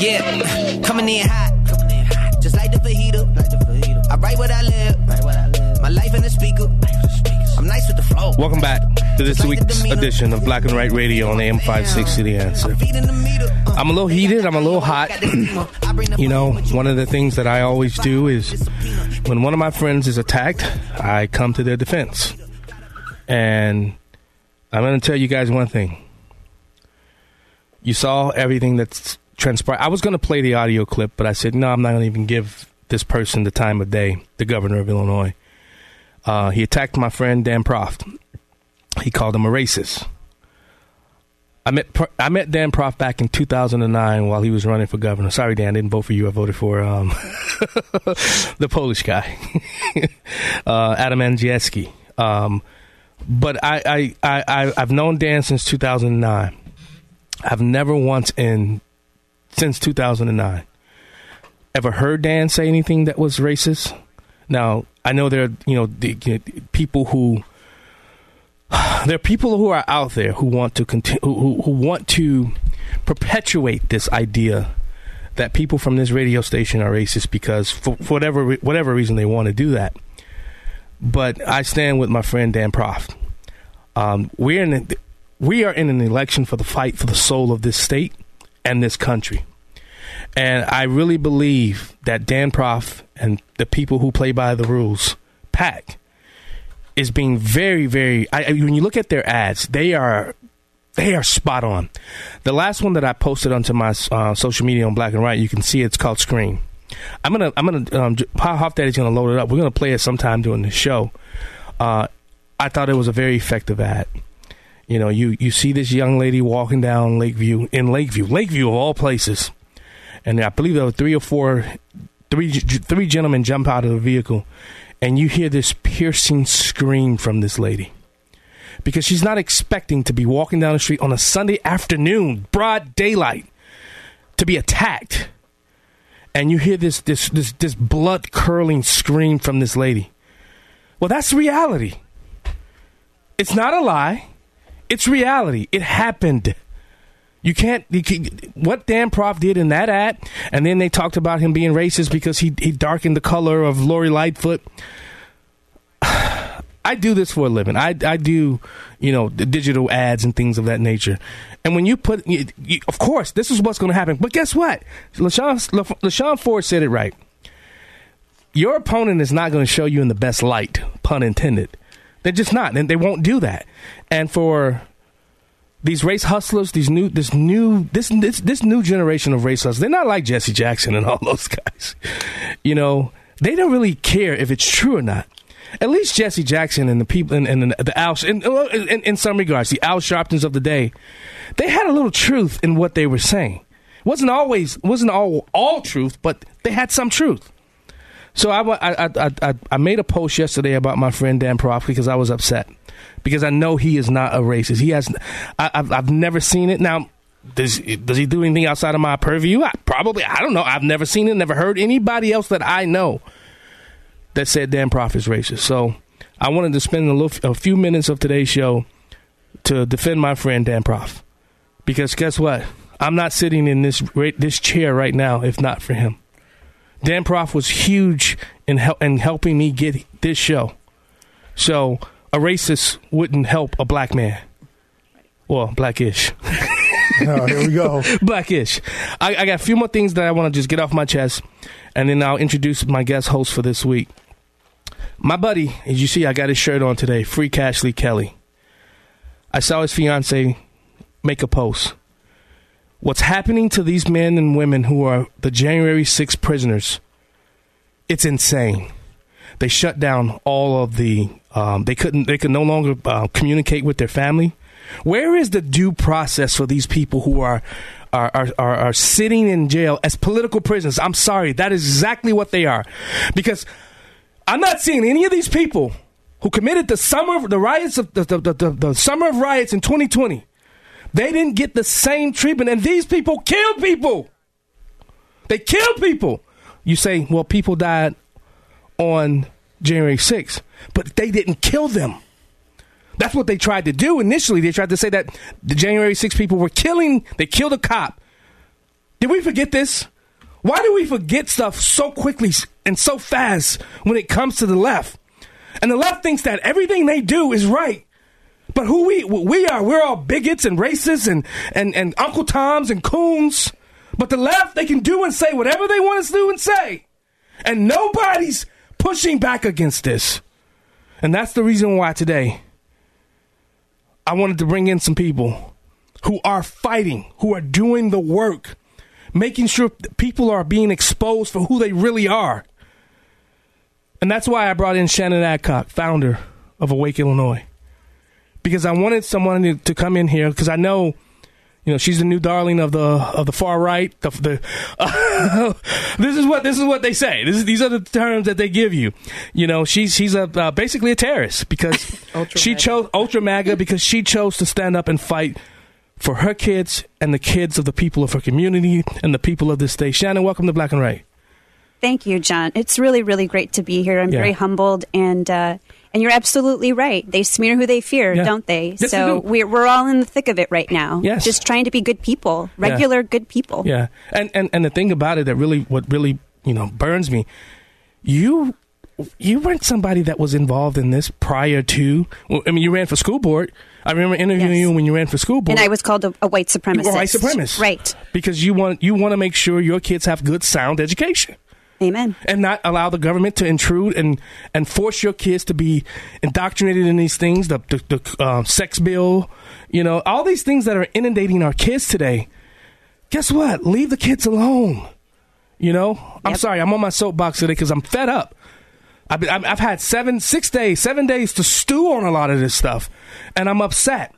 Yeah, coming in hot. Just like the fajita. I write what I live. My life in the speaker. I'm nice with the flow. Welcome back to this week's edition of Black and Right Radio on AM 560 The Answer. I'm a little heated, I'm a little hot. you know, one of the things that I always do is when one of my friends is attacked, I come to their defense. And I'm going to tell you guys one thing. You saw everything that's transpired. I was going to play the audio clip, but I said, no, I'm not going to even give this person the time of day, the governor of Illinois. Uh, he attacked my friend Dan Proft. He called him a racist. I met I met Dan Proft back in 2009 while he was running for governor. Sorry, Dan, I didn't vote for you. I voted for um, the Polish guy, uh, Adam Andrzejewski. Um, but I, I, I, I've known Dan since 2009. I've never once in since 2009 ever heard Dan say anything that was racist. Now I know there are you know, the, you know people who there are people who are out there who want to continue who, who want to perpetuate this idea that people from this radio station are racist because for, for whatever whatever reason they want to do that. But I stand with my friend Dan Proft. Um, we're in we are in an election for the fight for the soul of this state and this country. And I really believe that Dan Proft and the people who play by the rules, PAC, is being very, very. I, when you look at their ads, they are they are spot on. The last one that I posted onto my uh, social media on Black and Right, you can see it's called Scream. I'm gonna I'm gonna um, Hoff Daddy's gonna load it up. We're gonna play it sometime during the show. Uh, I thought it was a very effective ad. You know, you you see this young lady walking down Lakeview in Lakeview, Lakeview of all places, and I believe there were three or four, three three gentlemen jump out of the vehicle, and you hear this piercing scream from this lady because she's not expecting to be walking down the street on a Sunday afternoon, broad daylight, to be attacked. And you hear this this this this blood curdling scream from this lady. Well, that's reality. It's not a lie. It's reality. It happened. You can't, you can, what Dan Proft did in that ad, and then they talked about him being racist because he he darkened the color of Lori Lightfoot. I do this for a living. I I do, you know, digital ads and things of that nature. And when you put, you, you, of course, this is what's going to happen. But guess what? LaShawn, LaShawn Ford said it right. Your opponent is not going to show you in the best light, pun intended. They're just not, and they won't do that. And for these race hustlers, these new, this new, this this this new generation of race hustlers, they're not like Jesse Jackson and all those guys. You know, they don't really care if it's true or not. At least Jesse Jackson and the people and, and the, the Al, in, in, in some regards, the Al Sharptons of the day, they had a little truth in what they were saying. Wasn't always wasn't all all truth, but they had some truth. So I, I, I, I, made a post yesterday about my friend Dan Proft because I was upset because I know he is not a racist. He has, I, have I've never seen it. Now, does does he do anything outside of my purview? I, probably. I don't know. I've never seen it. Never heard anybody else that I know that said Dan Proft is racist. So I wanted to spend a, little, a few minutes of today's show to defend my friend Dan Proft because guess what? I'm not sitting in this this chair right now if not for him. Dan Proft was huge in, hel- in helping me get this show. So a racist wouldn't help a black man. Well, blackish. oh, here we go. blackish. I, I got a few more things that I want to just get off my chest, and then I'll introduce my guest host for this week. My buddy, as you see, I got his shirt on today. Free Cashley Kelly. I saw his fiance make a post. What's happening to these men and women who are the January 6 prisoners? It's insane. They shut down all of the. Um, they couldn't. They could no longer uh, communicate with their family. Where is the due process for these people who are are, are, are, are sitting in jail as political prisoners? I'm sorry, that is exactly what they are. Because I'm not seeing any of these people who committed the summer the riots of the, the, the, the summer of riots in 2020. They didn't get the same treatment, and these people killed people. They killed people. You say, well, people died on January 6th, but they didn't kill them. That's what they tried to do initially. They tried to say that the January 6 people were killing, they killed a cop. Did we forget this? Why do we forget stuff so quickly and so fast when it comes to the left? And the left thinks that everything they do is right. But who we we are, we're all bigots and racists and, and, and Uncle Toms and coons. But the left, they can do and say whatever they want to do and say. And nobody's pushing back against this. And that's the reason why today I wanted to bring in some people who are fighting, who are doing the work, making sure people are being exposed for who they really are. And that's why I brought in Shannon Adcock, founder of Awake Illinois. Because I wanted someone to, to come in here because I know you know, she's the new darling of the of the far right. The, the uh, this is what this is what they say. This is, these are the terms that they give you. You know, she's she's a uh, basically a terrorist because she chose ultra MAGA because she chose to stand up and fight for her kids and the kids of the people of her community and the people of this state. Shannon, welcome to Black and Right. Thank you, John. It's really really great to be here. I'm yeah. very humbled and. Uh, and you're absolutely right. They smear who they fear, yeah. don't they? Yes, so we're we're all in the thick of it right now. Yes. Just trying to be good people, regular yeah. good people. Yeah. And, and and the thing about it that really what really, you know, burns me, you you weren't somebody that was involved in this prior to I mean you ran for school board. I remember interviewing yes. you when you ran for school board. And I was called a, a white supremacist. white supremacist. Right. Because you want you want to make sure your kids have good sound education. Amen. And not allow the government to intrude and, and force your kids to be indoctrinated in these things, the, the, the uh, sex bill, you know, all these things that are inundating our kids today. Guess what? Leave the kids alone. You know, yep. I'm sorry, I'm on my soapbox today because I'm fed up. I've, I've had seven, six days, seven days to stew on a lot of this stuff, and I'm upset.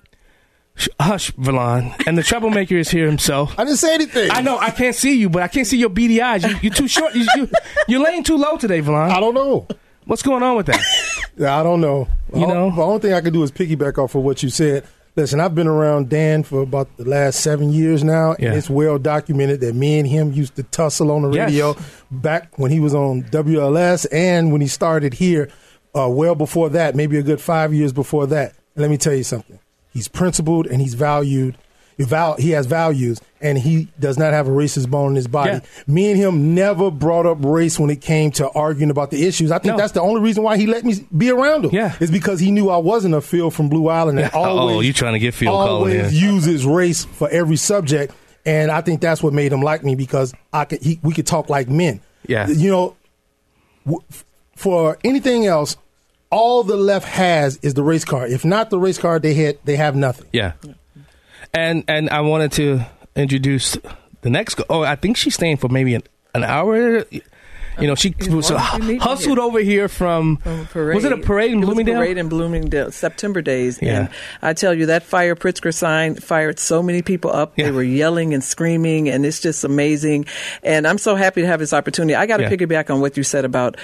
Hush, Valon. And the troublemaker is here himself. I didn't say anything. I know. I can't see you, but I can't see your beady eyes. You, are too short. You, you, you're laying too low today, Valon. I don't know. What's going on with that? yeah, I don't know. You know, the only thing I can do is piggyback off of what you said. Listen, I've been around Dan for about the last seven years now, yeah. and it's well documented that me and him used to tussle on the radio yes. back when he was on WLS and when he started here. Uh, well before that, maybe a good five years before that. let me tell you something. He's principled and he's valued. He has values, and he does not have a racist bone in his body. Yeah. Me and him never brought up race when it came to arguing about the issues. I think No. that's the only reason why he let me be around him. Yeah. is because he knew I wasn't a Phil from Blue Island and always oh, you trying to get Phil always uses race for every subject, and I think that's what made him like me because I could he, we could talk like men. Yeah. you know, for anything else, all the left has is the race car. If not the race car, they hit they have nothing. Yeah. And and I wanted to introduce the next. Go- oh, I think she's staying for maybe an, an hour. You know, she was why don't you meet me hustled over here from. From. Was it a parade in It Bloomingdale? parade in Bloomingdale, September days. Yeah. And I tell you, that Fire Pritzker sign fired so many people up. Yeah. They were yelling and screaming, and it's just amazing. And I'm so happy to have this opportunity. I got to Yeah. piggyback on what you said about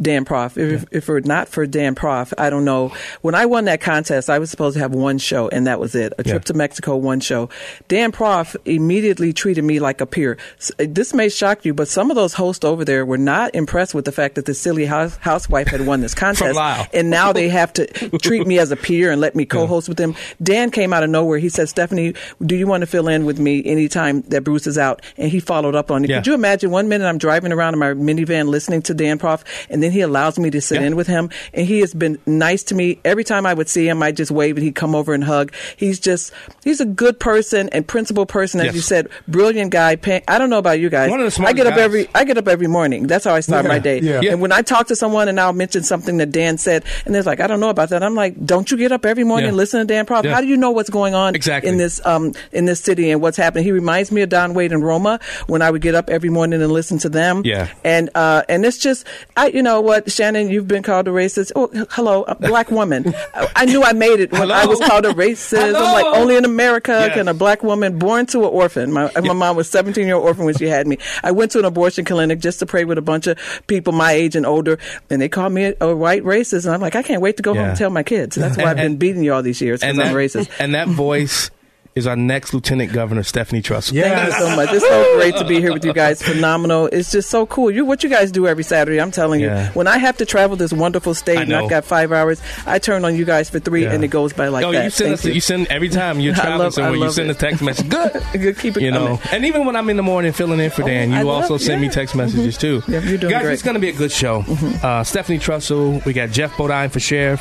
Dan Proft. If, if it were not for Dan Proft, I don't know. When I won that contest, I was supposed to have one show, and that was it a trip Yeah. to Mexico, one show. Dan Proft immediately treated me like a peer. This may shock you, but some of those hosts over there were not not impressed with the fact that the silly house, housewife had won this contest, and now they have to treat me as a peer and let me co-host with them. Dan came out of nowhere. He said, "Stephanie, do you want to fill in with me anytime that Bruce is out?" And he followed up on it. Yeah. Could you imagine? One minute I'm driving around in my minivan listening to Dan Proft, and then he allows me to sit Yeah. in with him, and he has been nice to me. Every time I would see him, I just wave and he'd come over and hug. He's just he's a good person and principled person, as Yes. you said, brilliant guy. Pay, I don't know about you guys. One of the I get up every I get up every morning. That's how I start Yeah, my day. yeah. And when I talk to someone and I'll mention something that Dan said, and they're like, I don't know about that. I'm like, don't you get up every morning Yeah. and listen to Dan Proft? How do you know what's going on Exactly. in this um in this city and what's happening? He reminds me of Don Wade and Roma when I would get up every morning and listen to them. Yeah. And uh and it's just I you know what Shannon, you've been called a racist. Oh, hello, a black woman. I, I knew I made it when Hello? I was called a racist. I'm like only in America Yes. can a black woman born to an orphan. My my mom was 17 year old orphan when she had me. I went to an abortion clinic just to pray with a bunch of people my age and older, and they call me a, white racist. And I'm like, I can't wait to go home and tell my kids. That's why I've been beating you all these years because I'm racist. and that voice is our next Lieutenant Governor, Stephanie Trussell. Yeah. Thank you so much. It's so great to be here with you guys. Phenomenal. It's just so cool. You what you guys do every Saturday. I'm telling you. When I have to travel this wonderful state I and. I've got five hours, I turn on you guys for three Yeah. and it goes by like oh, that. you send Thank us. You. send every time you're traveling love- somewhere. You send it. a text message. Good. Good. Keep it You know, coming. and even when I'm in the morning filling in for Dan, I you love- also send me text messages too. Yeah, you're doing Guys, great. it's going to be a good show. Uh, Stephanie Trussell, we got Jeff Bodine for sheriff,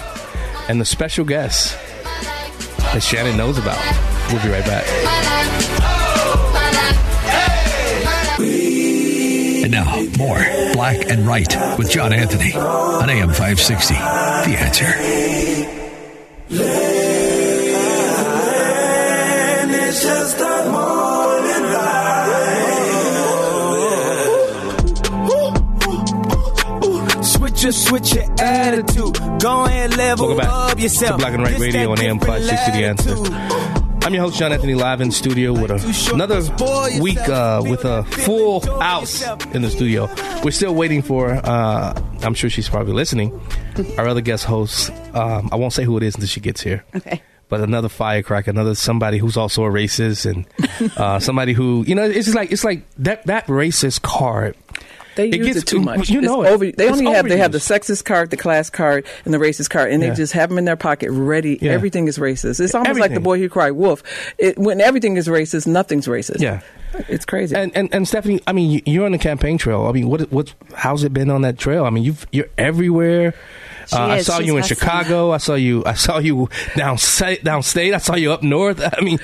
and the special guest that Shannon knows about. We'll be right back. And now, more Black and Right with John Anthony on AM 560. The answer. Switch your, switch your attitude. Go ahead, level Welcome back up yourself. to Black and Right Radio on AM different 560 The Answer. I'm your host, John Anthony, live in studio with a, another week uh, with a full house in the studio. We're still waiting for, uh, I'm sure she's probably listening, our other guest host. Um, I won't say who it is until she gets here. Okay. But another firecracker, another somebody who's also a racist, and uh, somebody who you know, it's just like it's like that that racist card. They It use gets it too much. you know over, they only have they have the sexist card, the class card, and the racist card, and Yeah. they just have them in their pocket, ready. Yeah. Everything is racist. It's almost like the boy who cried wolf. It, when everything is racist, nothing's racist. Yeah. it's crazy. And, and and Stephanie, I mean, you- you're on the campaign trail. I mean, what what how's it been on that trail? I mean, you've you're everywhere. Uh, I saw She's you in hustling. Chicago. I saw you. I saw you down downstate. I saw you up north. I mean,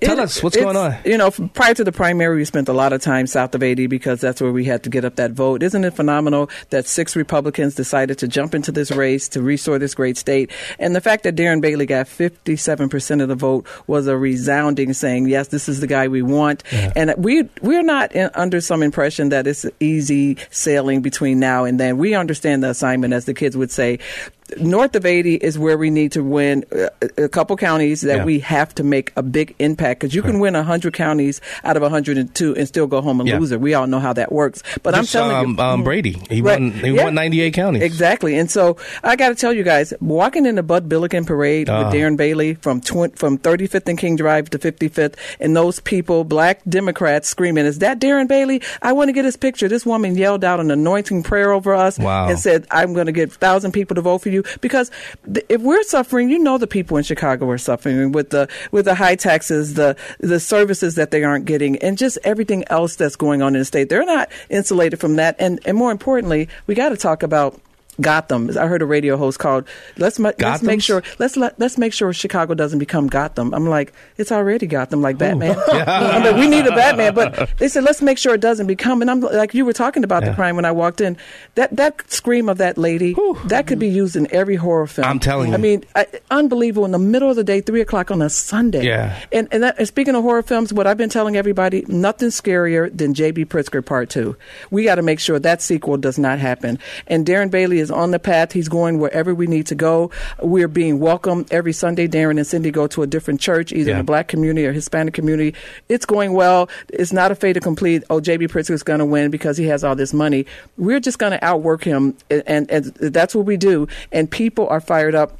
tell It- us what's going on. You know, prior to the primary, we spent a lot of time south of 80 because that's where we had to get up that vote. Isn't it phenomenal that six Republicans decided to jump into this race to restore this great state? And the fact that Darren Bailey got 57% of the vote was a resounding saying, yes, this is the guy we want. And we, we're not in, under some impression that it's easy sailing between now and then. We understand the assignment, as the kids would say way North of 80 is where we need to win uh, a couple counties that Yeah. we have to make a big impact because you can win 100 counties out of 102 and still go home and Yeah. lose it. We all know how that works. But Just, I'm telling um, you. um, Brady, he Right. won. He Yeah. won 98 counties. Exactly. And so I got to tell you guys, walking in the Bud Billiken parade Ah. with Darren Bailey from tw- from 35th and King Drive to 55th, and those people, black Democrats, screaming, "Is that Darren Bailey? I want to get his picture." This woman yelled out an anointing prayer over us Wow. and said, "I'm going to get thousand people to vote for you because th- if we're suffering, you know the people in Chicago are suffering with the with the high taxes, the the services that they aren't getting, and just everything else that's going on in the state. They're not insulated from that, and and more importantly, we got to talk about. Gotham. I heard a radio host called "Let's ma- let's make sure let's let, let's make sure Chicago doesn't become Gotham." I'm like, it's already Gotham, like oh. Batman. I'm like, we need a Batman, but they said let's make sure it doesn't become. And I'm like, you were talking about Yeah. the crime when I walked in. That that scream of that lady that could be used in every horror film. I'm telling you. I mean, I, unbelievable. In the middle of the day, three o'clock on a Sunday. Yeah. And and, that, and speaking of horror films, what I've been telling everybody, nothing scarier than J.B. Pritzker Part Two. We got to make sure that sequel does not happen. And Darren Bailey is on the path. He's going wherever we need to go. We're being welcomed every Sunday. Darren and Cindy go to a different church, either in the black community or Hispanic community. It's going well. It's not a fait complete. Oh, J.B. Pritzker is going to win because he has all this money. We're just going to outwork him, and, and, and that's what we do. And people are fired up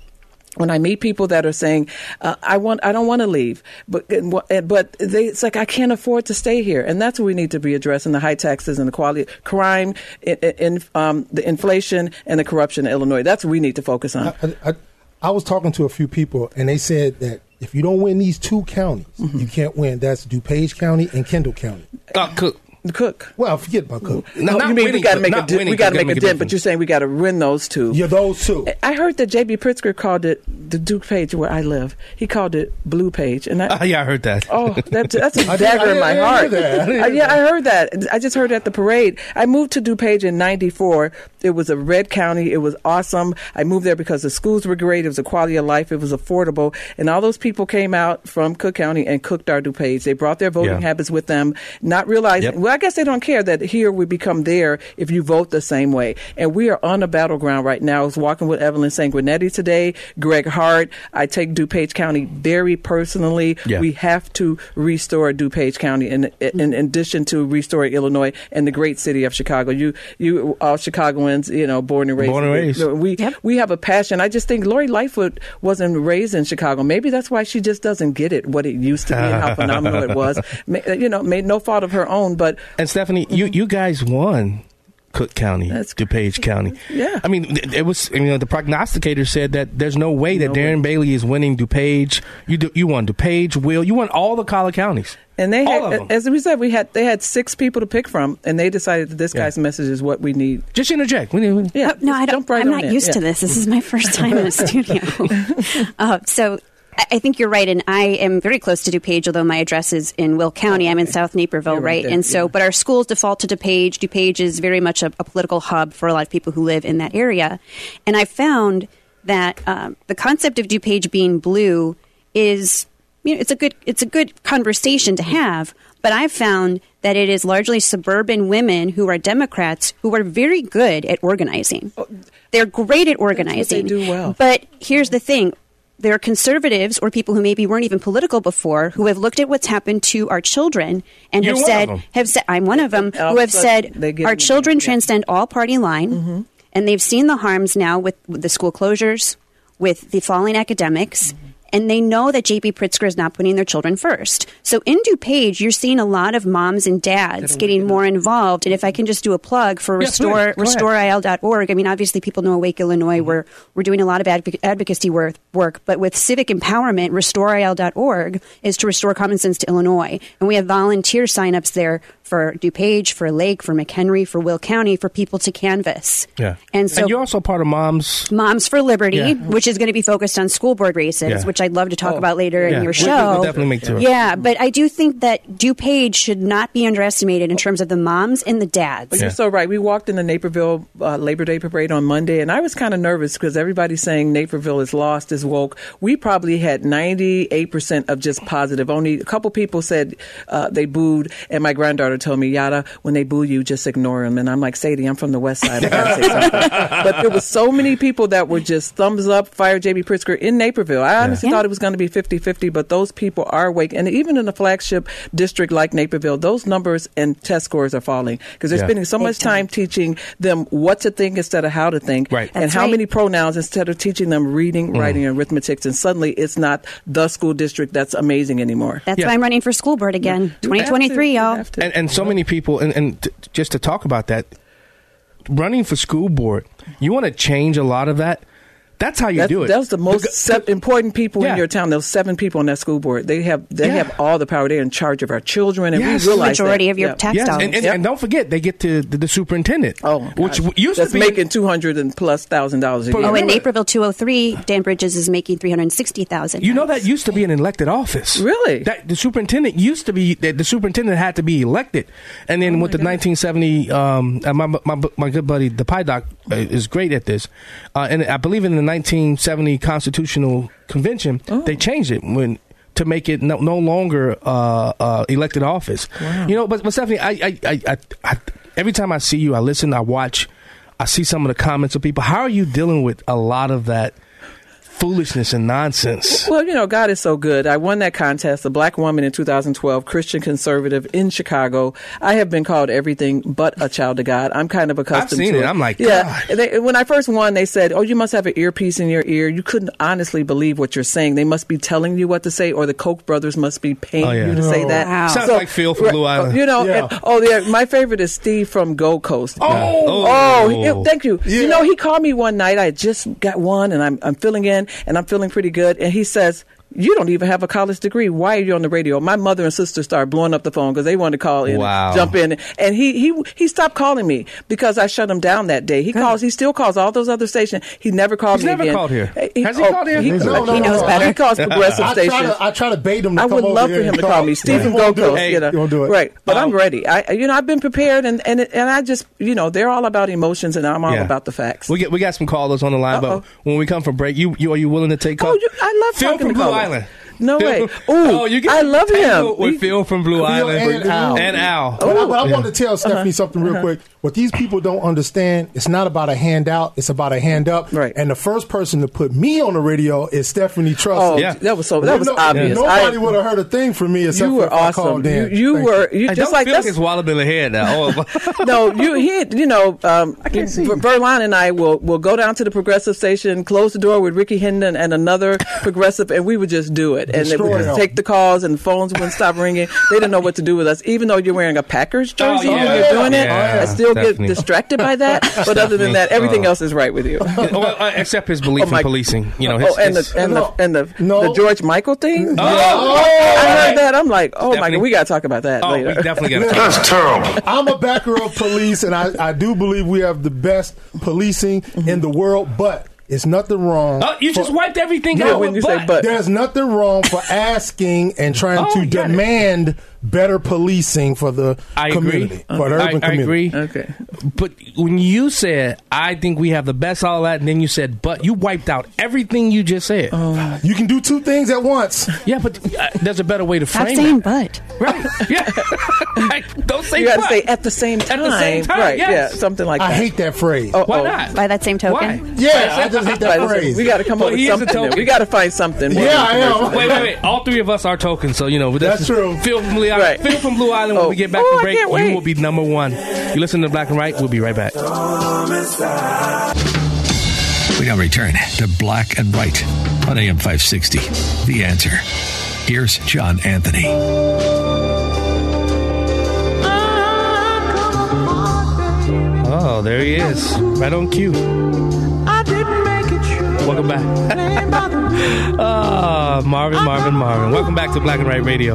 when I meet people that are saying, uh, "I want, I don't want to leave," but but they, it's like I can't afford to stay here, and that's what we need to be addressing: the high taxes and the quality, crime, in, in um, the inflation, and the corruption in Illinois. That's what we need to focus on. I, I, I was talking to a few people, and they said that if you don't win these two counties, mm-hmm. you can't win. That's DuPage County and Kendall County. Uh, Cook. Cook. Well, forget about Cook. No, you mean we got to make a di- we got to make a dent, but you're saying we got to win those two. Yeah, those two. I heard that J.B. Pritzker called it the Duke Page where I live. He called it Blue Page, and I, uh, yeah, I heard that. Oh, that, that's a dagger in my heart. Uh, yeah, I heard that. I just heard at the parade. I moved to DuPage in '94. It was a red county. It was awesome. I moved there because the schools were great. It was a quality of life. It was affordable, and all those people came out from Cook County and cooked our DuPage. They brought their voting yeah. habits with them, not realizing. Yep. Well, I guess they don't care that here we become there if you vote the same way. And we are on the battleground right now. I was walking with Evelyn Sanguinetti today, Greg Hart. I take DuPage County very personally. Yeah. We have to restore DuPage County in, in, in addition to restore Illinois and the great city of Chicago. You, you all Chicagoans, you know, born and raised. Born and raised. We, yep. we have a passion. I just think Lori Lightfoot wasn't raised in Chicago. Maybe that's why she just doesn't get it, what it used to be and how phenomenal it was. You know, made no fault of her own, but. And Stephanie, you, you guys won Cook County, That's DuPage County. Yeah. I mean, it was, you know, the prognosticator said that there's no way that Darren way. Bailey is winning DuPage. You do, you won DuPage, Will, you won all the Collar counties. And they had, as we said, we had they had six people to pick from, and they decided that this yeah. guy's message is what we need. Just interject. We need, we, yeah, no, I don't. Right I'm not used yeah. to this. This is my first time in a studio. uh, so I think you're right, and I am very close to DuPage, although my address is in Will County. I'm in South Naperville, right? right and so, yeah. but our schools default to DuPage. DuPage is very much a, a, political hub for a lot of people who live in that area. And I found that um, the concept of DuPage being blue is, you know, it's a good, it's a good conversation to have. But I've found that it is largely suburban women who are Democrats who are very good at organizing. Oh, They're great at organizing. they do well. But here's the thing there are conservatives or people who maybe weren't even political before who have looked at what's happened to our children and You're have said have said I'm one of them who have said our children yeah. transcend all party line mm-hmm. and they've seen the harms now with, with, the school closures with the falling academics mm-hmm and they know that J.B. Pritzker is not putting their children first. So in DuPage, you're seeing a lot of moms and dads getting more involved. And if I can just do a plug for yeah, restore restoreil.org, I mean, obviously people know Awake Illinois. Mm-hmm. We're we're doing a lot of advoc- advocacy work, work, but with civic empowerment, restoreil.org is to restore common sense to Illinois, and we have volunteer signups there for DuPage, for Lake, for McHenry, for Will County, for people to canvass. Yeah. And so and you're also part of Moms Moms for Liberty, yeah. which is going to be focused on school board races, yeah. which I'd love to talk oh, about later yeah. in your show. We'll, we'll definitely make to Yeah, but I do think that DuPage should not be underestimated in terms of the moms and the dads. But you're so right. We walked in the Naperville uh, Labor Day parade on Monday, and I was kind of nervous because everybody's saying Naperville is lost, is woke. We probably had 98% of just positive. Only a couple people said uh, they booed, and my granddaughter told me, yada, when they boo you, just ignore them. And I'm like, Sadie, I'm from the West Side. I gotta say something. but there was so many people that were just thumbs up, fire J.B. Pritzker in Naperville. I honestly yeah. thought it was going to be 50 50, but those people are awake. And even in a flagship district like Naperville, those numbers and test scores are falling because they're yeah. spending so much time teaching them what to think instead of how to think. Right. And That's how right. many pronouns instead of teaching them reading, mm. writing, and arithmetic. And suddenly it's not the school district that's amazing anymore. That's yeah. why I'm running for school board again. 2023, y'all. And, and so many people, and, and t- just to talk about that, running for school board, you want to change a lot of that that's how you that's, do it. That's the most se- important people yeah. in your town. Those seven people on that school board. They have they yeah. have all the power. They're in charge of our children, and yes. we realize majority that. of your yeah. tax yes. dollars. And, and, yep. and, don't forget, they get to the, the superintendent. Oh, which used that's to be making two hundred and plus thousand dollars a year. Oh, in Naperville, two hundred three, Dan Bridges is making three hundred sixty thousand. You know that used to be an elected office. Really? That the superintendent used to be. The, the superintendent had to be elected, and then oh with the nineteen seventy, um, my, my my good buddy the Pie Doc uh, is great at this, uh, and I believe in the nineteen seventy Constitutional Convention, oh. they changed it when to make it no, no longer uh, uh, elected office. Wow. You know, but, but Stephanie, I, I, I, I, every time I see you, I listen, I watch, I see some of the comments of people. How are you dealing with a lot of that? Foolishness and nonsense. Well, you know, God is so good. I won that contest, a black woman in 2012, Christian conservative in Chicago. I have been called everything but a child of God. I'm kind of accustomed I've seen to it. I'm like, yeah. They, when I first won, they said, "Oh, you must have an earpiece in your ear. You couldn't honestly believe what you're saying. They must be telling you what to say, or the Koch brothers must be paying Oh, yeah. you to say Oh, that." wow. Sounds like Phil from Blue Island. You know, Yeah. and- oh, yeah. My favorite is Steve from Gold Coast. Oh. oh, Oh. he- thank you. You know, he called me one night. I just got one, and I'm I'm filling in, and I'm feeling pretty good. And he says. You don't even have a college degree. Why are you on the radio? My mother and sister started blowing up the phone because they wanted to call in, Wow. and jump in, and he he he stopped calling me because I shut him down that day. He calls, he still calls all those other stations. He never called He's me never again. called here. Uh, Has he called here? He, No, no, he no, knows no. better. I- He calls progressive I stations. to- I try to bait him to I would over love here for him to call me Stephen He won't do it. Hey, you know, he won't do it. right? But I'm Um, ready. I, you know, I've been prepared, and and and I just, you know, they're all about emotions, and I'm all Yeah. about the facts. We get we got some callers on the line, Uh-oh. but when we come for break, you you are you willing to take calls? Oh, you, I love Phil talking from to callers. Island. No way. Ooh, oh, you get I love him. with We- Phil from Blue Phil Island and Al. and Al. But, I, but I Yeah. want to tell Stephanie something real quick. What these people don't understand, it's not about a handout, it's about a hand up. Right. And the first person to put me on the radio is Stephanie Truss. Oh, Yeah. that was so- that was obvious. Nobody I- would have heard a thing from me except You were if awesome. called in. You, you were you I just don't like feel that's like it's Wallop in the head now. Oh, no, you he you know um, Verlon and I will will go down to the progressive station, close the door with Ricky Hendon and another progressive, and we would just do it, and it Destroy would just them. take the calls, and the phones wouldn't stop ringing. They didn't know what to do with us, even though you're wearing a Packers jersey Oh, and you're doing it. Yeah, I still definitely. get distracted by that, but other than that, everything Oh. else is right with you. well, uh, except his belief Oh, my- in policing. You know, his, oh, and his- the and the and the, the George Michael thing. Oh, I heard that. I'm like, oh my god, we got to talk about that Oh, we later. definitely gotta That's terrible. I'm a backer of police, and I, I do believe we have the best policing in the world, but it's nothing wrong. Oh, you just wiped everything No, out when with you say but. There's nothing wrong for asking and trying Oh, to demand it. Demand better policing for the I agree. community, for the I, urban I community. agree. Okay. But when you said, I think we have the best, all that, and then you said, but you wiped out everything you just said. Oh. You can do two things at once. Yeah, but uh, there's a better way to Stop frame saying it. but. Right. Yeah. Like, don't say You got to but. say at the same time. At the same time, right? yes. Yeah, something like I that. hate that phrase. Oh, Why oh. not? By that same token. Why? Yeah, I just hate that Right, phrase. We got to come Well, up with he is a something. We got to find something. Yeah, I am. Wait, wait, wait. All three of us are tokens, so you know That's true. Phil from Blue Island. Right. Phil from Blue Island. When Oh. we get back Oh, from break, can't you wait. will be number one. You listen to Black and Right. We'll be right back. We now return to Black and White on AM 560. The answer. Here's John Anthony. Oh, there he is. Right on cue. Welcome back. Ah, Marvin, Marvin, Marvin. Welcome back to Black and Right Radio.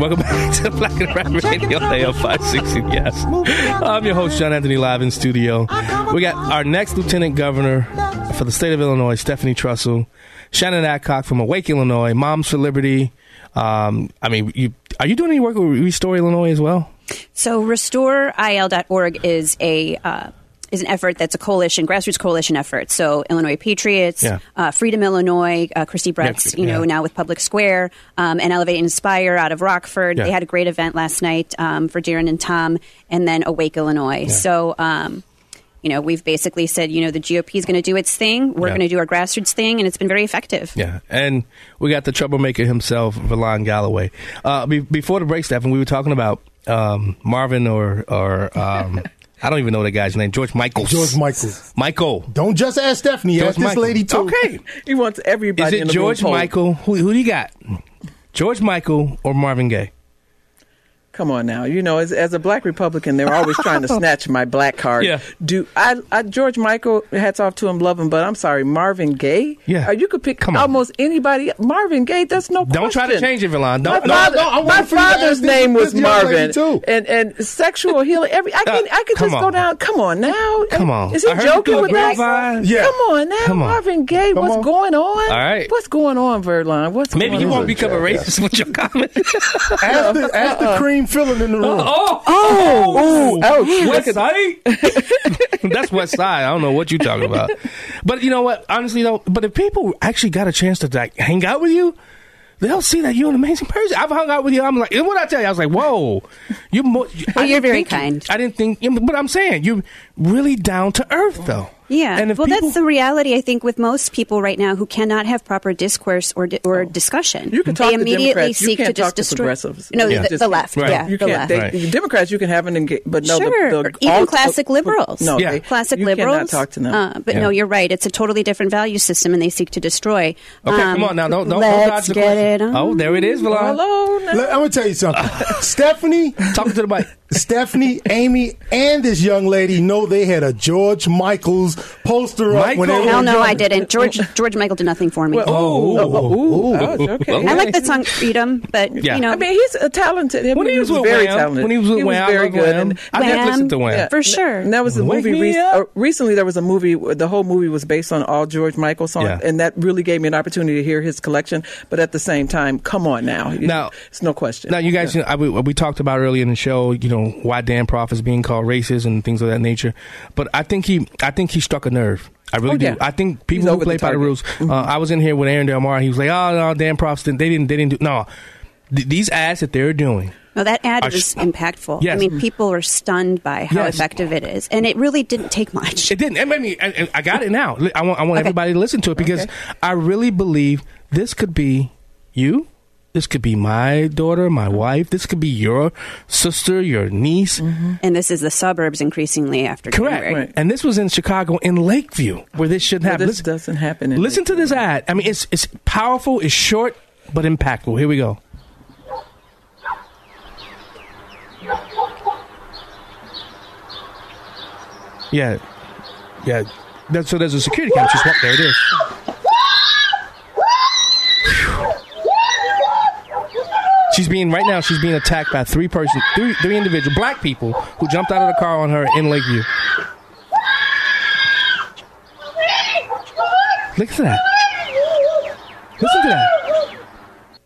Welcome back to Black and Right Radio, AM 560. Yes. I'm your host, John Anthony, live in studio. We got our next Lieutenant Governor for the state of Illinois, Stephanie Trussell. Shannon Adcock from Awake, Illinois. Moms for Liberty. Um, I mean, you are you doing any work with Restore Illinois as well? So restoreil.org is a uh, is an effort that's a coalition, grassroots coalition effort. So Illinois Patriots, Yeah. uh, Freedom Illinois, uh, Christy Bretz, Yeah, you know, yeah. now with Public Square, um, and Elevate and Inspire out of Rockford. They had a great event last night um, for Darren and Tom, and then Awake Illinois. So. Um, you know, we've basically said, you know, the GOP is going to do its thing. We're Yeah. going to do our grassroots thing, and it's been very effective. Yeah, and we got the troublemaker himself, Valon Galloway. Uh, be- before the break, Stephen, we were talking about um, Marvin or or um, I don't even know the guy's name, George Michaels. George Michaels. Michael. Don't just ask Stephanie. George ask this lady too. Okay, He wants everybody is in it the George polled. Michael? Who, who do you got? George Michael or Marvin Gaye? Come on now, you know, as, as a black Republican, they're always trying to snatch my black card. Yeah. Do I, I? George Michael, hats off to him, love him, but I'm sorry, Marvin Gaye. Yeah. Uh, you could pick Come on. almost anybody. Marvin Gaye, that's no. Don't try to change it, Valon. My Don't. father, no, I my wanted for you to father's ask this- name was this Marvin, too. and and sexual healing. Every I can I could come just go down. Come on now, Come on. Is he I heard you joking with the that? Yeah. Come on now, Come on. Marvin Gaye. Come What's on. going on? All right. What's going on, Verlon? What's Maybe going you on? won't become a racist with your comment. Ask the, ask the cream filling in the room. oh, Oh, ouch. Oh, West Side? That's West Side. I don't know what you're talking about. But you know what? Honestly, though, but if people actually got a chance to like hang out with you, they'll see that you're an amazing person. I've hung out with you. I'm like, and what I tell you, I was like, whoa, you're more. I you're very think you- kind. I didn't think, yeah, but I'm saying you're really down to earth, though. Yeah. And if well, people- that's the reality, I think, with most people right now who cannot have proper discourse or di- or discussion. Oh. You can talk they to immediately Democrats. You seek can't to just talk to destroy. progressives. No, Yeah. the, Just- the left. Right. Yeah, You the can't. left. They, Democrats, you can have an engage, but no, sure, the, the even alt- classic liberals. No, Yeah. they- classic you liberals. cannot talk to them. Uh, but Yeah. no, you're right. It's a totally different value system, and they seek to destroy. Okay, Um, come on now. Don't, don't, don't let's dodge the get it on. Oh, there it is, Valon. Hello. now. Let- I'm gonna tell you something. Stephanie, Talking to the mic. Stephanie, Amy, and this young lady know they had a George Michaels poster up when Michael? were Hell no. I didn't. George George Michael did nothing for me. Well, oh, oh, oh, ooh, ouch, okay. I like the song Freedom, but Yeah. you know, I mean, he's a talented. I When mean, he was with very Wham, talented. when he was with he Wham, I very love good. Wham. And, I did Wham. listen to Wham. Yeah. for sure. And that was a Wake movie. me Rec- up. uh, recently, there was a movie. The whole movie was based on all George Michael songs, Yeah. and that really gave me an opportunity to hear his collection. But at the same time, come on now, Now- it's no question. Now, you guys, you know, I, we, we talked about earlier in the show, you know, why Dan Proft is being called racist and things of that nature. But I think he, I think he struck a nerve. I really Oh, do. I think He's people who over play the by the target. rules. Mhm. Uh, I was in here with Aaron Del Mar. He was like, "Oh no, Dan Proft's didn't. They didn't. They didn't do no." Th- these ads that they're doing. No, that ad Are was sh- impactful. Yes. I mean, people were stunned by how Yes. effective it is, and it really didn't take much. It didn't. I mean, I, I got it now. I want, I want Okay. everybody to listen to it because Okay. I really believe this could be you. This could be my daughter, my mm-hmm. wife. This could be your sister, your niece. Mm-hmm. And this is the suburbs increasingly after Correct. January. Right. And this was in Chicago, in Lakeview, where this shouldn't Well, happen. this Listen, doesn't happen. In listen to this ad. I mean, it's it's powerful, it's short, but impactful. Here we go. Yeah, yeah. That, so there's a security camera. Just walk there. It is. She's being right now. She's being attacked by three person, three three individual black people who jumped out of the car on her in Lakeview. Look at that. Listen to that.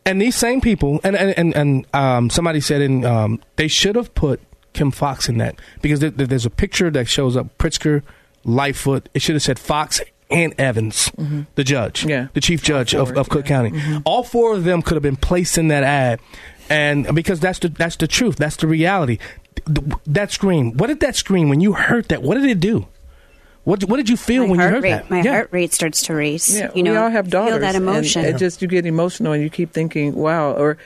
And these same people, and and and, and um, somebody said, in um, they should have put Kim Foxx in that because there, there's a picture that shows up Pritzker, Lightfoot. It should have said Foxx and Evans, mm-hmm. the judge, Yeah. the chief judge of, four, of Cook yeah. County. Mm-hmm. All four of them could have been placed in that ad, and because that's the that's the truth, that's the reality. Th- That scream, what did that scream when you heard that? What did it do? What what did you feel My when you heard rate, that? my Yeah. heart rate starts to race. Yeah, you know, we all have daughters. Feel that and emotion. it just you get emotional and you keep thinking, "Wow!" Or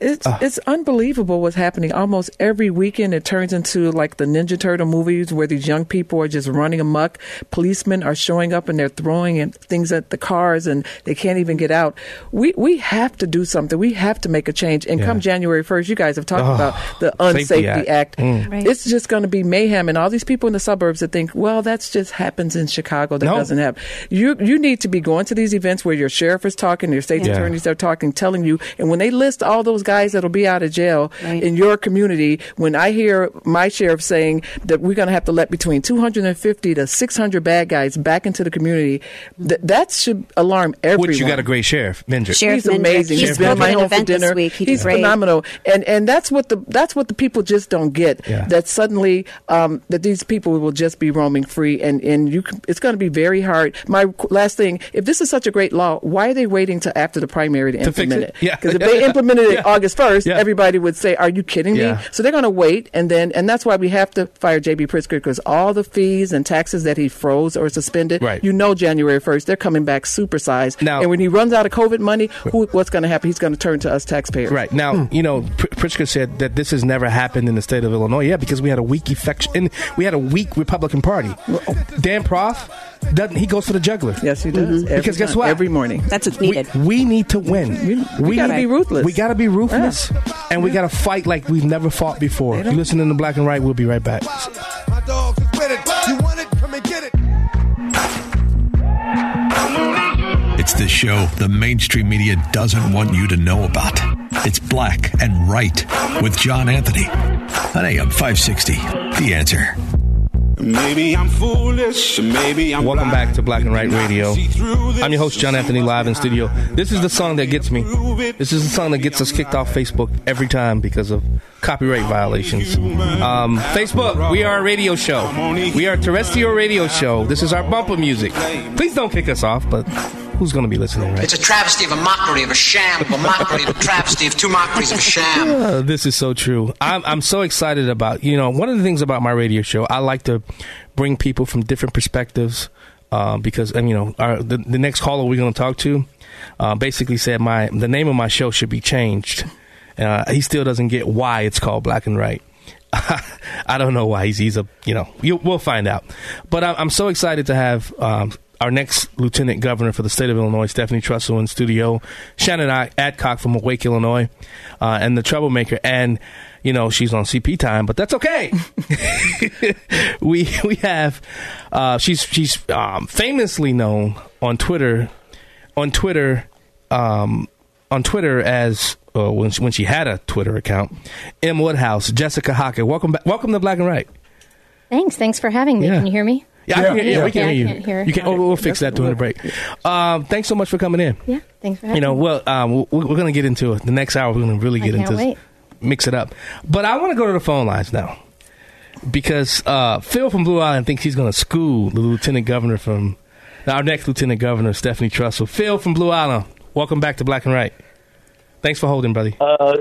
it's Ah. it's unbelievable what's happening. Almost every weekend, it turns into like the Ninja Turtle movies where these young people are just running amok. Policemen are showing up and they're throwing in things at the cars and they can't even get out. We we have to do something. We have to make a change. And come January first, you guys have talked Oh, about the Safety Unsafety Act. Act. Mm. Right. It's just going to be mayhem, and all these people in the suburbs that think, well, that's just happens in Chicago. That No. doesn't happen. You you need to be going to these events where your sheriff is talking, your state Yeah. attorneys are talking, telling you, and when they list all those guys that'll be out of jail Right. in your community, when I hear my sheriff saying that we're going to have to let between 250 to 600 bad guys back into the community, th- that should alarm everyone. Which you got a great sheriff, Mendrick. Sheriff He's amazing. He's He's been at my at home for dinner. week. He He's great. phenomenal, and and that's what the that's what the people just don't get. Yeah. That suddenly um, that these people will just be roaming free, and and you can, it's going to be very hard. My last thing, if this is such a great law, why are they waiting till after the primary to, To fix implement it? it? Yeah. Because if they implemented it Yeah. August first, Yeah. everybody would say, "Are you kidding Yeah. me?" So they're going to wait, and then and that's why we have to fire J.B. Pritzker because all the fees and taxes that he froze or suspended, Right. you know, January first they're coming back supersized. Now- and when he runs out of COVID money, who, what's going to happen? He's going to turn to us taxpayers. Right now, hmm. you know, Pr- Pritzker said that this has never happened in the state of Illinois. Yeah, because we had a weak effect, and we had a weak Republican Party. Oh. Dan Proft doesn't. He goes for the juggler. Yes, he does. Mm-hmm. Every Because guess time, what? Every morning. That's what's We, needed. we need to win. We- we gotta need- be ruthless. We got to be ruthless, and we got to fight like we've never fought before. You listen to the Black and Right. We'll be right back. My dogs is with it. You want it? Come and get it. It's the show the mainstream media doesn't want you to know about. It's Black and Right with John Anthony on AM 560. The answer. Maybe I'm foolish. Maybe I'm Welcome back to Black and Right Radio. See through this. I'm your host, John Anthony, live in studio. This is the song that gets me. This is the song that gets us kicked off Facebook every time because of copyright violations. Um, Facebook, we are a radio show. We are a terrestrial radio show. This is our bumper music. Please don't kick us off, but who's going to be listening, right? It's a travesty of a mockery of a sham, of a mockery of a travesty of two mockeries of a sham. Uh, this is so true. I'm I'm so excited about you know one of the things about my radio show. I like to bring people from different perspectives. Uh, because and you know our, the, the next caller we're going to talk to uh, basically said my the name of my show should be changed. Uh, he still doesn't get why it's called Black and Right. I don't know why he's he's a you know you, we'll find out. But I, I'm so excited to have um, our next lieutenant governor for the state of Illinois, Stephanie Trussell, in studio. Shannon Adcock from Awake, Illinois, uh, and the troublemaker. And you know she's on CP time, but that's okay. we we have uh, she's she's um, famously known on Twitter on Twitter um, on Twitter as uh, when she, when she had a Twitter account. M Woodhouse, Jessica Hockett. Welcome back. Welcome to Black and Right. Thanks. Thanks for having me. Yeah. Can you hear me? Yeah, I can hear, yeah, we can Yeah, hear you. can't hear. You can. Oh, we'll fix that during the break. Um, thanks so much for coming in. Yeah. Thanks for having me. You know, me. well, um, we're, we're going to get into it. The next hour, we're going to really I get can't into wait. mix it up. But I want to go to the phone lines now because uh, Phil from Blue Island thinks he's going to school the lieutenant governor from our next lieutenant governor, Stephanie Trussell. Phil from Blue Island, welcome back to Black and Right. Thanks for holding, buddy. Uh,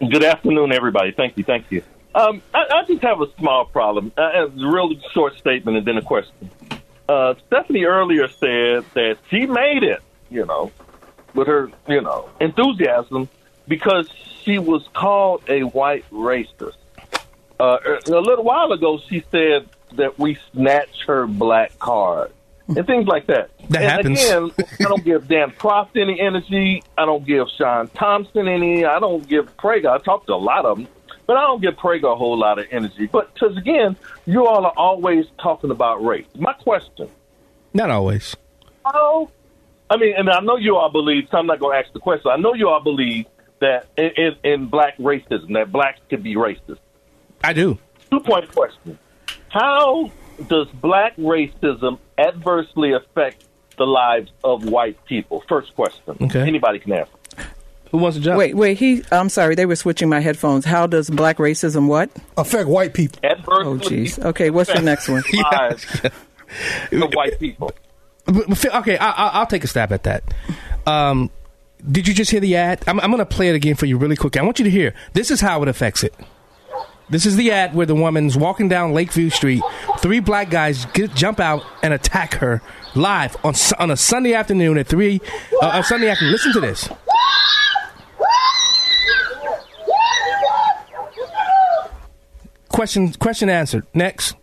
good afternoon, everybody. Thank you, thank you. Um, I, I just have a small problem. Uh, a really short statement and then a question. Uh, Stephanie earlier said that she made it, you know, with her, you know, enthusiasm because she was called a white racist. Uh, a little while ago, she said that we snatched her black card and things like that. That and happens. Again, I don't give Dan Proft any energy. I don't give Sean Thompson any. I don't give Prager. I talked to a lot of them, but I don't give Prager a whole lot of energy. But because again, you all are always talking about race. My question: Not always. How? I mean, and I know you all believe. So I'm not going to ask the question. I know you all believe that in, in, in black racism, that blacks could be racist. I do. Two point question: How does black racism adversely affect the lives of white people? First question. Okay. Anybody can answer. Who wants to jump? Wait, wait. He. I'm sorry. They were switching my headphones. How does black racism what affect white people? Adversely. Oh, jeez. Okay. What's your next one? the white people. But- but Phil- Okay, I, I, I'll take a stab at that. Um, did you just hear the ad? I'm, I'm going to play it again for you really quick. I want you to hear. This is how it affects it. This is the ad where the woman's walking down Lakeview Street. Three black guys get, jump out and attack her live on on a Sunday afternoon at three. Uh, on Sunday afternoon. Listen to this. Question question answered. Next.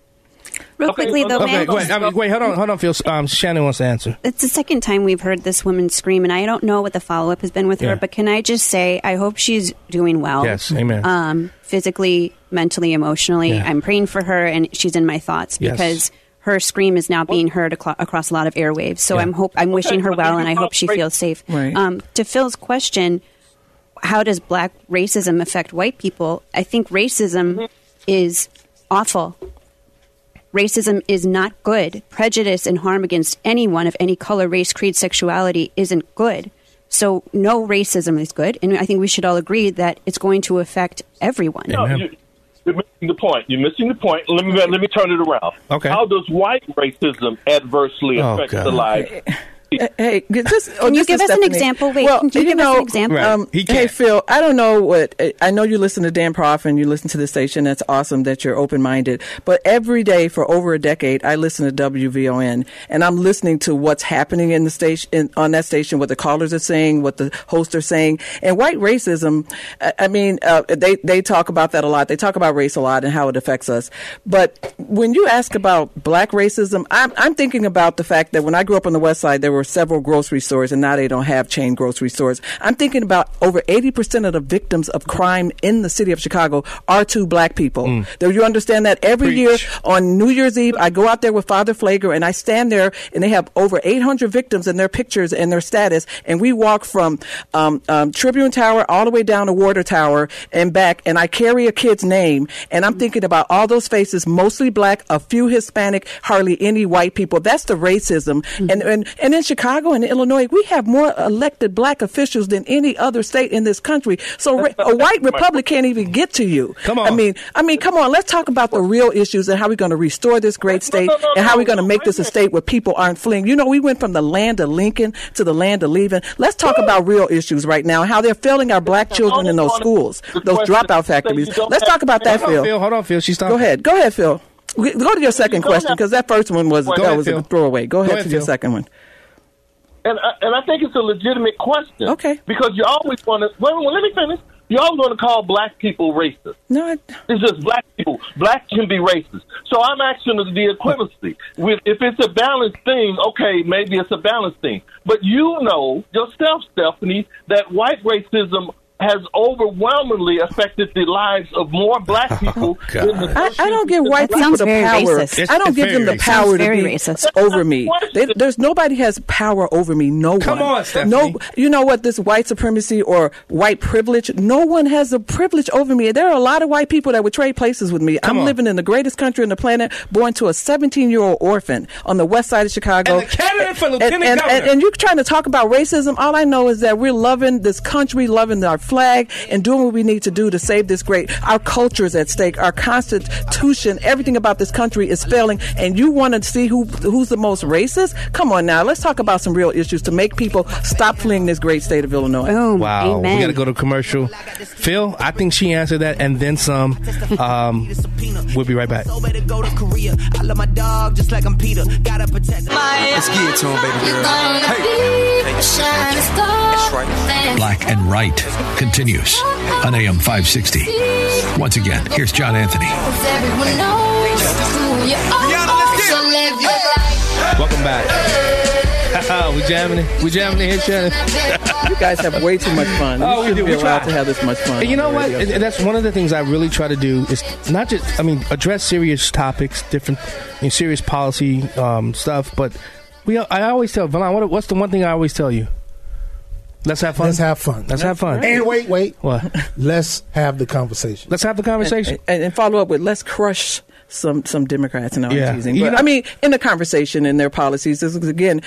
Real quickly, though, okay, man, wait, I mean, wait, hold on, hold on, Phil. Um, Shannon wants to answer. it's the second time we've heard this woman scream, and I don't know what the follow up has been with Yeah. her. But can I just say, I hope she's doing well. Yes, amen. Um, physically, mentally, emotionally, Yeah. I'm praying for her, and she's in my thoughts Yes. because her scream is now being heard aclo- across a lot of airwaves. So Yeah. I'm hope I'm wishing her well, and I hope she feels safe. Right. Um, to Phil's question, how does black racism affect white people? I think racism is awful. Racism is not good. Prejudice and harm against anyone of any color, race, creed, sexuality isn't good. So no racism is good, and I think we should all agree that it's going to affect everyone. No, you, you're missing the point. You're missing the point. Let me let me turn it around. Okay. How does white racism adversely Oh, affect God. the lives? Hey, this, oh, Can you give is us an example? Wait, well, can you give us know, an example? Right. Um, He hey. Phil, I don't know what I know. You listen to Dan Proft and you listen to the station. That's awesome that you're open minded. But every day for over a decade, I listen to WVON, and I'm listening to what's happening in the station in, on that station, what the callers are saying, what the hosts are saying, and white racism. I, I mean, uh, they they talk about that a lot. They talk about race a lot and how it affects us. But when you ask about black racism, I'm, I'm thinking about the fact that when I grew up on the West Side, there were several grocery stores, and now they don't have chain grocery stores. I'm thinking about over 80% of the victims of crime in the city of Chicago are two black people. Do you understand that? Every year on New Year's Eve, I go out there with Father Pfleger, and I stand there, and they have over 800 victims and their pictures and their status, and we walk from um, um, Tribune Tower all the way down to Water Tower and back, and I carry a kid's name, and I'm thinking about all those faces, mostly black, a few Hispanic, hardly any white people. That's the racism. And, and and in Chicago and Illinois, we have more elected black officials than any other state in this country. So a white republic can't even get to you. Come on. I mean, I mean, come on. Let's talk about the real issues and how we're going to restore this great state and how we're going to make this a state where people aren't fleeing. You know, we went from the land of Lincoln to the land of leaving. Let's talk about real issues right now. How they're failing our black children in those schools, those dropout factories. Let's talk about that, Phil. Phil. Hold on, Phil. She's Go ahead. Go ahead, Phil. Go to your second question because that first one was that was a throwaway. Go, ahead, ahead to your second one. And I, and I think it's a legitimate question. Okay. Because you always want to. Well, well, let me finish. You always want to call black people racist. No, I, it's just black people. Black can be racist. So I'm asking the equivalency. With if it's a balanced thing, okay, maybe it's a balanced thing. But you know yourself, Stephanie, that white racism has overwhelmingly affected the lives of more black oh, people. Oh, I, I, don't give white people the power. Racist. I don't give them the power to be racist. over me. They, there's nobody has power over me. No Come one. on, Stephanie. No, you know what? This white supremacy or white privilege. No one has the privilege over me. There are a lot of white people that would trade places with me. Come I'm on. living in the greatest country on the planet, born to a 17 year old orphan on the west side of Chicago. And the candidate for lieutenant and, governor. and, and you're trying to talk about racism. All I know is that we're loving this country, loving our flag, and doing what we need to do to save this great. Our culture is at stake. Our constitution, everything about this country is failing. And you want to see who who's the most racist? Come on now, let's talk about some real issues to make people stop fleeing this great state of Illinois. Boom. Wow, Amen. we got to go to commercial. Phil, I think she answered that and then some. Um, we'll be right back. So better to Korea. I love my dog just like I'm Peter. Gotta protect him. Let's get it to him, baby girl. Hey. That's right. Black and Right continues on AM 560. Once again, here's John Anthony. Welcome back. we jamming it. We jamming it here, Shannon. You guys have way too much fun. Oh, you we shouldn't do. be We allowed try. to have this much fun. And you know what? radio. And That's one of the things I really try to do is not just, I mean, address serious topics, different, you know, serious policy um, stuff. But we, I always tell Valon, what, what's the one thing I always tell you? Let's have fun. Let's have fun. Let's have fun. And wait, wait. What? Let's have the conversation. Let's have the conversation. and, and follow up with let's crush some some Democrats and I'm Yeah. teasing. You But, know- I mean, in the conversation and their policies, this is again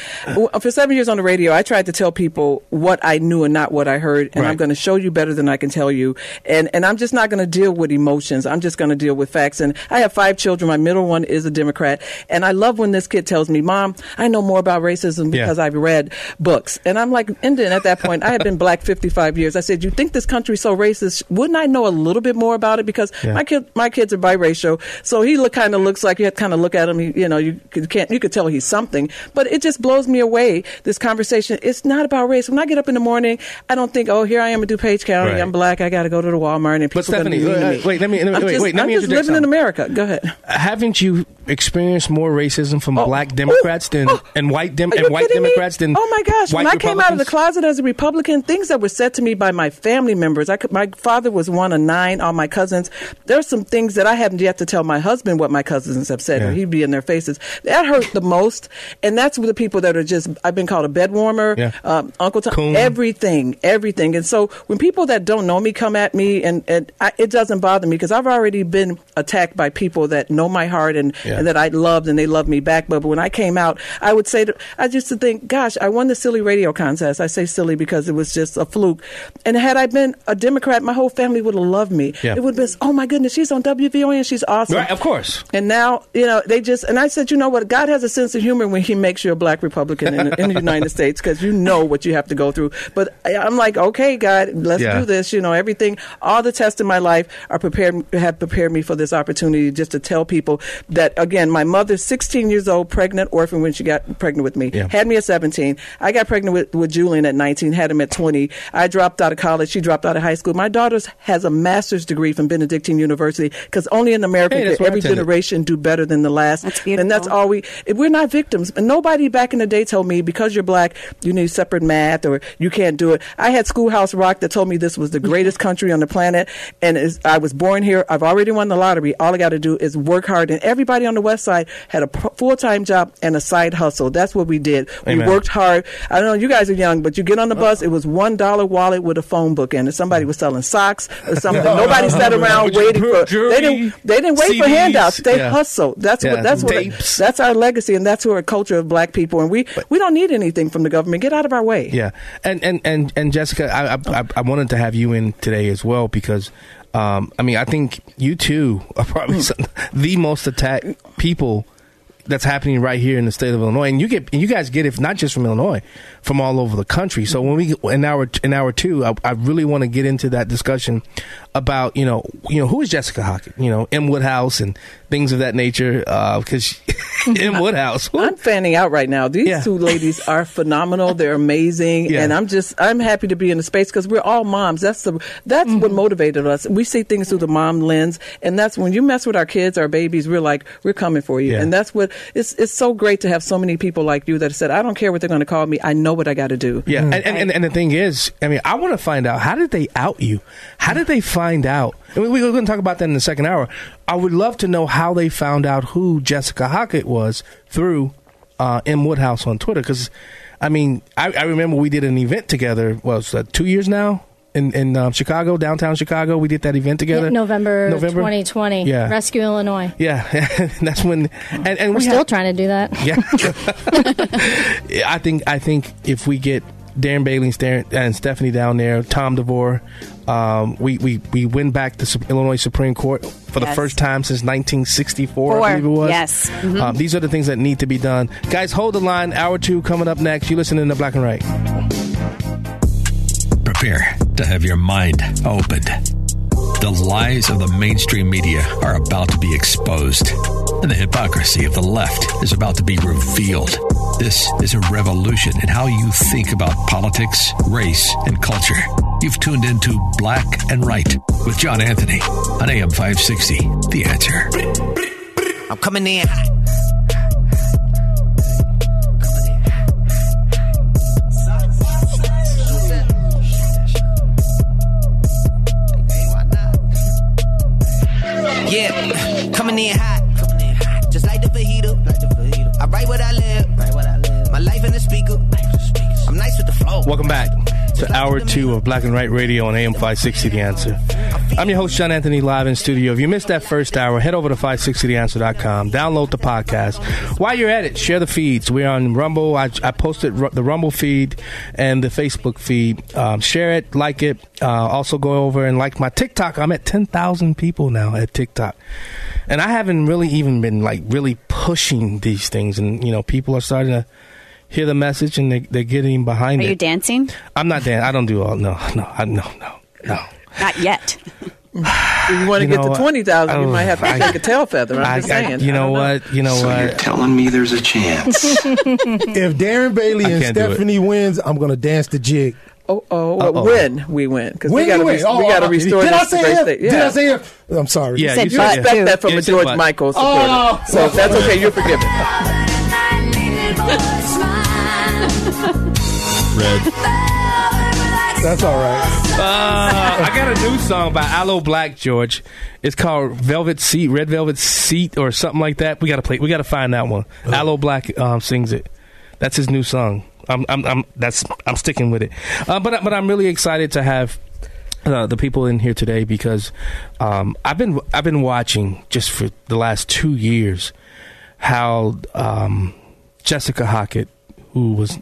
for seven years on the radio. I tried to tell people what I knew and not what I heard, and I'm going to show you better than I can tell you. And and I'm just not going to deal with emotions. I'm just going to deal with facts. And I have five children. My middle one is a Democrat, and I love when this kid tells me, "Mom, I know more about racism Yeah. because I've read books." And I'm like, and then at that point, I had been black 55 years. I said, "You think this country's so racist? Wouldn't I know a little bit more about it?" Because Yeah. my kid, my kids are biracial, so he look kind of looks like you have to kind of look at him. He, you know, you can't you could tell he's something, but it just blows me away. This conversation, it's not about race. When I get up in the morning, I don't think, oh, here I am in DuPage County, Right. I'm black, I got to go to the Walmart, and people But Stephanie, uh, wait, let me- let me- I'm wait, just, wait, let I'm just living in. America. Go ahead. Haven't you experienced more racism from Oh, black Democrats than oh, and white dem- and white kidding me? Democrats than oh my gosh when i came out of the closet as a republican things that were said to me by my family members I could, my father was one of nine all my cousins there's some things that i haven't yet to tell my husband what my cousins have said or Yeah. he'd be in their faces that hurt the most and that's with the people that are just i've been called a bed warmer Yeah. um, uncle tom Coon. everything everything and so when people that don't know me come at me and, and I, it doesn't bother me because i've already been attacked by people that know my heart and, Yeah. and that i loved and they love me back but when i came out i would say to, i just to think gosh i won the silly radio contest i say silly because it was just a fluke and had i been a democrat my whole family would have loved me Yeah. it would have been oh my goodness she's on wvon and she's awesome Right, of course. And now, you know, they just, and I said, you know what? God has a sense of humor when he makes you a black Republican in, in the United States because you know what you have to go through. But I- I'm like, okay, God, let's Yeah. do this. You know, everything, all the tests in my life are prepared, have prepared me for this opportunity just to tell people that, again, my mother's 16 years old, pregnant, orphan when she got pregnant with me, Yeah. had me at 17. I got pregnant with, with Julian at 19, had him at 20. I dropped out of college. She dropped out of high school. My daughter has a master's degree from Benedictine University because only in America Hey, every attended. generation do better than the last. That's And that's all we. We're not victims. And nobody back in the day told me because you're black, you need separate math or you can't do it. I had Schoolhouse Rock that told me this was the greatest country on the planet, and is, I was born here. I've already won the lottery. All I got to do is work hard. And everybody on the West Side had a full time job and a side hustle. That's what we did. Amen. We worked hard. I don't know. You guys are young, but you get on the bus. It was one dollar wallet with a phone book in it. Somebody was selling socks or something. Nobody sat around waiting for. They didn't. They didn't wait for CDs. Handouts. They Yeah. hustle. That's Yeah, what. That's what. That's our legacy, and that's who our culture of black people. And we we don't need anything from the government. Get out of our way. Yeah, and and and and Jessica, I I, I- I wanted to have you in today as well because. Um, I mean, I think you two are probably some, the most attacked people that's happening right here in the state of Illinois, and you get and you guys get it not just from Illinois, from all over the country. So when we in hour in hour two, I, I really want to get into that discussion about you know you know who is Jessica Hockett, you know Emma Woodhouse and things of that nature because uh, Emma Woodhouse. I'm fanning out right now. These yeah. two ladies are phenomenal. They're amazing, yeah. and I'm just I'm happy to be in the space because we're all moms. That's the that's mm-hmm. what motivated us. We see things through the mom lens, and that's when you mess with our kids, our babies. We're like we're coming for you, yeah. and that's what it's it's so great to have so many people like you that said I don't care what they're going to call me. I know what I got to do. Yeah, mm-hmm. and, and, and the thing is, I mean, I want to find out how did they out you? How did they find out? And we, we're going to talk about that in the second hour. I would love to know how they found out who Jessica Hockett was through uh, Emma Woodhouse on Twitter. Because, I mean, I, I, remember we did an event together. Was uh, two years now? in in um, Chicago, downtown Chicago. We did that event together. November, November 2020. Yeah, Rescue Illinois. Yeah, that's when. And, and we're we still trying to do that. Yeah, I think I think if we get Darren Bailey and Stephanie down there, Tom DeVore. Um, we, we, we win back the Illinois Supreme Court for the yes. first time since 1964, Four. I believe it was. Yes. Mm-hmm. Um, these are the things that need to be done. Guys, hold the line. Hour two coming up next. You listening to Black and Right. Prepare to have your mind opened. The lies of the mainstream media are about to be exposed, and the hypocrisy of the left is about to be revealed. This is a revolution in how you think about politics, race, and culture. You've tuned into Black and Right with John Anthony on AM 560. The answer. I'm coming in. Yeah, coming in hot. I write what I live. My life in the speaker. I'm nice with the flow. Welcome back to hour two of Black and Right Radio on AM 560 The Answer. I'm your host, John Anthony, live in studio. If you missed that first hour, head over to 560theanswer.com, download the podcast. While you're at it, share the feeds. We're on Rumble. I, I posted the Rumble feed and the Facebook feed. Um, share it, like it. Uh, also go over and like my TikTok. I'm at 10,000 people now at TikTok. And I haven't really even been like really pushing these things. And, you know, people are starting to hear the message and they, they're getting behind Are it. Are you dancing? I'm not dancing. I don't do all. No, no, I, no, no, no. Not yet. if you want to you get to 20,000, you oh, might have to I, take a tail feather. I'm I, just saying. you know what? You know so what? You're telling me there's a chance. if Darren Bailey and Stephanie wins, I'm going to dance the jig. Oh, oh, Uh-oh. when we win because we got to re- oh, we got to restore did this I say state. Yeah. Did I say it? I'm sorry. Yeah, you, you expect yeah. that from yeah, a George Michael supporter. Oh. So if that's okay, you're forgiven. Red. That's all right. Uh, I got a new song by Aloe Blacc, George. It's called Velvet Seat, Red Velvet Seat, or something like that. We got to play. We got to find that one. Oh. Aloe Blacc um, sings it. That's his new song. I'm, I'm, I'm that's, I'm sticking with it. Uh, but, but I'm really excited to have uh, the people in here today because um, I've been, I've been watching just for the last two years how um, Jessica Hockett, who was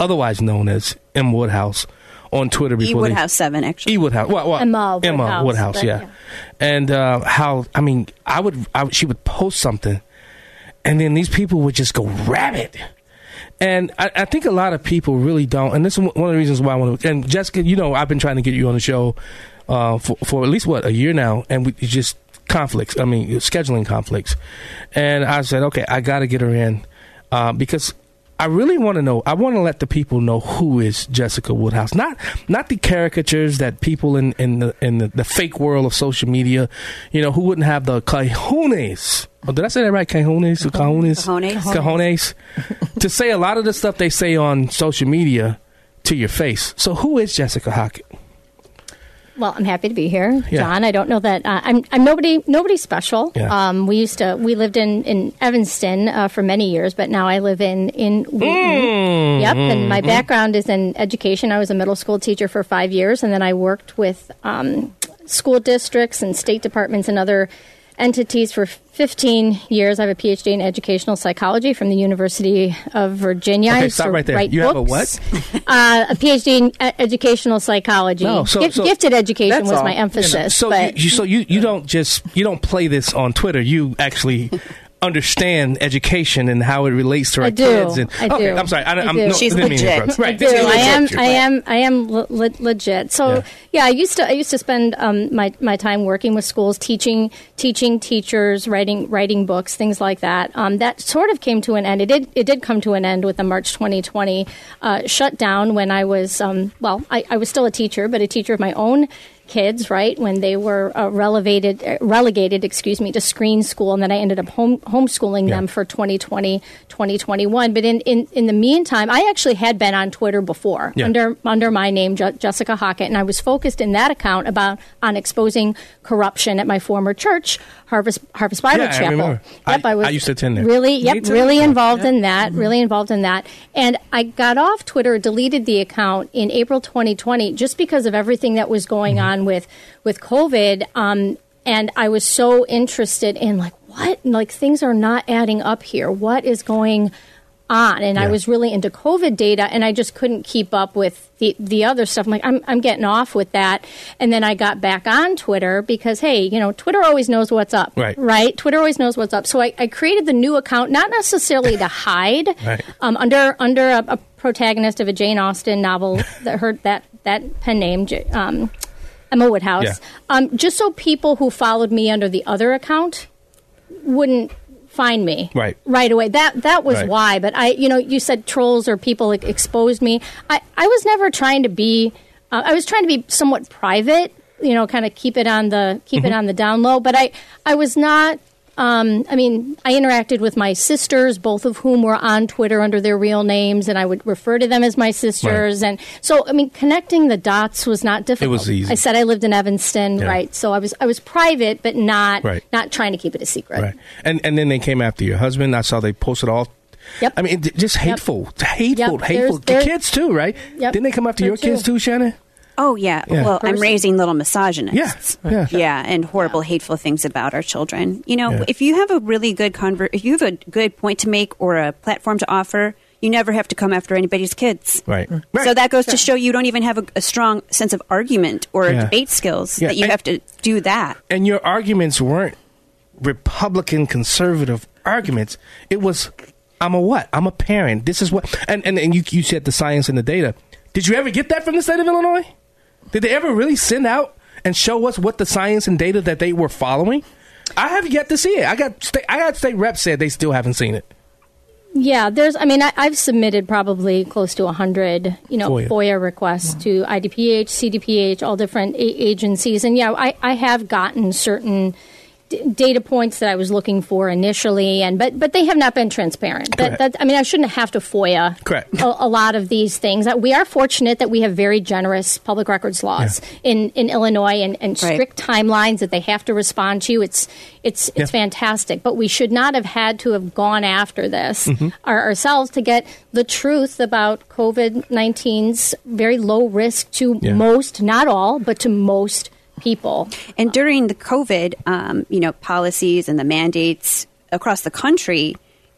otherwise known as M. Woodhouse, on Twitter before. E Woodhouse seven actually. E Woodhouse. Well, well, Emma Woodhouse. Emma Woodhouse. yeah. yeah. And uh, how I mean, I would, I, she would post something, and then these people would just go rabid. And I, I, think a lot of people really don't. And this is one of the reasons why I want to. And Jessica, you know, I've been trying to get you on the show uh, for, for at least what a year now, and we just conflicts. I mean, scheduling conflicts. And I said, okay, I got to get her in uh, because I really want to know. I want to let the people know who is Jessica Woodhouse. Not not the caricatures that people in in the in the, the fake world of social media, you know, who wouldn't have the cojones. Oh, did I say that right? Cojones, cojones, cojones, cojones, to say a lot of the stuff they say on social media to your face. So, who is Jessica Hockett? Well, I'm happy to be here, yeah. John. I don't know that uh, I'm, I'm nobody nobody special. Yeah. Um, we used to we lived in in Evanston uh, for many years, but now I live in in Wheaton. Mm. Yep, and my mm-hmm. background is in education. I was a middle school teacher for five years, and then I worked with um, school districts and state departments and other entities for 15 years. I have a PhD in educational psychology from the University of Virginia. Okay, stop right there. You books. have a what? uh, a PhD in educational psychology. No, so, so gifted education was all. my emphasis. You know, so, you, so you, you don't just you don't play this on Twitter. You actually understand education and how it relates to our I do. kids. And, I okay, do. I'm sorry. I, I I'm, do. no, She's didn't mean to legit. interrupt. I do. I am. I am. I am le- le- legit. So Yeah. yeah. I used to. I used to spend um, my my time working with schools, teaching teaching teachers, writing writing books, things like that. Um, that sort of came to an end. It did. It did come to an end with the March 2020 uh, shutdown when I was. Um, well, I, I was still a teacher, but a teacher of my own kids, right, when they were uh, relegated, uh, relegated, excuse me, to screen school, and then I ended up home homeschooling them for 2020, 2021. But in, in, in the meantime, I actually had been on Twitter before Yeah. under under my name, Je- Jessica Hockett, and I was focused in that account about on exposing corruption at my former church, Harvest Harvest Bible Yeah, Chapel. remember. Yep, I- I, was I used to attend there. Really, yep, really involved Yeah. in that. Really involved in that, and I got off Twitter, deleted the account in April 2020, just because of everything that was going Mm-hmm. on with with COVID. Um, and I was so interested in like what, like things are not adding up here. What is going on? And I was really into COVID data, and I just couldn't keep up with the the other stuff. I'm like, I'm I'm getting off with that. And then I got back on Twitter because hey, you know, Twitter always knows what's up, Right. Right? Twitter always knows what's up. So I, I created the new account, not necessarily to hide, Right. um, under under a, a protagonist of a Jane Austen novel that heard that that pen name. Um, Emma Woodhouse, Yeah. um, just so people who followed me under the other account wouldn't find me Right. right away. That that was Right. why. But I, you know, you said trolls or people like, exposed me. I I was never trying to be. Uh, I was trying to be somewhat private. You know, kind of keep it on the keep it Mhm. on the down low. But I I was not. Um, I mean, I interacted with my sisters, both of whom were on Twitter under their real names, and I would refer to them as my sisters. And so, I mean, connecting the dots was not difficult. It was easy. I said I lived in Evanston, Yeah. right? So I was I was private, but not Right. not trying to keep it a secret. Right. And and then they came after your husband. I saw they posted all. Yep. I mean, just hateful, hateful, Yep. hateful. There's- the kids too, right? Yep. Didn't they come after Her your kids too. too, Shannon? Oh yeah. Yeah. Well, I'm raising little misogynists. Yeah. Yeah. Yeah, and horrible, hateful things about our children. You know, Yeah. if you have a really good conver- if you have a good point to make or a platform to offer, you never have to come after anybody's kids. Right. Mm-hmm. So that goes to show you don't even have a, a strong sense of argument or Yeah. debate skills Yeah, that you and- have to do that. And your arguments weren't Republican conservative arguments. It was, I'm a what? I'm a parent. This is what. And and, and you you said the science and the data. Did you ever get that from the state of Illinois? Did they ever really send out and show us what the science and data that they were following? I have yet to see it. I got state, I got state reps said they still haven't seen it. Yeah, there's. I mean, I, I've submitted probably close to hundred, you know, FOIA. FOIA, requests to IDPH, CDPH, all different a- agencies, and yeah, I, I have gotten certain d- data points that I was looking for initially, and but but they have not been transparent. That, that I mean, I shouldn't have to FOIA Correct. a, a lot of these things. Uh, We are fortunate that we have very generous public records laws in, in Illinois and, and Right. strict timelines that they have to respond to. It's it's it's Yeah. fantastic, but we should not have had to have gone after this Mhm. our, ourselves to get the truth about COVID 19's very low risk to Yeah. most, not all, but to most people. And during the COVID, um, you know, policies and the mandates across the country,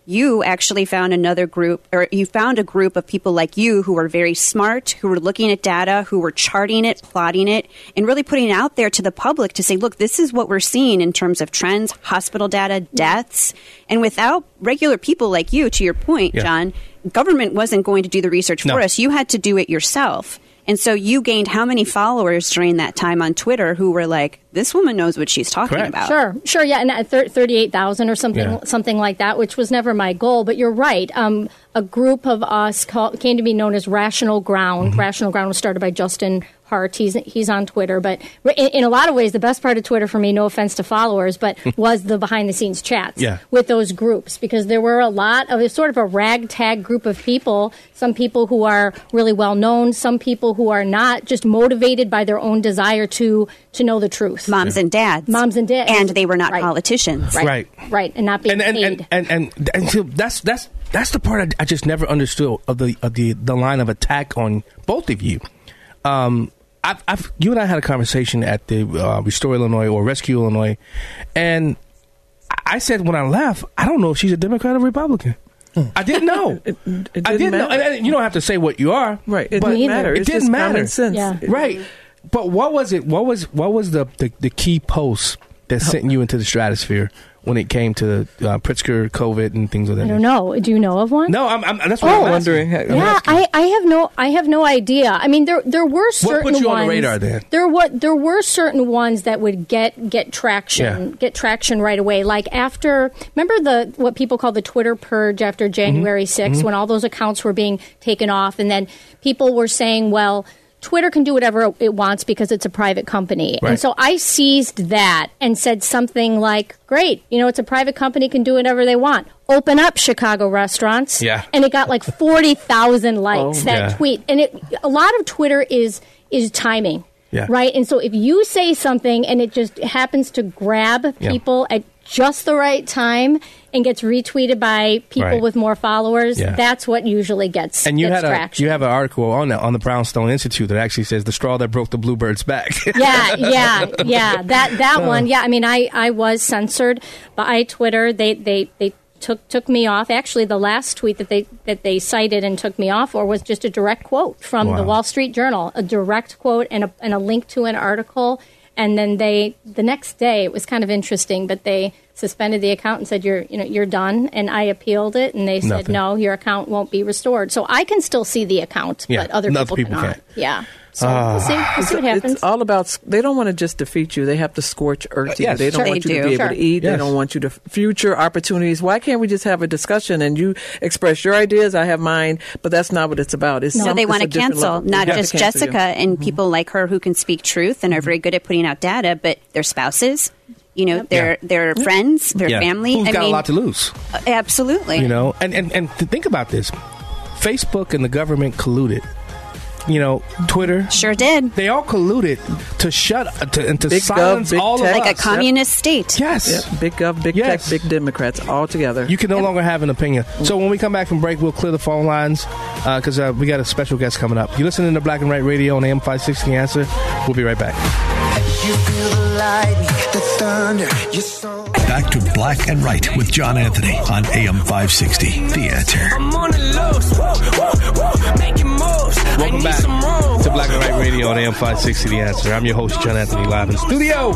you actually found another group, or you found a group of people like you who were very smart, who were looking at data, who were charting it, plotting it, and really putting it out there to the public to say, look, this is what we're seeing in terms of trends, hospital data, deaths. And without regular people like you, to your point, Yeah. John, government wasn't going to do the research for us. You had to do it yourself. And so you gained how many followers during that time on Twitter who were like, this woman knows what she's talking about? Sure, sure, yeah, and at thir- thirty-eight thousand or something, Yeah. something like that, which was never my goal. But you're right. Um, a group of us called, came to be known as Rational Ground. Mm-hmm. Rational Ground was started by Justin Hart. He's he's on Twitter, but in, in a lot of ways, the best part of Twitter for me, no offense to followers, but was the behind-the-scenes chats Yeah. with those groups because there were a lot of sort of a ragtag group of people. Some people who are really well known, some people who are not, just motivated by their own desire to to know the truth. Moms and dads. Moms and dads. And they were not politicians. Right. Right. Right. And not being and and, paid. and and and and so that's that's that's the part I, I just never understood of the of the the line of attack on both of you. Um, I've, I've you and I had a conversation at the uh, Restore Illinois or Rescue Illinois, and I- I said when I left, I don't know if she's a Democrat or Republican. I didn't know. it, it I didn't know. And, and you don't have to say what you are. Right. It but didn't matter. It It's didn't matter. common sense. Yeah. Right. But what was it? What was what was the the, the key post that sent you into the stratosphere? When it came to uh, Pritzker, COVID, and things like that. I don't know. Do you know of one? No, I'm, I'm that's what oh, I'm wondering. yeah, I, I have no I have no idea. I mean, there there were certain what put you ones, on the radar then? There what there were certain ones that would get get traction yeah. get traction right away. Like after remember the what people call the Twitter purge after January mm-hmm. 6th mm-hmm. when all those accounts were being taken off, and then people were saying, well Twitter can do whatever it wants because it's a private company. Right. And so I seized that and said something like, great, you know, it's a private company, can do whatever they want. Open up Chicago restaurants. Yeah. And it got like 40,000 likes, oh, that yeah. tweet. And it, a lot of Twitter is, is timing. Yeah. Right. And so if you say something and it just happens to grab people yeah. at just the right time and gets retweeted by people right. with more followers, yeah. that's what usually gets and you gets had traction. a you have an article on the, on the Brownstone Institute that actually says the straw that broke the bluebird's back. yeah, yeah, yeah. That that one. Yeah, I mean, I I was censored by Twitter. They they they took took me off. Actually, the last tweet that they that they cited and took me off or was just a direct quote from wow. the Wall Street Journal, a direct quote and a and a link to an article and then they the next day it was kind of interesting but they suspended the account and said you're you know you're done. And I appealed it and they said Nothing. no your account won't be restored. So I can still see the account yeah, but other people, people cannot. Can't. yeah so uh, we'll, see, we'll see what happens. It's all about. They don't want to just defeat you. They have to scorch earth you. Yes, they don't sure want they you do. to be able to eat. Yes. They don't want you to future opportunities. Why can't we just have a discussion and you express your ideas? I have mine, but that's not what it's about. It's no, some, they want to cancel not just Jessica you. and mm-hmm. people like her who can speak truth and are very good at putting out data, but their spouses, you know, their yeah. their friends, their yeah. family. Who's I got mean, a lot to lose? Uh, absolutely. You know, and, and and to think about this, Facebook and the government colluded you know, Twitter. Sure did. They all colluded to shut to, and to big silence gov, all tech. of like us. a communist yep. state. Yes. Yep. Big gov, big yes. tech, big Democrats all together. You can no yep. longer have an opinion. So when we come back from break, we'll clear the phone lines because uh, uh, we got a special guest coming up. You listening to Black and Right Radio on AM 560 Answer. We'll be right back. Back to Black and Right with John Anthony on AM 560. The answer. Welcome back to Black and Right Radio on AM 560 The Answer. I'm your host, John Anthony, live in the studio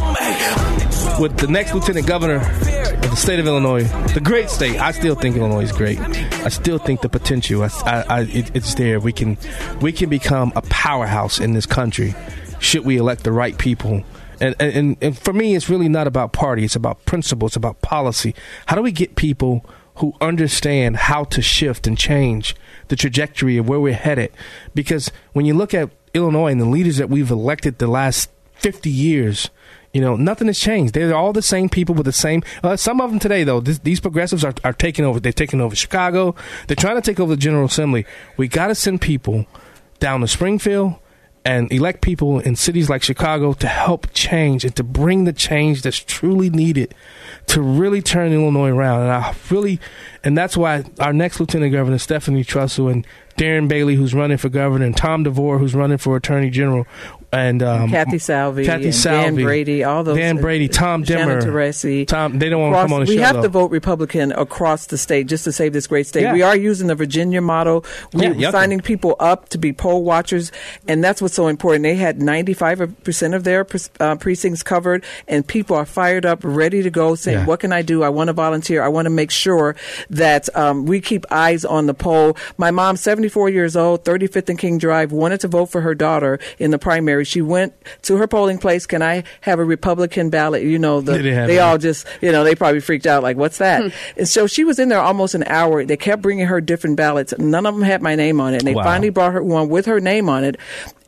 with the next Lieutenant Governor of the state of Illinois, the great state. I still think Illinois is great. I still think the potential, I, I, I, it, it's there. We can, we can become a powerhouse in this country should we elect the right people and, and, and for me, it's really not about party. It's about principle. It's about policy. How do we get people who understand how to shift and change the trajectory of where we're headed? Because when you look at Illinois and the leaders that we've elected the last 50 years, you know, nothing has changed. They're all the same people with the same. Uh, some of them today, though, this, these progressives are, are taking over. They're taking over Chicago. They're trying to take over the General Assembly. We got to send people down to Springfield and elect people in cities like Chicago to help change and to bring the change that's truly needed to really turn Illinois around. And I really, and that's why our next Lieutenant Governor, Stephanie Trussell, and Darren Bailey, who's running for governor, and Tom DeVore, who's running for Attorney General, and um, Kathy Salvi, Kathy Salvi, Dan Brady, all those, Dan Brady, Tom Demmer, Teresi, Tom. They don't want to come on the we show. We have though. to vote Republican across the state just to save this great state. Yeah. We are using the Virginia model. We're yeah, signing people up to be poll watchers, and that's what's so important. They had ninety five percent of their uh, precincts covered, and people are fired up, ready to go, saying, yeah. "What can I do? I want to volunteer. I want to make sure that um, we keep eyes on the poll." My mom, seventy four years old, thirty fifth and King Drive, wanted to vote for her daughter in the primary. She went to her polling place. Can I have a Republican ballot? You know, the, they, they all just, you know, they probably freaked out like, what's that? Hmm. And so she was in there almost an hour. They kept bringing her different ballots. None of them had my name on it. And they wow. finally brought her one with her name on it.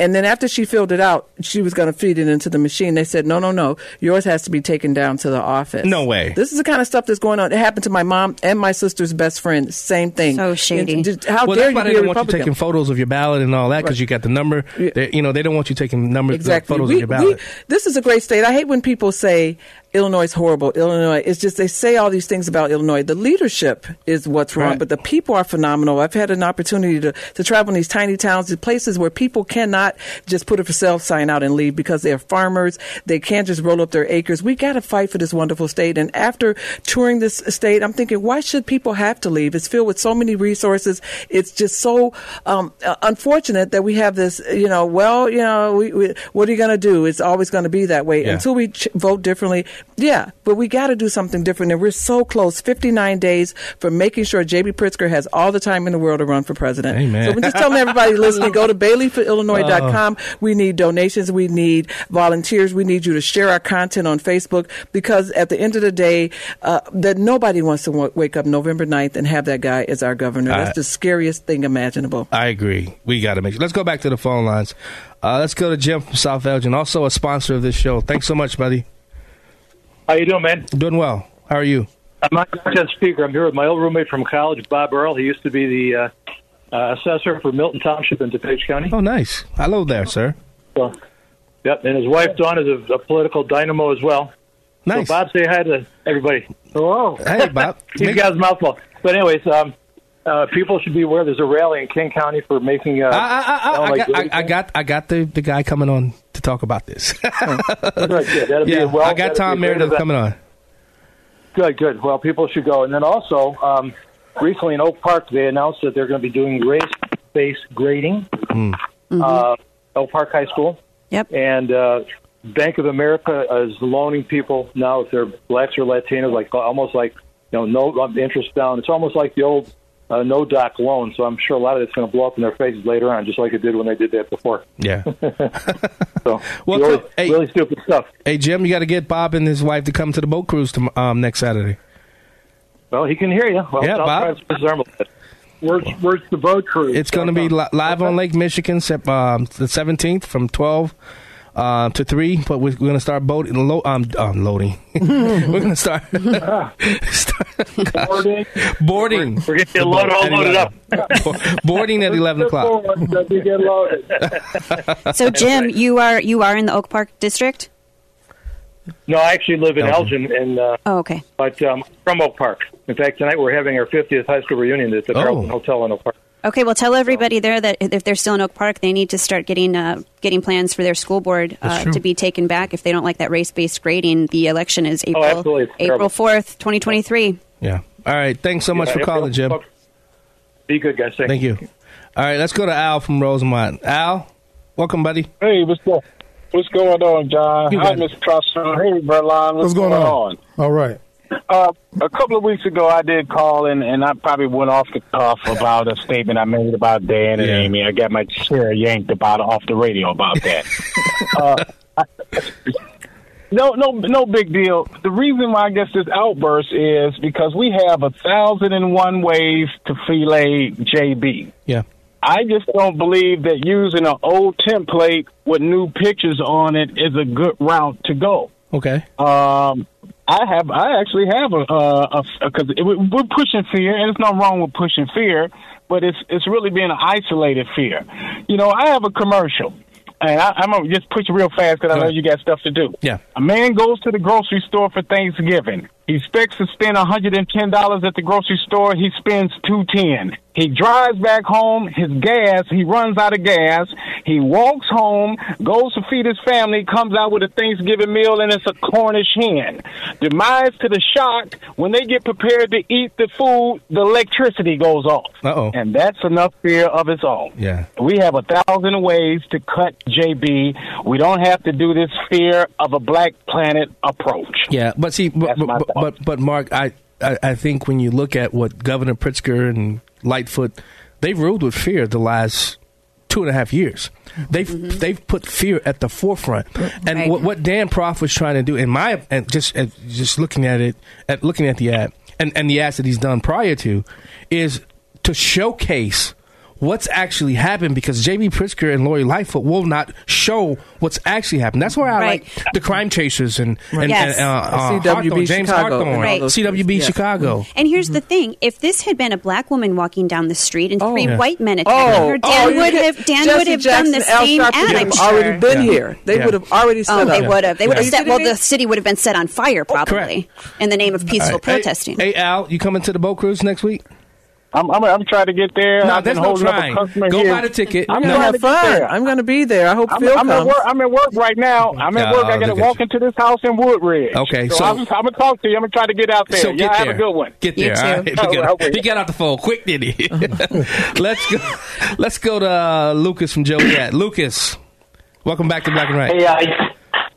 And then after she filled it out, she was going to feed it into the machine. They said, no, no, no, yours has to be taken down to the office. No way. This is the kind of stuff that's going on. It happened to my mom and my sister's best friend. Same thing. So shady. And, how well, dare that's why you they don't want you taking photos of your ballot and all that because right. you got the number. They, you know, they don't want you taking numbers, uh, exactly. photos we, of your ballot. We, this is a great state. I hate when people say Illinois is horrible. Illinois, it's just they say all these things about Illinois. The leadership is what's wrong, right. but the people are phenomenal. I've had an opportunity to, to travel in these tiny towns, to places where people cannot just put a for sale sign out and leave because they're farmers. They can't just roll up their acres. We got to fight for this wonderful state. And after touring this state, I'm thinking, why should people have to leave? It's filled with so many resources. It's just so um, uh, unfortunate that we have this, you know, well, you know, we, we, what are you going to do? It's always going to be that way yeah. until we ch- vote differently Yeah, but we got to do something different. And we're so close 59 days from making sure J.B. Pritzker has all the time in the world to run for president. Amen. So just telling everybody listening go to baileyforillinois.com. Oh. We need donations. We need volunteers. We need you to share our content on Facebook because at the end of the day, uh, that nobody wants to w- wake up November 9th and have that guy as our governor. That's I- the scariest thing imaginable. I agree. We got to make. Sure. Let's go back to the phone lines. Uh, let's go to Jim from South Elgin, also a sponsor of this show. Thanks so much, buddy. How you doing, man? Doing well. How are you? I'm not content speaker. I'm here with my old roommate from college, Bob Earl. He used to be the uh, uh, assessor for Milton Township in DuPage County. Oh, nice. Hello there, sir. So, yep, and his wife Dawn is a, a political dynamo as well. Nice. So Bob, say hi to everybody. Hello. Hey, Bob. He's got his mouth full. But anyways, um, uh, people should be aware. There's a rally in King County for making. Uh, I, I, I, sound I, got, I, I got I got the, the guy coming on to talk about this. Right, yeah, yeah, well- I got Tom Meredith coming on. Good, good. Well, people should go. And then also, um, recently in Oak Park, they announced that they're going to be doing race-based grading. Hmm. Uh, Oak Park High School. Yep. And uh, Bank of America is loaning people now if they're blacks or Latinos, like almost like you know no interest down. It's almost like the old uh, no doc loan. So I'm sure a lot of it's going to blow up in their faces later on, just like it did when they did that before. Yeah. so Well, really, so- hey- really stupid stuff. Hey, Jim, you got to get Bob and his wife to come to the boat cruise to, um, next Saturday. Well, he can hear you. Well, Yeah, Bob. try to disarm a bit. Where's, where's the boat cruise? It's going to be li- live on Lake Michigan, um, the 17th from 12 uh, to 3. But we're, going to start boating, lo- um, um, loading. we're going to start, start boarding. boarding. We're getting you loaded, all loaded 11. boarding at 11 o'clock. Get loaded. So, Jim, you are you are in the Oak Park district. No, I actually live in Elgin. Elgin, and uh, Oh, okay. but um, from Oak Park. In fact, tonight we're having our 50th high school reunion at the Oh. Carleton Hotel in Oak Park. Okay, well, tell everybody there that if they're still in Oak Park, they need to start getting uh, getting plans for their school board uh, to be taken back if they don't like that race based grading. The election is April absolutely. April fourth, twenty twenty three. Yeah. All right. Thanks so much Yeah, for yep, calling, yep. Jim. Be good, guys. Thank, Thank you. All right, let's go to Al from Rosemont. Al, welcome, buddy. Hey, what's going What's going on, John? You Hi, got Mr. Trussell. Hey, Berlon. What's, What's going on? All right. Uh, a couple of weeks ago, I did call and, and I probably went off the cuff about a statement I made about Dan and Yeah. Amy. I got my chair yanked about off the radio about that. uh, I- no, no, no big deal. The reason why I guess this outburst is because we have a thousand and one ways to fillet JB. Yeah. I just don't believe that using an old template with new pictures on it is a good route to go. Okay. Um, I have, I actually have a, a, because we're pushing fear, and there's nothing wrong with pushing fear, but it's it's really being an isolated fear. You know, I have a commercial, and I, I'm gonna just push real fast because I know you got stuff to do. Yeah. A man goes to the grocery store for Thanksgiving. He expects to spend $110 at the grocery store. He spends 210 He drives back home. His gas, he runs out of gas. He walks home, goes to feed his family, comes out with a Thanksgiving meal, and it's a Cornish hen. Demise to the shock, when they get prepared to eat the food, the electricity goes off. Uh-oh. And that's enough fear of its own. Yeah. We have a thousand ways to cut JB. We don't have to do this fear of a black planet approach. Yeah, but see, but but, but, but Mark, I, I I think when you look at what Governor Pritzker and Lightfoot, they've ruled with fear the last two and a half years. They've mm-hmm. they've put fear at the forefront, and Right. what, what Dan Proft was trying to do, in my and just and just looking at it, at looking at the ad and and the ads that he's done prior to, is to showcase. What's actually happened because J.B. Pritzker and Lori Lightfoot will not show what's actually happened. That's where I Right. like the crime chasers and, and, Yes. and uh, uh, CWB Hawthorne, James Chicago and Hawthorne, all Right. those CWB things. Yeah. Chicago. And here's the thing: if this had been a black woman walking down the street and three Yeah. white men attacking Oh, her, Dan oh, would have Dan Jesse would have done the Al same Sharpton ad. would I'm have sure. already been Yeah. here. They Yeah. would have already set Oh, up. they would have. They would have set. Well, the city would have been set on fire probably in the name of peaceful All right. Hey- protesting. Hey, Al, you coming to the boat cruise next week? I'm, I'm, I'm trying to get there. No, I've been there's no trying. Go here. buy the ticket. I'm I'm No. gonna trying have fun. there. I'm gonna be there. I hope I'm, Phil I'm at work. I'm at work right now. I'm at Oh, work. I got to walk you. into this house in Woodridge. Okay, so, so- I'm, I'm gonna talk to you. I'm gonna try to get out there. So yeah, get have there. a good one. Get You there. too. All right. He, got, okay. he got out the phone quick, did he? let's go. Let's go to uh, Lucas from Joliet. Lucas, welcome back to Black and Right. Hey, uh,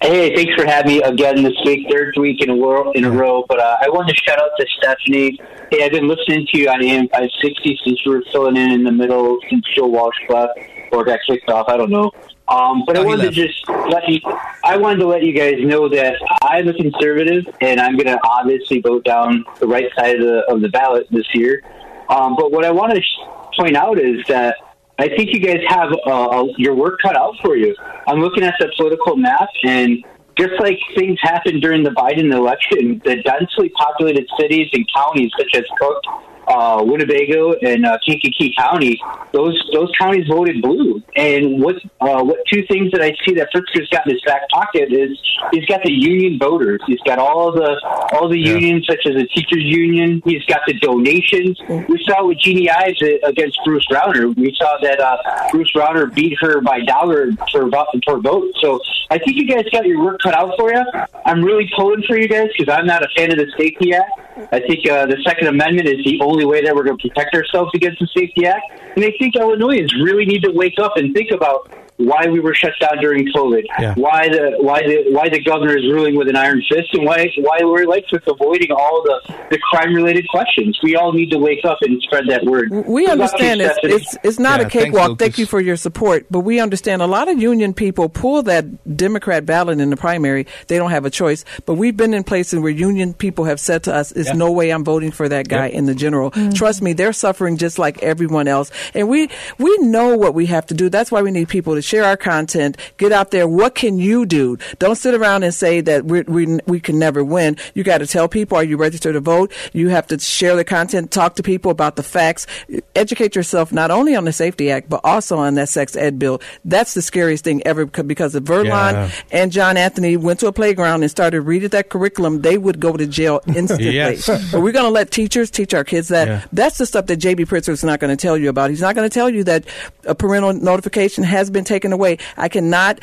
Hey, thanks for having me again this week, third week in a row. In a row, but uh, I wanted to shout out to Stephanie. Hey, I've been listening to you on AM 560 since you were filling in in the middle since Joe Walsh left or got kicked off. I don't know. Um, but I wanted to just let you. I wanted to let you guys know that I'm a conservative, and I'm going to obviously vote down the right side of the of the ballot this year. Um, but what I want to sh- point out is that I think you guys have uh, your work cut out for you. I'm looking at the political map, and just like things happened during the Biden election, the densely populated cities and counties such as Cook, uh, Winnebago and uh, Kankakee County, those those counties voted blue. And what uh, what two things that I see that Pritzker's got in his back pocket is he's got the union voters. He's got all the all the yeah. unions, such as the teachers union. He's got the donations. We saw with Jeanne Ives against Bruce Rauner. We saw that uh, Bruce Rauner beat her by dollar per per vote. So I think you guys got your work cut out for you. I'm really pulling for you guys because I'm not a fan of the Safety Act. I think uh, the Second Amendment is the only way that we're going to protect ourselves against the Safety Act. And I think Illinoisans really need to wake up and think about why we were shut down during COVID, yeah. why the why the why the governor is ruling with an iron fist, and why why we're like just avoiding all the the crime related questions. We all need to wake up and spread that word. We understand it's, it's, it's not yeah, a cakewalk. Thanks, Thank you for your support, but we understand a lot of union people pull that Democrat ballot in the primary. They don't have a choice. But we've been in places where union people have said to us, "There's yeah. no way I'm voting for that guy in the general." Mm-hmm. Trust me, they're suffering just like everyone else, and we we know what we have to do. That's why we need people to share our content, get out there. What can you do? Don't sit around and say that we we we can never win. You got to tell people, are you registered to vote? You have to share the content, talk to people about the facts, educate yourself not only on the Safety Act, but also on that sex ed bill. That's the scariest thing ever because if Verlon yeah. and John Anthony went to a playground and started reading that curriculum, they would go to jail instantly. yes. But we're going to let teachers teach our kids that. Yeah. That's the stuff that J.B. Pritzker is not going to tell you about. He's not going to tell you that a parental notification has been taken away. I cannot,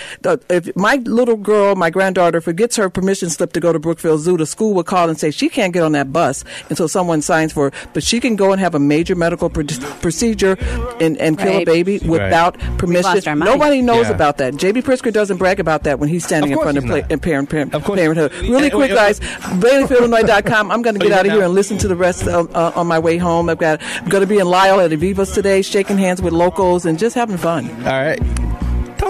if my little girl, my granddaughter, forgets her permission slip to go to Brookfield Zoo, the school will call and say she can't get on that bus until someone signs for her, but she can go and have a major medical pr- procedure and, and kill right. a baby without right. permission. Nobody knows yeah. about that. J.B. Pritzker doesn't brag about that when he's standing in front of, play, parent, parent, of parenthood. Really quick, guys, BaileyFieldIllinois.com. I'm going to get out of here and listen to the rest of, uh, on my way home. I've got, I'm going to be in Lisle at Avivas today, shaking hands with locals and just having fun. All right.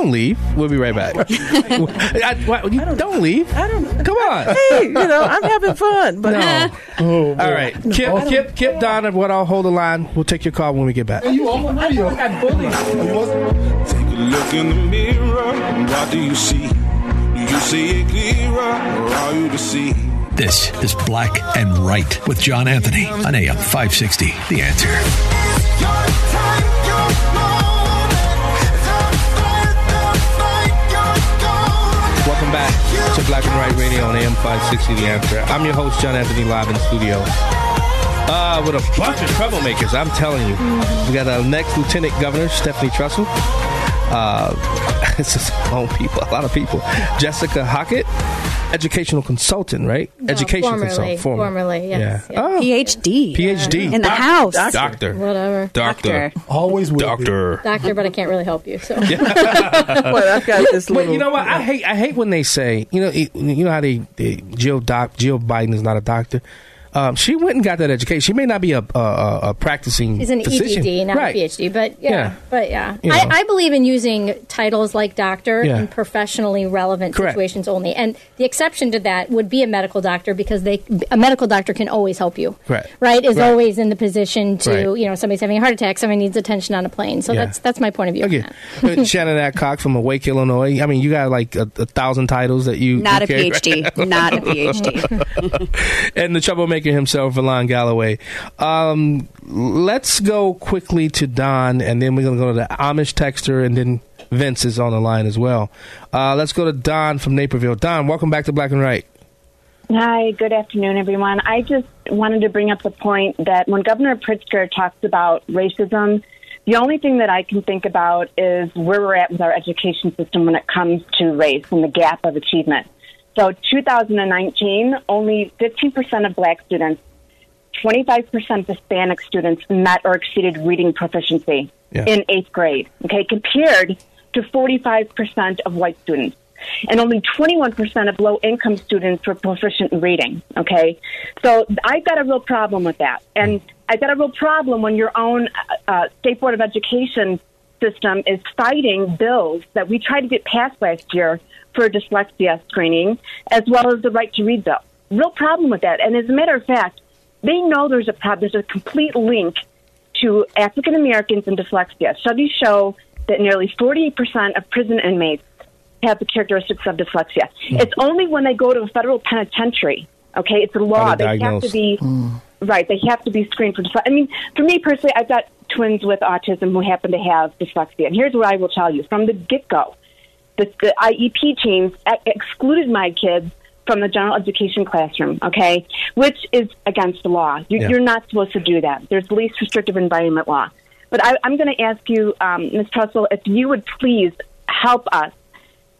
Don't leave. We'll be right back. I, what, you, don't, don't, leave. I don't. Come on. Hey, you know I'm having fun. But no. oh, all right, no, Kip, Kip, Kip, Donna. What I'll hold the line. We'll take your call when we get back. you on the radio. I bullied. Take a look in the mirror. What do you see? Do you see it clearer, or are you deceived? This is Black and Right with John Anthony on AM 560. The answer. Black and Right Radio on AM 560 The Answer. I'm your host, John Anthony, live in studio. Uh, with a bunch of troublemakers, I'm telling you. We got our next Lieutenant Governor, Stephanie Trussell. Uh, it's just own people, a lot of people. Jessica Hockett, educational consultant, right? No, education formerly, consultant. Formerly, formerly yes. Yeah. Oh. PhD. PhD. In the Doc- house. Doctor. doctor. Whatever. Doctor. doctor. Always will Doctor. Be. Doctor, but I can't really help you. So. well, I've got this little. you know what? I hate. I hate when they say. You know. You know how they, they Jill Doc Jill Biden is not a doctor. Um, she went and got that education. She may not be a, a, a practicing. She's an physician. EDD, not right. a PhD, but yeah, yeah. but yeah, I, I, believe in using titles like doctor yeah. in professionally relevant Correct. situations only. And the exception to that would be a medical doctor because they a medical doctor can always help you. Right, right, is right. always in the position to right. you know somebody's having a heart attack, somebody needs attention on a plane. So yeah. that's that's my point of view. Okay, Shannon Adcock from Awake Illinois. I mean, you got like a, a thousand titles that you not a carry, PhD, right? not a PhD, and the troublemaker himself, Verlon Galloway. Galloway. Um, let's go quickly to Don, and then we're going to go to the Amish texter, and then Vince is on the line as well. Uh, let's go to Don from Naperville. Don, welcome back to Black and Right. Hi, good afternoon, everyone. I just wanted to bring up the point that when Governor Pritzker talks about racism, the only thing that I can think about is where we're at with our education system when it comes to race and the gap of achievement. So, 2019, only 15% of black students 25% of Hispanic students met or exceeded reading proficiency yeah. in eighth grade, okay, compared to 45% of white students. and only 21% of low income students were proficient in reading. Okay, so I've got a real problem with that, and I've got a real problem when your own uh, state board of education system is fighting bills that we tried to get passed last year for dyslexia screening, as well as the right to read bill. Real problem with that, and as a matter of fact, they know there's a problem. There's a complete link to African Americans and dyslexia. Studies show that nearly 48% of prison inmates have the characteristics of dyslexia. Mm. It's only when they go to a federal penitentiary, okay, it's a law. They have to be, mm. right, they have to be screened for dyslexia. I mean, for me personally, I've got twins with autism who happen to have dyslexia. And here's what I will tell you from the get go the, the IEP teams excluded my kids from the general education classroom, okay, which is against the law. You, yeah. You're not supposed to do that. There's the least restrictive environment law. But I, am going to ask you, um, Ms. Trussell, if you would please help us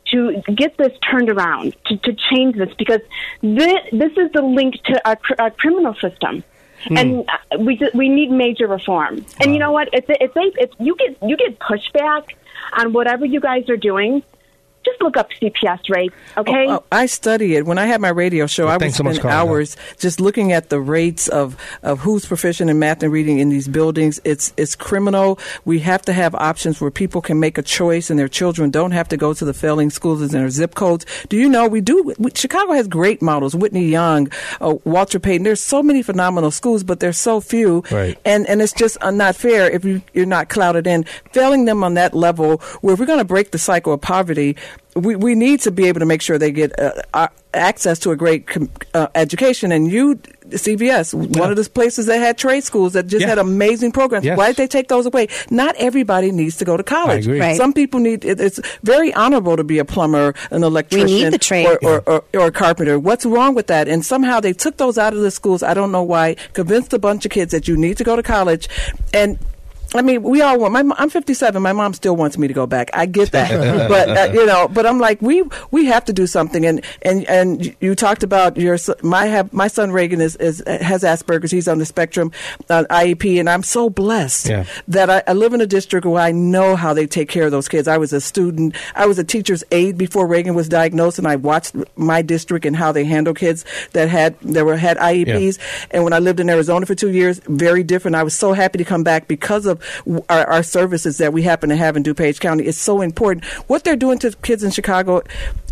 to get this turned around, to, to change this, because this, this is the link to our, our criminal system. Hmm. And uh, we we need major reform. And you know what? If, if they if you get you get pushback on whatever you guys are doing, just look up CPS rates, okay? Oh, oh, I study it. When I had my radio show, well, I would spend so hours just looking at the rates of, of who's proficient in math and reading in these buildings. It's it's criminal. We have to have options where people can make a choice and their children don't have to go to the failing schools in their zip codes. Do you know we do? We, Chicago has great models. Whitney Young, uh, Walter Payton. There's so many phenomenal schools, but there's so few, right. and and it's just not fair if you, you're not clouded in. Failing them on that level, where we're going to break the cycle of poverty we, we need to be able to make sure they get uh, access to a great uh, education. And you, CPS, yeah. one of the places that had trade schools that just yeah. had amazing programs. Yes. Why did they take those away? Not everybody needs to go to college. Right. Some people need. It, it's very honorable to be a plumber, an electrician, we need or, or, or, or, a carpenter. What's wrong with that? And somehow they took those out of the schools. I don't know why. Convinced a bunch of kids that you need to go to college, and I mean, we all want. My, I'm 57. My mom still wants me to go back. I get that, but uh, you know, but I'm like, we we have to do something. And and and you talked about your my have my son Reagan is, is has Asperger's. He's on the spectrum, uh, IEP, and I'm so blessed yeah. that I, I, live in a district where I know how they take care of those kids. I was a student. I was a teacher's aide before Reagan was diagnosed, and I watched my district and how they handle kids that had that were had IEPs. Yeah. And when I lived in Arizona for two years, very different. I was so happy to come back because of our, our services that we happen to have in DuPage County is so important. What they're doing to kids in Chicago,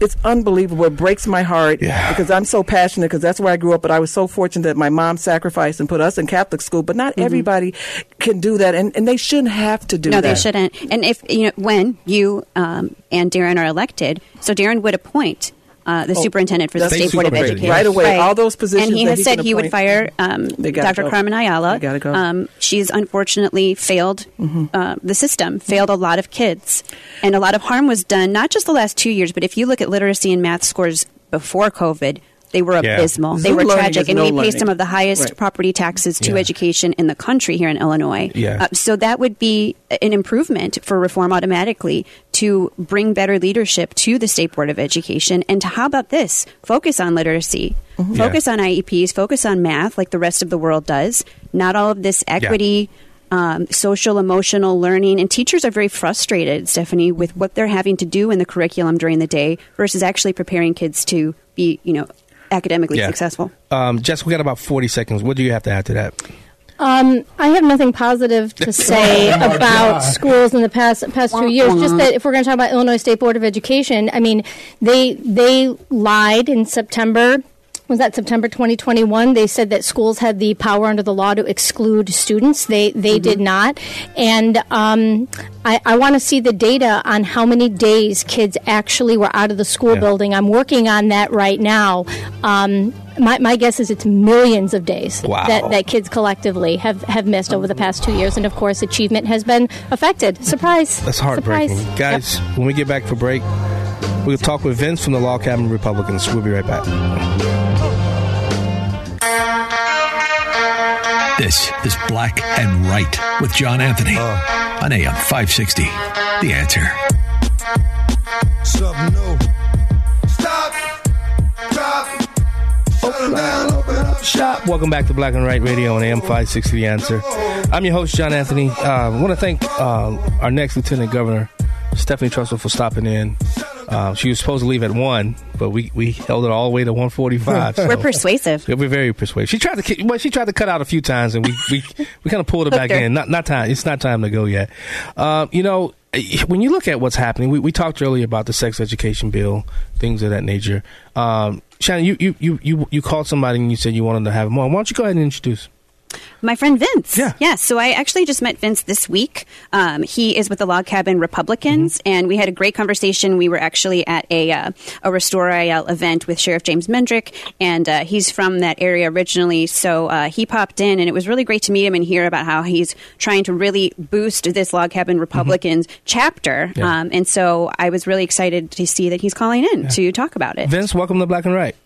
it's unbelievable. It breaks my heart yeah. because I'm so passionate because that's where I grew up. But I was so fortunate that my mom sacrificed and put us in Catholic school. But not mm-hmm. everybody can do that, and, and they shouldn't have to do no, that. No, they shouldn't. And if you know when you um, and Darren are elected, so Darren would appoint uh, the oh, superintendent for the State Board of Education. Right away, right. all those positions. And he has said he would fire um, Dr. Go. Carmen Ayala. Gotta go. Um, she's unfortunately failed mm-hmm. uh, the system, failed a lot of kids, and a lot of harm was done. Not just the last two years, but if you look at literacy and math scores before COVID, they were abysmal. Yeah. They were tragic, and no we learning. pay some of the highest right. property taxes to yeah. education in the country here in Illinois. Yeah. Uh, so that would be an improvement for reform automatically to bring better leadership to the State Board of Education. And to, how about this? Focus on literacy. Mm-hmm. Focus yeah. on IEPs. Focus on math, like the rest of the world does. Not all of this equity. Um, social emotional learning and teachers are very frustrated stephanie with what they're having to do in the curriculum during the day versus actually preparing kids to be you know academically yeah. successful. Um, Jess, we got about 40 seconds. What do you have to add to that? Um, I have nothing positive to say oh about God. schools in the past past two years. Just that if we're going to talk about Illinois State Board of Education, I mean, they they lied in September was that September 2021? They said that schools had the power under the law to exclude students. They they mm-hmm. did not, and um, I, I want to see the data on how many days kids actually were out of the school yeah. building. I'm working on that right now. Um, my, my guess is it's millions of days wow. that, that kids collectively have, have missed over the past two years. And of course, achievement has been affected. Surprise. That's heartbreaking. Surprise. Guys, yep. when we get back for break, we'll talk with Vince from the Log Cabin Republicans. We'll be right back. This is Black and Right with John Anthony uh, on AM 560. The answer. Something new. Stop. Drop. Open down, open up shop. Welcome back to Black and Right Radio on AM 560 The Answer. I'm your host, John Anthony. Uh, I want to thank uh, our next Lieutenant Governor, Stephanie Trussell, for stopping in. Uh, she was supposed to leave at one, but we, we held it all the way to one forty five. We're persuasive. We're very persuasive. She tried to well, she tried to cut out a few times, and we we, we kind of pulled it back her. in. Not not time. It's not time to go yet. Uh, you know, when you look at what's happening, we, we talked earlier about the sex education bill, things of that nature. Um, Shannon, you, you, you, you, you called somebody and you said you wanted to have on. Why don't you go ahead and introduce? My friend Vince. Yeah. Yeah. So I actually just met Vince this week. Um, he is with the Log Cabin Republicans, Mm-hmm. and we had a great conversation. We were actually at a uh, a Restore IL event with Sheriff James Mendrick, and uh, he's from that area originally. So uh, he popped in, and it was really great to meet him and hear about how he's trying to really boost this Log Cabin Republicans chapter. Mm-hmm. Yeah. Um, and so I was really excited to see that he's calling in to talk about it. Vince, welcome to Black and Right.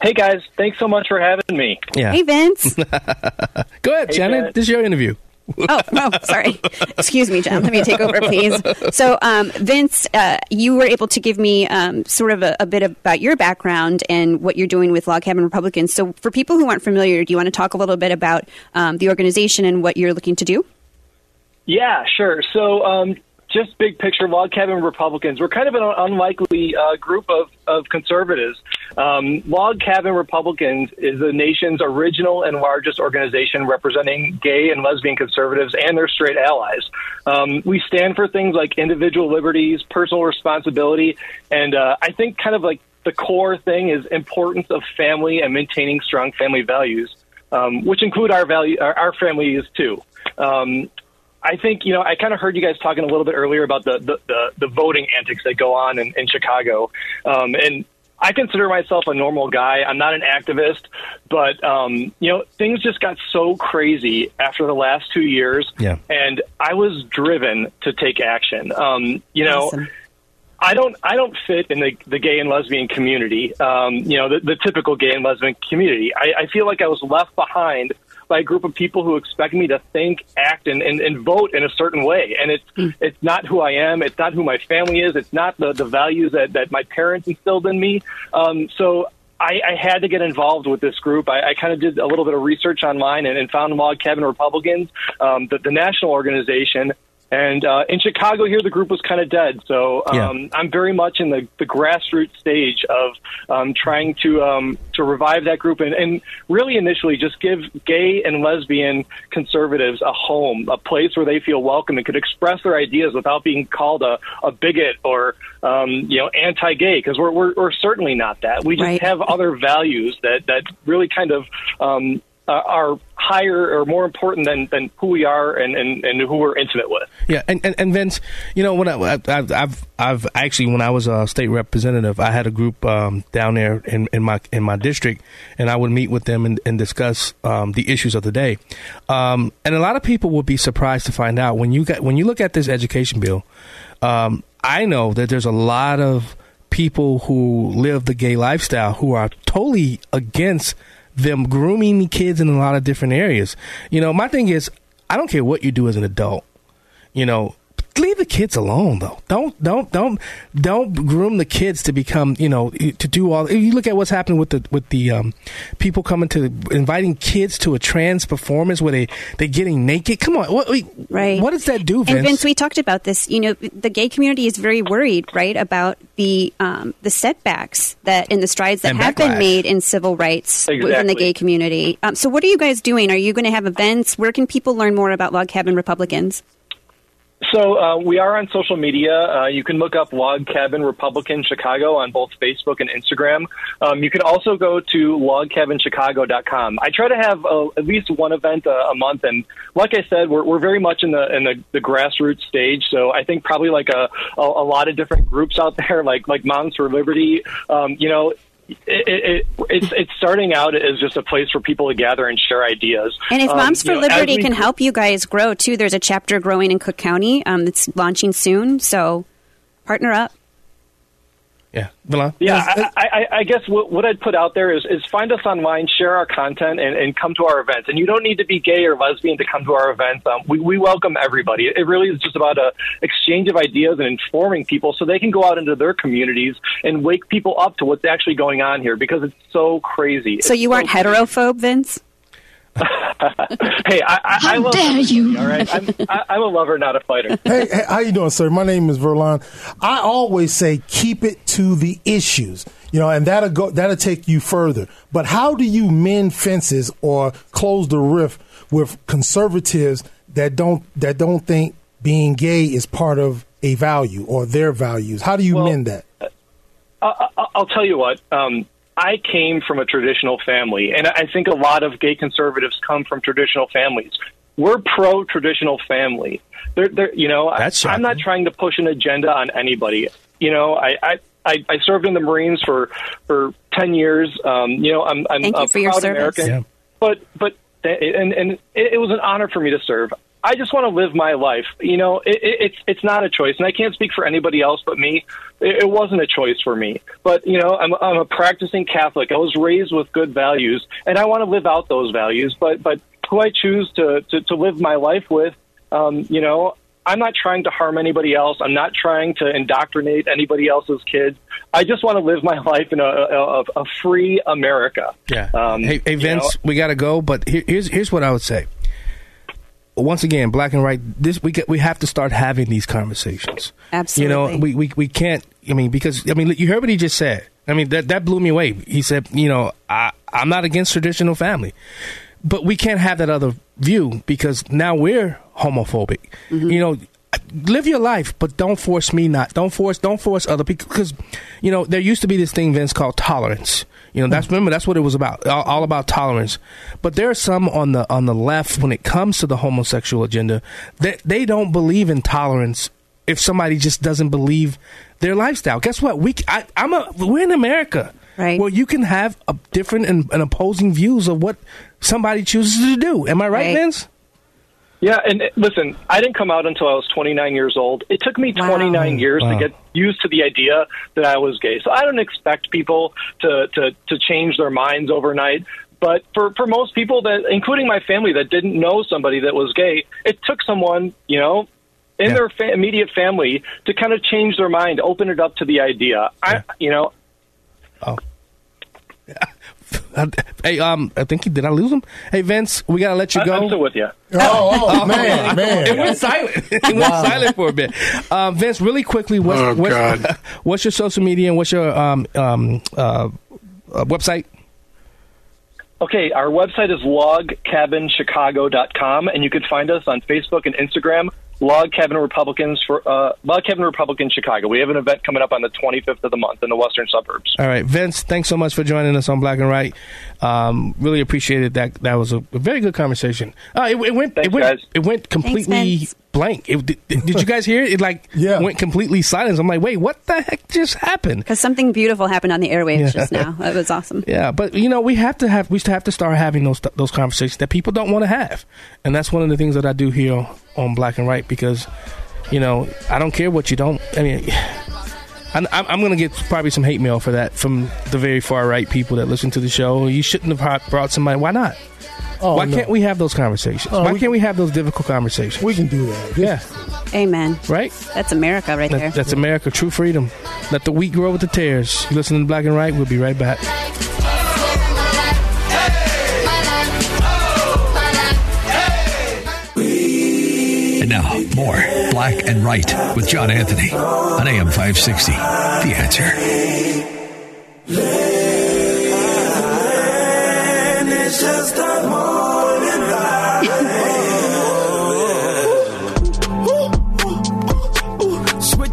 Hey guys, thanks so much for having me. Yeah. Hey, Vince. Go ahead, Hey, Shannon. Janet. This is your interview. oh, oh, sorry. Excuse me, John. Let me take over, please. So, um, Vince, uh, you were able to give me um, sort of a, a bit about your background and what you're doing with Log Cabin Republicans. So, for people who aren't familiar, do you want to talk a little bit about um, the organization and what you're looking to do? Yeah, sure. So, um, just big picture, log cabin Republicans. We're kind of an unlikely uh, group of, of conservatives. Um, log cabin Republicans is the nation's original and largest organization representing gay and lesbian conservatives and their straight allies. Um, we stand for things like individual liberties, personal responsibility, and uh, I think kind of like the core thing is importance of family and maintaining strong family values, um, which include our value, our, our families too. Um, I think you know I kind of heard you guys talking a little bit earlier about the the, the, the voting antics that go on in, in Chicago, um, and I consider myself a normal guy. I'm not an activist, but um, you know things just got so crazy after the last two years, Yeah. and I was driven to take action. Um, you know. I don't. I don't fit in the, the gay and lesbian community. Um, you know, the, the typical gay and lesbian community. I, I feel like I was left behind by a group of people who expect me to think, act, and, and, and vote in a certain way. And it's it's not who I am. It's not who my family is. It's not the, the values that, that my parents instilled in me. Um, so I, I had to get involved with this group. I, I kind of did a little bit of research online and, and found Log Cabin Republicans, um, the, the national organization. And uh, in Chicago, here the group was kind of dead. So um, Yeah. I'm very much in the, the grassroots stage of um, trying to um, to revive that group and, and really initially just give gay and lesbian conservatives a home, a place where they feel welcome and could express their ideas without being called a, a bigot or um, you know anti-gay because we're, we're we're certainly not that. We just Right. have other values that that really kind of um, uh, are higher or more important than, than who we are and, and, and who we're intimate with. Yeah, and, and, and Vince, you know, when I, I've, I've, I've actually, when I was a state representative, I had a group um, down there in, in my in my district, and I would meet with them and, and discuss um, the issues of the day. Um, and a lot of people would be surprised to find out when you got when you look at this education bill. Um, I know that there's a lot of people who live the gay lifestyle who are totally against them grooming the kids in a lot of different areas. You know, my thing is, I don't care what you do as an adult. You know, the kids alone though. Don't don't don't don't groom the kids to become you know to do all. You look at what's happening with the with the um, people coming to inviting kids to a trans performance where they they getting naked. Come on, what right? What does that do, Vince? And Vince, we talked about this. You know, the gay community is very worried, right, about the um, the setbacks that in the strides that And have been made in civil rights within the gay community. Um, so, what are you guys doing? Are you going to have events? Where can people learn more about Log Cabin Republicans? So uh, we are on social media. Uh, you can look up Log Cabin Republican Chicago on both Facebook and Instagram. Um, you can also go to logcabinchicago.com. I try to have uh, at least one event a, a month, and like I said, we're, we're very much in the in the, the grassroots stage. So I think probably like a, a, a lot of different groups out there, like like Moms for Liberty. Um, you know. It, it, it, it's it's starting out as just a place for people to gather and share ideas. And if Um, Moms for know, Liberty we can help you guys grow too, there's a chapter growing in Cook County um, that's launching soon. So, partner up. Yeah, Milan? Yeah, I, I, I guess what, what I'd put out there is, is find us online, share our content, and, and come to our events. And you don't need to be gay or lesbian to come to our events. Um, we, we welcome everybody. It really is just about a exchange of ideas and informing people so they can go out into their communities and wake people up to what's actually going on here because it's so crazy. So, you aren't heterophobe, Vince? hey, I, I, How I love dare you. All right, I'm, I, I'm a lover, not a fighter. hey, hey, how you doing, sir? My name is Verlon. I always say keep it to the issues, you know, and that'll go that'll take you further. But how do you mend fences or close the rift with conservatives that don't that don't think being gay is part of a value or their values? How do you Well, mend that? I, I- I'll tell you what. Um, I came from a traditional family, and I think a lot of gay conservatives come from traditional families. We're pro traditional family. They're, they're, you know, I, I'm not trying to push an agenda on anybody. You know, I, I, I, I served in the Marines for for ten years. Um, you know, I'm, I'm Thank a you for your proud service. American. Yeah. But but and and it, it was an honor for me to serve. I just want to live my life. You know, it, it, it's it's not a choice, and I can't speak for anybody else but me. It, it wasn't a choice for me. But you know, I'm I'm a practicing Catholic. I was raised with good values, and I want to live out those values. But but who I choose to to, to live my life with, um, you know. I'm not trying to harm anybody else. I'm not trying to indoctrinate anybody else's kids. I just want to live my life in a, a, a free America. Yeah. Um, hey, hey you Vince, know, we got to go. But here, here's here's what I would say. Once again, black and white. This we get, we have to start having these conversations. Absolutely. You know, we, we we can't. I mean, because I mean, you heard what he just said. I mean, that that blew me away. He said, you know, I I'm not against traditional family, but we can't have that other view because now we're homophobic. Mm-hmm. You know, live your life, but don't force me not. Don't force. Don't force other people because, you know, there used to be this thing, Vince, called tolerance. You know, that's remember that's what it was about, all, all about tolerance. But there are some on the on the left when it comes to the homosexual agenda that they don't believe in tolerance. If somebody just doesn't believe their lifestyle, guess what? We I, I'm a we're in America, right? Where you can have a different and, and opposing views of what somebody chooses to do. Am I right, Right. Vince? Yeah, and uh, listen, I didn't come out until I was 29 years old. It took me 29 years Wow. to get used to the idea that I was gay. So I don't expect people to to to change their minds overnight. But for for most people that, including my family, that didn't know somebody that was gay, it took someone, you know, in their fa- immediate family to kind of change their mind, open it up to the idea. I, you know, Hey, um, I think he did. I lose him. Hey, Vince, we gotta let you go. I'm still with you. Oh, oh, man, man. It went silent. It went Wow. silent for a bit. Um, Vince, really quickly, what's, Oh, what's, God. what's your social media and what's your um, um, uh, uh, website? Okay, our website is logcabinchicago.com, and you can find us on Facebook and Instagram. Log Cabin Republicans for uh, Log Cabin Republican Chicago. We have an event coming up on the 25th of the month in the western suburbs. All right, Vince, thanks so much for joining us on Black and Right. Um, really appreciated that. That was a, a very good conversation. Uh, it, it went. it went. It went completely Vince. Blank. It, did, did you guys hear it? It like went completely silent. I'm like, wait, what the heck just happened? Because something beautiful happened on the airwaves Yeah. just now. That was awesome. Yeah, but you know, we have to have we still have to start having those those conversations that people don't want to have, and that's one of the things that I do here on, on Black and Right because, you know, I don't care what you don't. I mean, I'm, I'm I'm gonna get probably some hate mail for that from the very far right people that listen to the show. You shouldn't have brought somebody. Why not? Oh, Why no. can't we have those conversations? Oh, Why we- can't we have those difficult conversations? We can do that. Yeah, Amen. right. That's America right there. That, that's America, true freedom. Let the wheat grow with the tares. You listen to Black and Right. We'll be right back. And now, more Black and Right with John Anthony on AM 560. The answer.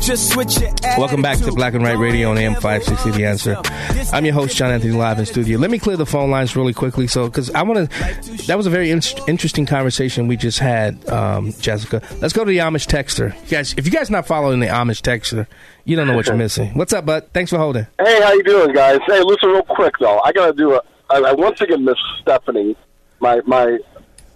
Switch it, switch it. Welcome back to Black and Right Radio on AM 560 The Answer. I'm your host, John Anthony, live in studio. Let me clear the phone lines really quickly. So, because I want to, that was a very in- interesting conversation we just had, um, Jessica. Let's go to the Amish Texter. You guys, if you guys not following the Amish Texter, you don't know what you're missing. What's up, bud? Thanks for holding. Hey, how you doing, guys? Hey, listen real quick though. I gotta do a. I, I once again miss Stephanie. My my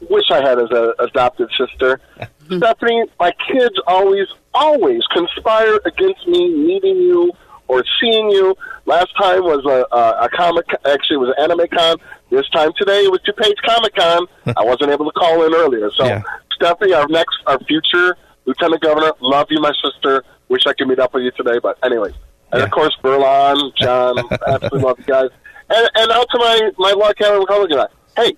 wish I had as an adopted sister. Stephanie, my kids always always conspire against me meeting you or seeing you. Last time was a a, a comic. Actually, it was an anime con. This time today it was DuPage Comic Con. I wasn't able to call in earlier. So, Stephanie, our next, our future lieutenant governor, love you, my sister. Wish I could meet up with you today, but anyway. And of course, Verlon, John, absolutely love you guys. And, and out to my my County Republican guy. Hey,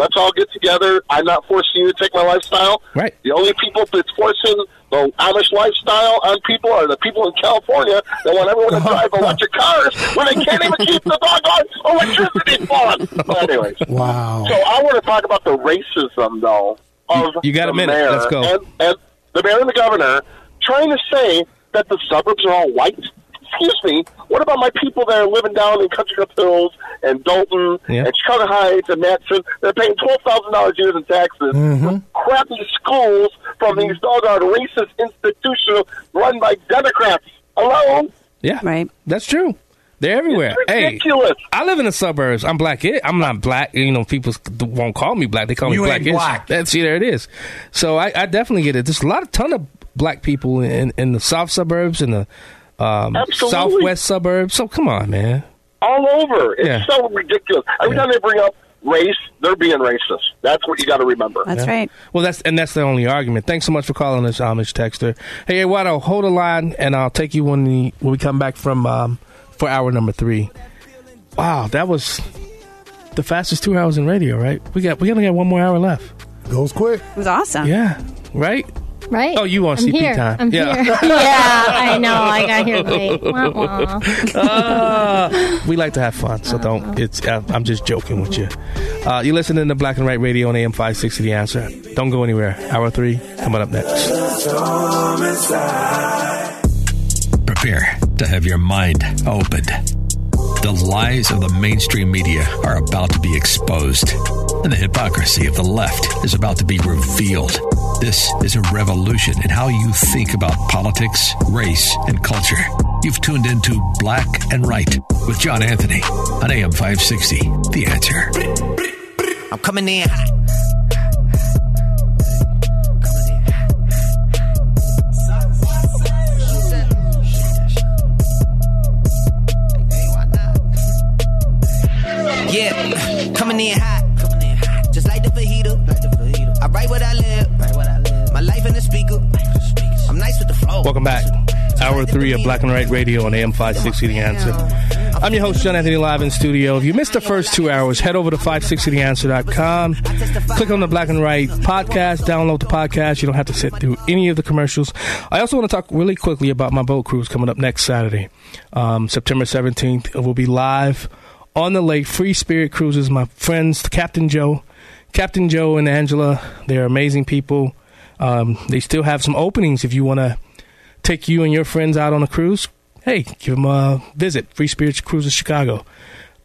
Let's all get together. I'm not forcing you to take my lifestyle. Right. The only people that's forcing the Amish lifestyle on people are the people in California that want everyone to drive electric cars when they can't even keep the doggone electricity on. But anyways, wow. So I want to talk about the racism, though, of You got a minute. Let's go. And, and the mayor and the governor trying to say that the suburbs are all white. Excuse me. What about my people that are living down in Country Club Hills and Dolton Yeah. and Chicago Heights and Matteson? They're paying twelve thousand dollars a year in taxes. Mm-hmm. Crappy schools from these doggone racist institutions run by Democrats. Hello. Yeah, right. That's true. They're everywhere. ridiculous. Hey, I live in the suburbs. I'm black. I'm not black. You know, people won't call me black. They call You me ain't black. black. That's see, there it is. So I, I definitely get it. There's a lot of ton of black people in, in the south suburbs and the um, Absolutely. southwest suburbs. So come on, man. All over. It's Yeah. so ridiculous. Every time they bring up race, they're being racist. That's what you got to remember. That's yeah. Right. Well, that's and that's the only argument. Thanks so much for calling us, Amish Texter. Hey, Eduardo, hold a line, and I'll take you when we when we come back from um, for hour number three. Wow, that was the fastest two hours in radio, right? We got we only got one more hour left. Goes quick. It was awesome. Yeah, right. Right? Oh, you on I'm CP here. time? I'm yeah. here. yeah, I know. I got here late. Wah, wah. Ah, we like to have fun, so don't. It's. Uh, I'm just joking with you. Uh, you listening to Black and Right Radio on AM 560. The answer. Don't go anywhere. Hour three coming up next. Prepare to have your mind opened. The lies of the mainstream media are about to be exposed, and the hypocrisy of the left is about to be revealed. This is a revolution in how you think about politics, race, and culture. You've tuned into Black and Right with John Anthony on AM 560. The answer. I'm coming in. Yeah, coming in hot. Welcome back. Hour three of Black and Right Radio on AM 560 The Answer. I'm your host, John Anthony, live in studio. If you missed the first two hours, head over to 560theanswer.com. Click on the Black and Right podcast, download the podcast. You don't have to sit through any of the commercials. I also want to talk really quickly about my boat cruise coming up next Saturday, um, September 17th. It will be live on the lake, Free Spirit Cruises. My friends, Captain Joe, Captain Joe and Angela, they're amazing people. Um, they still have some openings if you want to take you and your friends out on a cruise, hey, give them a visit. Free Spirits Cruises Chicago.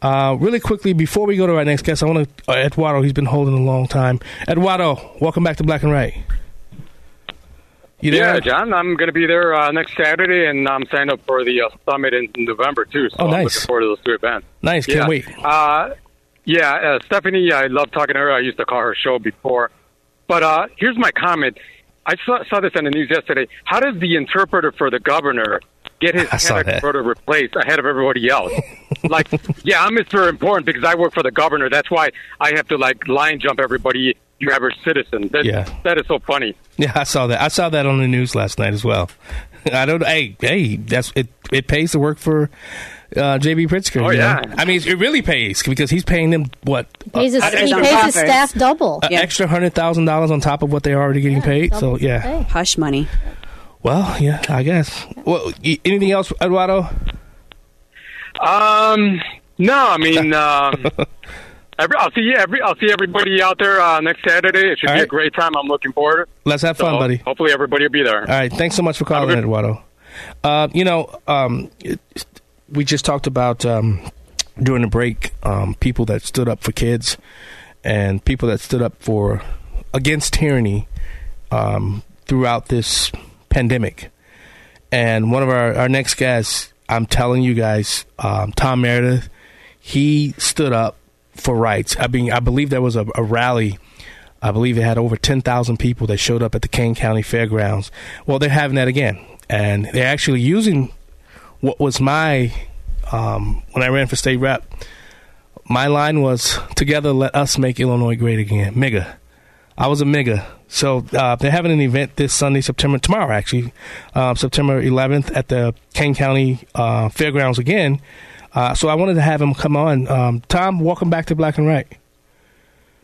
Uh, really quickly, before we go to our next guest, I want to, uh, Eduardo, he's been holding a long time. Eduardo, welcome back to Black and Right. You there? Yeah, John, I'm going to be there uh, next Saturday, and I'm signed up for the uh, summit in November too. So Oh, I'm nice. looking forward to those two events. Nice, can't Yeah. wait. Uh, yeah, uh, Stephanie, I love talking to her. I used to call her show before, but uh, here's my comment. I saw, saw this on the news yesterday. How does the interpreter for the governor get his I saw head that. interpreter replaced ahead of everybody else? like, yeah, I'm Mr. Important because I work for the governor. That's why I have to like line jump everybody. You average citizen. That, Yeah. that is so funny. Yeah, I saw that. I saw that on the news last night as well. I don't. Hey, hey, that's it. It pays to work for uh, JB Pritzker. Oh, you know? yeah. I mean, it really pays because he's paying them what Pays his, uh, he pays his staff double. an extra hundred thousand dollars on top of what they're already getting paid. So yeah, hush money. Well, yeah, I guess. Well, y- anything else, Eduardo? Um, no, I mean, um, every, I'll see every, I'll see everybody out there uh, next Saturday. It should All be a great time. I'm looking forward. Let's have fun, So, buddy. Hopefully, everybody will be there. All right. Thanks so much for calling, Eduardo. Uh, you know, um, it- we just talked about um, during the break um, people that stood up for kids and people that stood up for against tyranny um, throughout this pandemic. And one of our, our next guests, I'm telling you guys, um, Tom Meredith, he stood up for rights. I mean, I believe there was a, a rally. I believe it had over 10,000 people that showed up at the Kane County Fairgrounds. Well, they're having that again. And they're actually using what was my, um, when I ran for state rep, my line was, Together, let us make Illinois great again. MIGA. I was a MIGA. So uh, they're having an event this Sunday, September, tomorrow actually, uh, September 11th at the Kane County uh, Fairgrounds again. Uh, so I wanted to have him come on. Um, Tom, welcome back to Black and Right.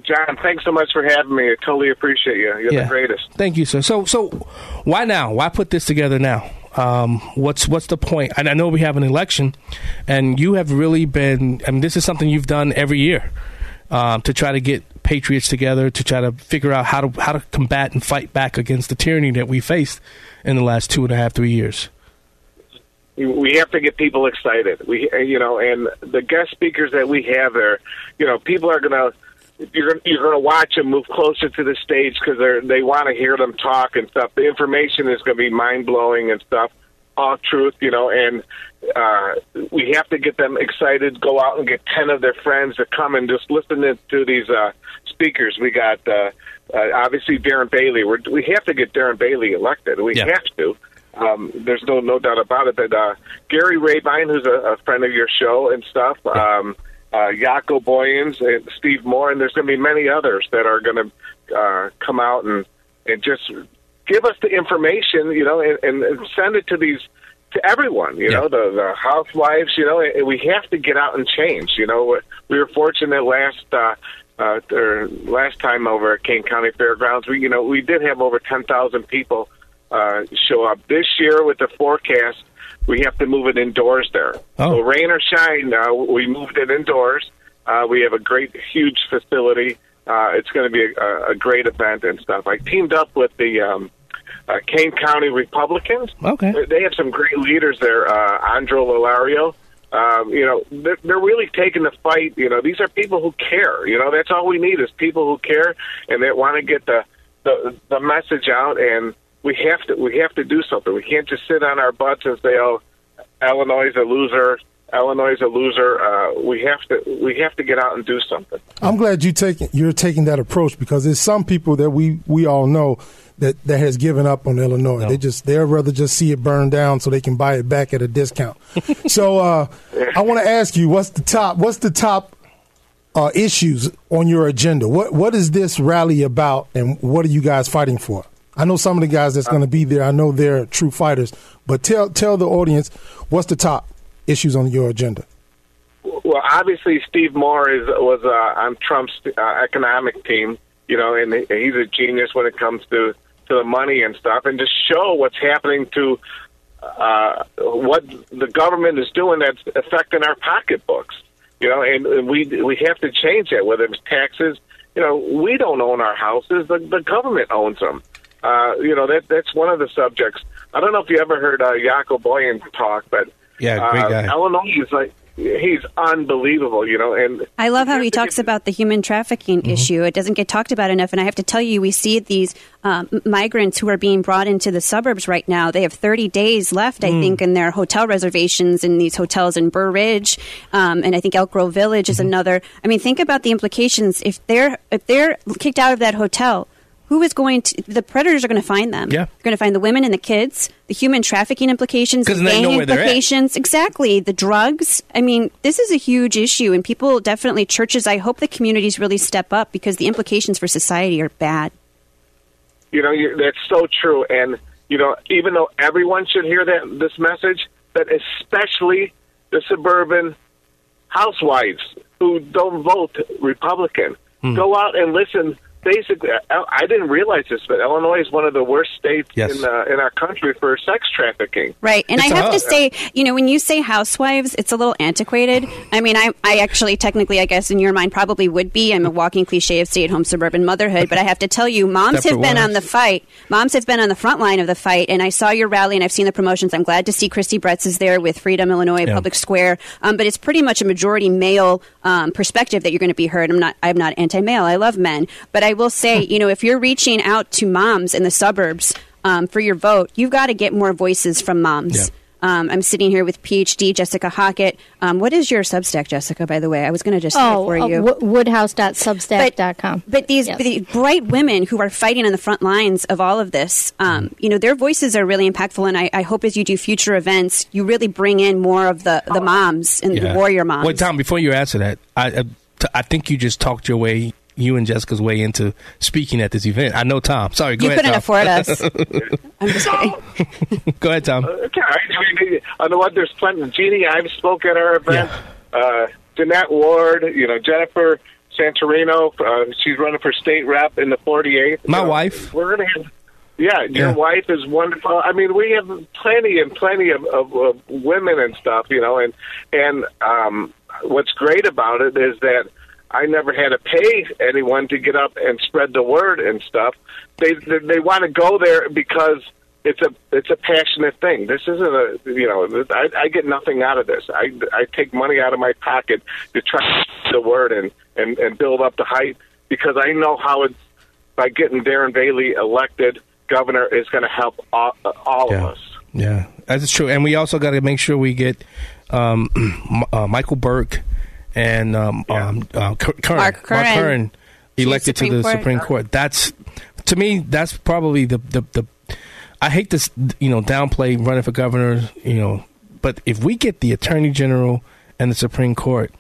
John, thanks so much for having me. I totally appreciate you. You're Yeah. the greatest. Thank you, sir. So, so why now? Why put this together now? Um, what's what's the point? And I know we have an election, and you have really been. I mean, this is something you've done every year um, to try to get patriots together to try to figure out how to how to combat and fight back against the tyranny that we faced in the last two and a half, three years. we have to get people excited. We, you know, and the guest speakers that we have there, you know, people are gonna. You're gonna, you're going to watch them move closer to the stage because they they want to hear them talk and stuff. The information is going to be mind blowing and stuff, all truth, you know. And uh, we have to get them excited. Go out and get ten of their friends to come and just listen to, to these uh, speakers. We got uh, uh, obviously Darren Bailey. We're, we have to get Darren Bailey elected. We Yeah. have to. Um, there's no no doubt about it. But uh, Gary Rabine, who's a, a friend of your show and stuff, um, uh, Jaco Booyens and Steve Moore, and there's going to be many others that are going to uh, come out and and just give us the information, you know, and, and, and send it to these to everyone, you know, the the housewives, you know, and we have to get out and change. You know, we were fortunate last. Uh, uh, or last time over at Kane County Fairgrounds, we you know we did have over ten thousand people uh, show up. This year with the forecast, we have to move it indoors there. So rain or shine, uh, we moved it indoors. Uh, we have a great, huge facility. Uh, it's going to be a, a great event and stuff. I teamed up with the um, uh, Kane County Republicans. Okay. They have some great leaders there. Uh, Andro Lolario. Um, you know, they're, they're really taking the fight. You know, these are people who care. You know, that's all we need is people who care and that want to get the, the the message out. And we have to we have to do something. We can't just sit on our butts and say, "Oh, Illinois is a loser." Illinois is a loser. Uh, we have to we have to get out and do something. I'm glad you taking you're taking that approach because there's some people that we we all know that that has given up on Illinois. They just they'd rather just see it burn down so they can buy it back at a discount. so uh, I want to ask you, what's the top? What's the top uh, issues on your agenda? What what is this rally about, and what are you guys fighting for? I know some of the guys that's going to be there. I know they're true fighters, but tell tell the audience what's the top issues on your agenda. Well, obviously, Steve Moore is was uh, on Trump's uh, economic team, you know, and he's a genius when it comes to to the money and stuff, and just show what's happening to uh, what the government is doing that's affecting our pocketbooks, you know, and, we we have to change that. Whether it's taxes, you know, we don't own our houses; the, the government owns them. Uh, you know, that that's one of the subjects. I don't know if you ever heard uh, Jaco Boyan talk, but Yeah, great uh, guy. Illinois is like he's unbelievable, you know, and I love how he talks about the human trafficking issue. It doesn't get talked about enough. And I have to tell you, we see these um, migrants who are being brought into the suburbs right now. They have 30 days left, I Mm. think, in their hotel reservations in these hotels in Burr Ridge. Um, and I think Elk Grove Village is another. I mean, think about the implications. If they're, if they're kicked out of that hotel, who is going to, the predators are going to find them. Yeah. They're going to find the women and the kids, the human trafficking implications, the 'Cause they know gang where they're at. implications. Exactly. The drugs. I mean, this is a huge issue, and people definitely, churches, I hope the communities really step up because the implications for society are bad. you know you, that's so true. And you know, even though everyone should hear that this message, but especially the suburban housewives who don't vote Republican, Hmm. go out and listen. Basically, I, I didn't realize this, but Illinois is one of the worst states Yes. in uh, in our country for sex trafficking. Right. And It's I have a- to say, you know, when you say housewives, it's a little antiquated. I mean, I, I actually, technically, I guess in your mind probably would be. I'm a walking cliche of stay at home suburban motherhood. But I have to tell you, moms Except have been wives. on the fight. Moms have been on the front line of the fight. And I saw your rally and I've seen the promotions. I'm glad to see Christy Bretz is there with Freedom Illinois Yeah. Public Square. Um, but it's pretty much a majority male um, perspective that you're going to be heard. I'm not, I'm not anti male. I love men. But I will say, you know, if you're reaching out to moms in the suburbs um, for your vote, you've got to get more voices from moms. Um, I'm sitting here with PhD Jessica Hockett. Um, what is your Substack, Jessica? By the way, I was going to just Oh, for uh, you. wo- woodhouse.substack.com. But these, the bright women who are fighting on the front lines of all of this, um, Mm-hmm. you know, their voices are really impactful. And I, I hope as you do future events, you really bring in more of the, the moms and the warrior moms. Wait, Tom, before you answer that, I I think you just talked your way, you and Jessica's way into speaking at this event. I know Tom. Sorry, go You ahead. couldn't Tom. afford us. I'm just kidding. go ahead, Tom. Okay, I mean, I know what there's plenty. Jeannie, I've spoken at our event. Uh, Jeanette Ward, you know Jennifer Sanalitro. Uh, she's running for state rep in the 48th. My wife. We're going to have. Yeah, your Yeah. wife is wonderful. I mean, we have plenty and plenty of, of, of women and stuff, you know. And and um, what's great about it is that I never had to pay anyone to get up and spread the word and stuff. They they, they want to go there because it's a it's a passionate thing. This isn't a you know I, I get nothing out of this. I I take money out of my pocket to try to spread the word and and and build up the hype because I know how it's by getting Darren Bailey elected governor is going to help all, all of us. Yeah, that's true. And we also got to make sure we get um, uh, Michael Burke and um, um, uh, Cur- Curran, Mark Curran. elected to the Court. Supreme Court. That's to me. That's probably the, the the. I hate this, you know, downplay running for governor, you know, but if we get the Attorney General and the Supreme Court,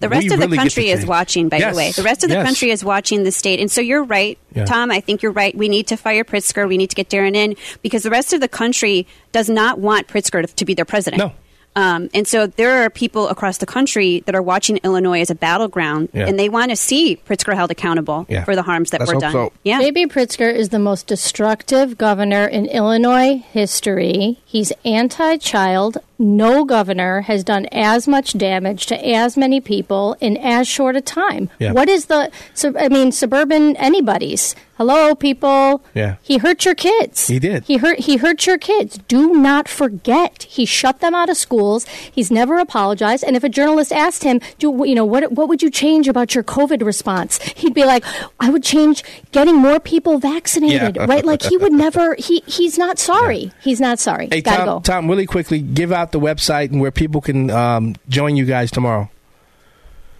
The rest of the really get country is watching, by Yes, the way. The rest of the yes. country is watching the state. And so you're right, Yeah. Tom. I think you're right. We need to fire Pritzker. We need to get Darren in because the rest of the country does not want Pritzker to, to be their president. No. Um, and so there are people across the country that are watching Illinois as a battleground, Yeah. and they want to see Pritzker held accountable Yeah. for the harms that Let's were done. so. Yeah. J.B. Pritzker is the most destructive governor in Illinois history. He's anti child. No governor has done as much damage to as many people in as short a time. Yeah. What is the, so, I mean, suburban anybody's? Hello, people. Yeah. He hurt your kids. He did. He hurt. He hurt your kids. Do not forget. He shut them out of schools. He's never apologized. And if a journalist asked him, "Do you know what? What would you change about your COVID response?" He'd be like, "I would change getting more people vaccinated." Yeah. Right? Like he would never. He he's not sorry. He's not sorry. Hey, Gotta Tom, go. Tom, really quickly, give out the website and where people can um, join you guys tomorrow.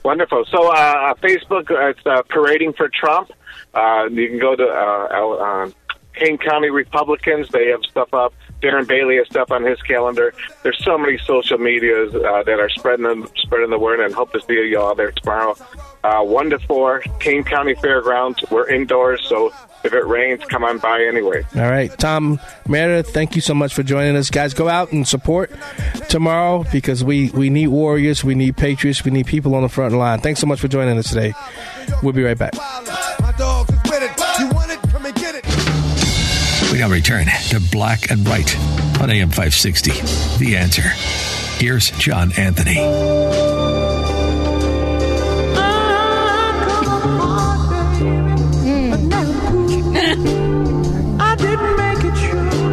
Wonderful. So uh, Facebook, uh, it's uh, parading for Trump. Uh, you can go to uh, uh, Kane County Republicans. They have stuff up. Darren Bailey has stuff on his calendar. There's so many social medias uh, that are spreading the, spreading the word, and hope to see you all there tomorrow. Uh, one to four, Kane County Fairgrounds. We're indoors, so if it rains, come on by anyway. All right, Tom Meredith, thank you so much for joining us, guys. Go out and support tomorrow because we we need warriors, we need patriots, we need people on the front line. Thanks so much for joining us today. We'll be right back. We now return to Black and Right on AM 560. The answer. Here's John Anthony.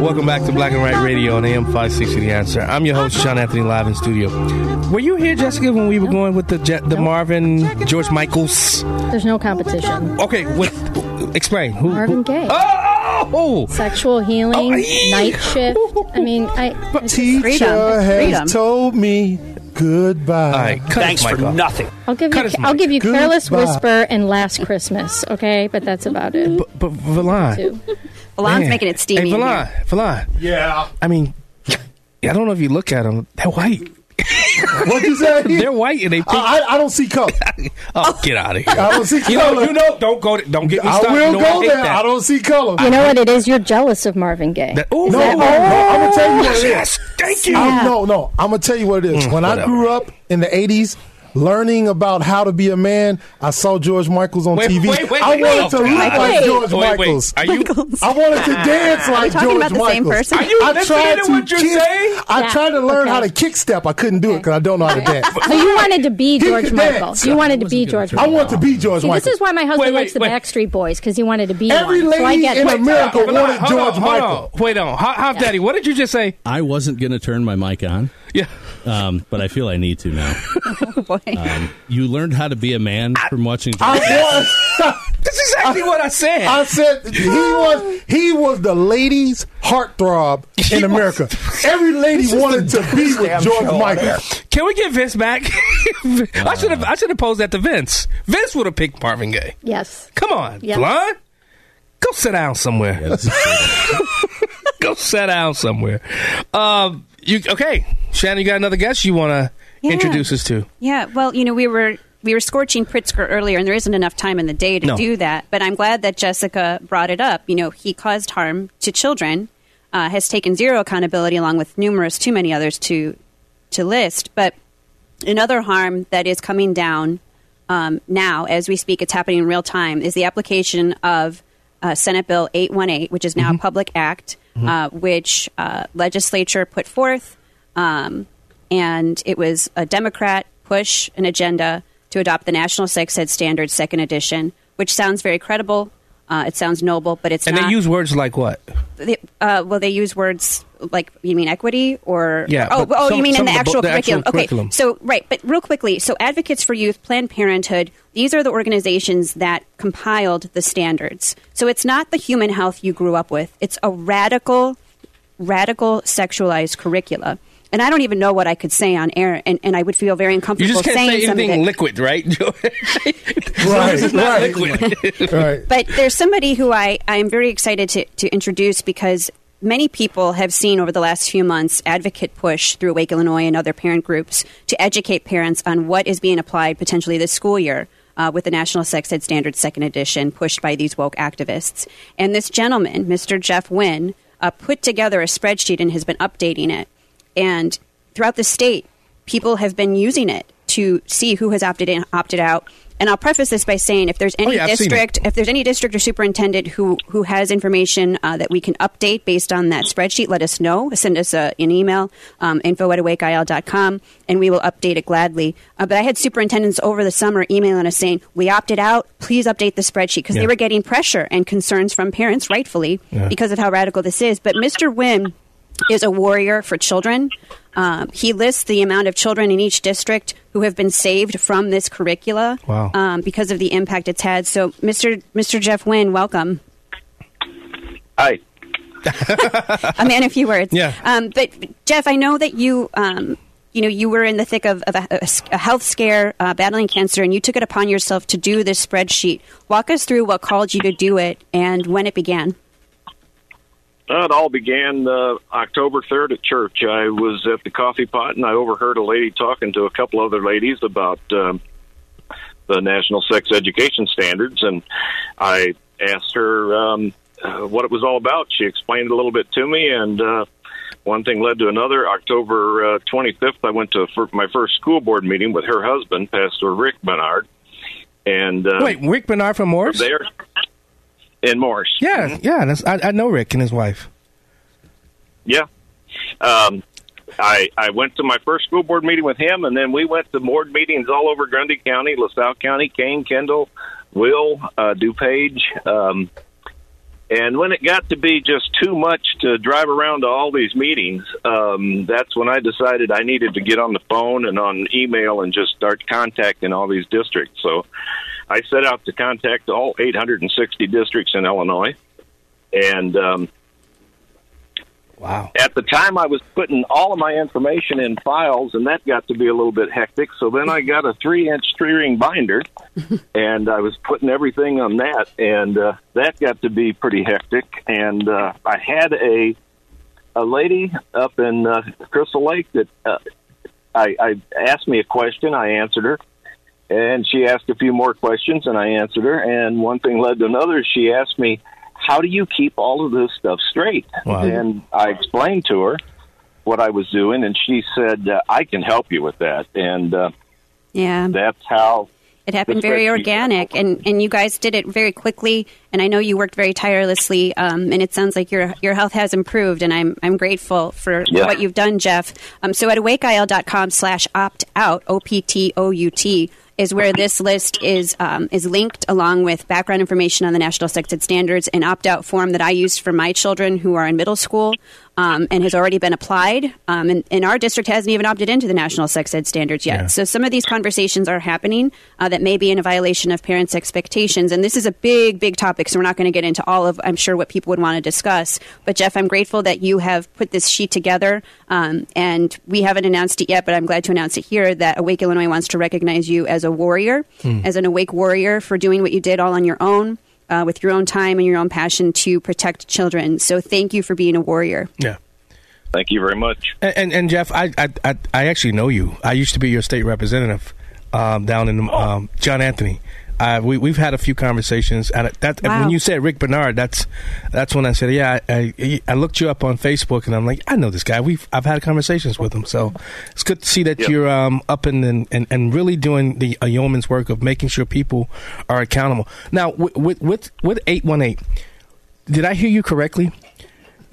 Welcome back to Black and Right Radio on AM 560 The Answer. I'm your host, John Anthony, live in studio. Were you here, Jessica, when we were going with the Je- the Marvin George Michaels? There's no competition. Okay, what? Explain. Who? Marvin Gaye. Oh, Oh. Sexual healing, night shift. I mean, I. it's just Teacher freedom. has Freedom. told me goodbye. All right, cut Thanks his mic for off. nothing. I'll give Cut you. his I'll mic. give you "Careless Whisper" and "Last Christmas." Okay, but that's about it. But, but Verlon. Verlon's making it steamy. Hey, in Verlon. Verlon. Yeah. I mean, I don't know if you look at them, they're white. What'd you say? they're white and they pink. I, I, I don't see color. oh, get out of here. I don't see You know, color. you know, don't go. To, don't get me started. I started. will You know, go hate there. that. I don't see color. You know what it is? You're jealous of Marvin Gaye. That- oh, Is No, that- no, no. I'm gonna tell you what it is. Yes, thank you. I'm- no, no. I'm gonna tell you what it is. Mm, when I grew up in the '80s, learning about how to be a man, I saw George Michaels on Wait, TV. wait, wait, I wait, wanted wait. to look like. George Wait, wait. Michaels. Are you- I wanted to dance Are we like talking George about the same Michaels. person? Are you I tried to to what you're kick- saying? I Yeah, tried to learn okay. how to kick step. I couldn't do it because I don't know how to dance. So you wanted to be George could Michael. dance. You wanted to be George I want to be George See, Michael. this is why my husband Wait, wait, likes the. Backstreet Boys because he wanted to be Every one. So I lady get in it. America Hold on, wanted hold George on, Michael. Hold on. Wait on. Half, half Daddy, what did you just say? I wasn't going to turn my mic on, Yeah. Um, but I feel I need to now. Oh, boy. Um, you learned how to be a man from watching. I was. That's exactly what I said. I said he was he was the ladies' heartthrob in America. Every lady wanted to be with George Michael. Can we get Vince back? I should have. I should have posed that to Vince. Vince would have picked Marvin Gaye. Yes. Come on, Yes. Blonde. Go sit down somewhere. Yeah, this is great. Go sit down somewhere. Um, you okay? Shannon, you got another guest you want to Yeah. introduce us to? Yeah, well, you know, we were we were scorching Pritzker earlier, and there isn't enough time in the day to No. do that. But I'm glad that Jessica brought it up. You know, he caused harm to children, uh, has taken zero accountability, along with numerous, too many others to to list. But another harm that is coming down um, now, as we speak, it's happening in real time, is the application of uh, Senate Bill 818, which is now Mm-hmm. a public act, uh, which uh, legislature put forth. Um, and it was a Democrat push an agenda to adopt the National Sex Ed Standards Second Edition, which sounds very credible. Uh, it sounds noble, but it's and not. they use words like what? They, uh, well, they use words like you mean equity or Yeah, Oh, oh, some- you mean in the actual the actual curriculum? okay, so right, but real quickly, so Advocates for Youth, Planned Parenthood, these are the organizations that compiled the standards. So it's not the human health you grew up with; it's a radical, radical sexualized curricula. And I don't even know what I could say on air, and, and I would feel very uncomfortable. You uncomfortable just can't saying say anything liquid, right? Right, not right. liquid. right. But there's somebody who I, I am very excited to, to introduce because many people have seen over the last few months advocate push through Wake Illinois and other parent groups to educate parents on what is being applied potentially this school year. Uh, with the National Sex Ed Standards Second Edition, pushed by these woke activists. And this gentleman, Mr. Jeff Wynn, uh, put together a spreadsheet and has been updating it. And throughout the state, people have been using it to see who has opted in, opted out. And I'll preface this by saying, if there's any yeah, I've seen it. district, if there's any district or superintendent who who has information uh, that we can update based on that spreadsheet, let us know. Send us a, an email, um, info at awakeil.com, and we will update it gladly. Uh, but I had superintendents over the summer emailing us saying, we opted out, please update the spreadsheet, because Yeah. they were getting pressure and concerns from parents, rightfully, Yeah. because of how radical this is. But Mr. Wynn is a warrior for children. Um, he lists the amount of children in each district who have been saved from this curricula Wow. um, because of the impact it's had. So, Mr. Mr. Jeff Wynn, welcome. Hi. a man, a few words. Yeah. Um, but Jeff, I know that you, um, you know, you were in the thick of, of a, a s- a health scare, uh, battling cancer, and you took it upon yourself to do this spreadsheet. Walk us through what called you to do it and when it began. Uh, it all began uh, October 3rd at church. I was at the coffee pot and I overheard a lady talking to a couple other ladies about um, the National Sex Education Standards, and I asked her um, uh, what it was all about. She explained it a little bit to me, and uh, one thing led to another. October uh, 25th, I went to fir- my first school board meeting with her husband, Pastor Rick Bernard. And uh, Wait, Rick Bernard from Morris? there in Morris. Yeah, yeah. That's, I, I know Rick and his wife. Yeah. Um, I I went to my first school board meeting with him, and then we went to board meetings all over Grundy County, LaSalle County, Kane, Kendall, Will, uh, DuPage. Um, and when it got to be just too much to drive around to all these meetings, um, that's when I decided I needed to get on the phone and on email and just start contacting all these districts. So I set out to contact all 860 districts in Illinois. And um, Wow. at the time I was putting all of my information in files and that got to be a little bit hectic. So then I got a three inch three ring binder and I was putting everything on that and uh, that got to be pretty hectic. And uh, I had a a lady up in uh, Crystal Lake that uh, I, I asked me a question, I answered her. And she asked a few more questions and I answered her. And one thing led to another. She asked me, how do you keep all of this stuff straight? Wow. And I explained to her what I was doing, and she said, uh, I can help you with that. And uh, Yeah. that's how It happened very organic, and, and you guys did it very quickly. And I know you worked very tirelessly. Um, and it sounds like your your health has improved, and I'm I'm grateful for Yeah. what you've done, Jeff. Um, so at awakeil.com slash opt out o p t o u t is where this list is um, is linked along with background information on the National Sex Ed Standards, an opt out form that I used for my children who are in middle school. Um, and has already been applied. Um, and, and our district hasn't even opted into the National Sex Ed Standards yet. Yeah. So some of these conversations are happening uh, that may be in a violation of parents' expectations. And this is a big, big topic, so we're not going to get into all of, I'm sure, what people would want to discuss. But Jeff, I'm grateful that you have put this sheet together. Um, and we haven't announced it yet, but I'm glad to announce it here that Awake Illinois wants to recognize you as a warrior, Hmm. as an awake warrior for doing what you did all on your own. Uh, with your own time and your own passion to protect children. So, thank you for being a warrior. Yeah. Thank you very much. And, and, and Jeff, I, I I I actually know you. I used to be your state representative um, down in um, John Anthony. Uh, we, we've had a few conversations, and that Wow. when you said Rick Bernard, that's that's when I said, yeah, I, I, I looked you up on Facebook, and I'm like, I know this guy. We've I've had conversations with him, so it's good to see that Yep. you're um, up and, and and and really doing the a yeoman's work of making sure people are accountable. Now, with with with, with eight one eight, did I hear you correctly?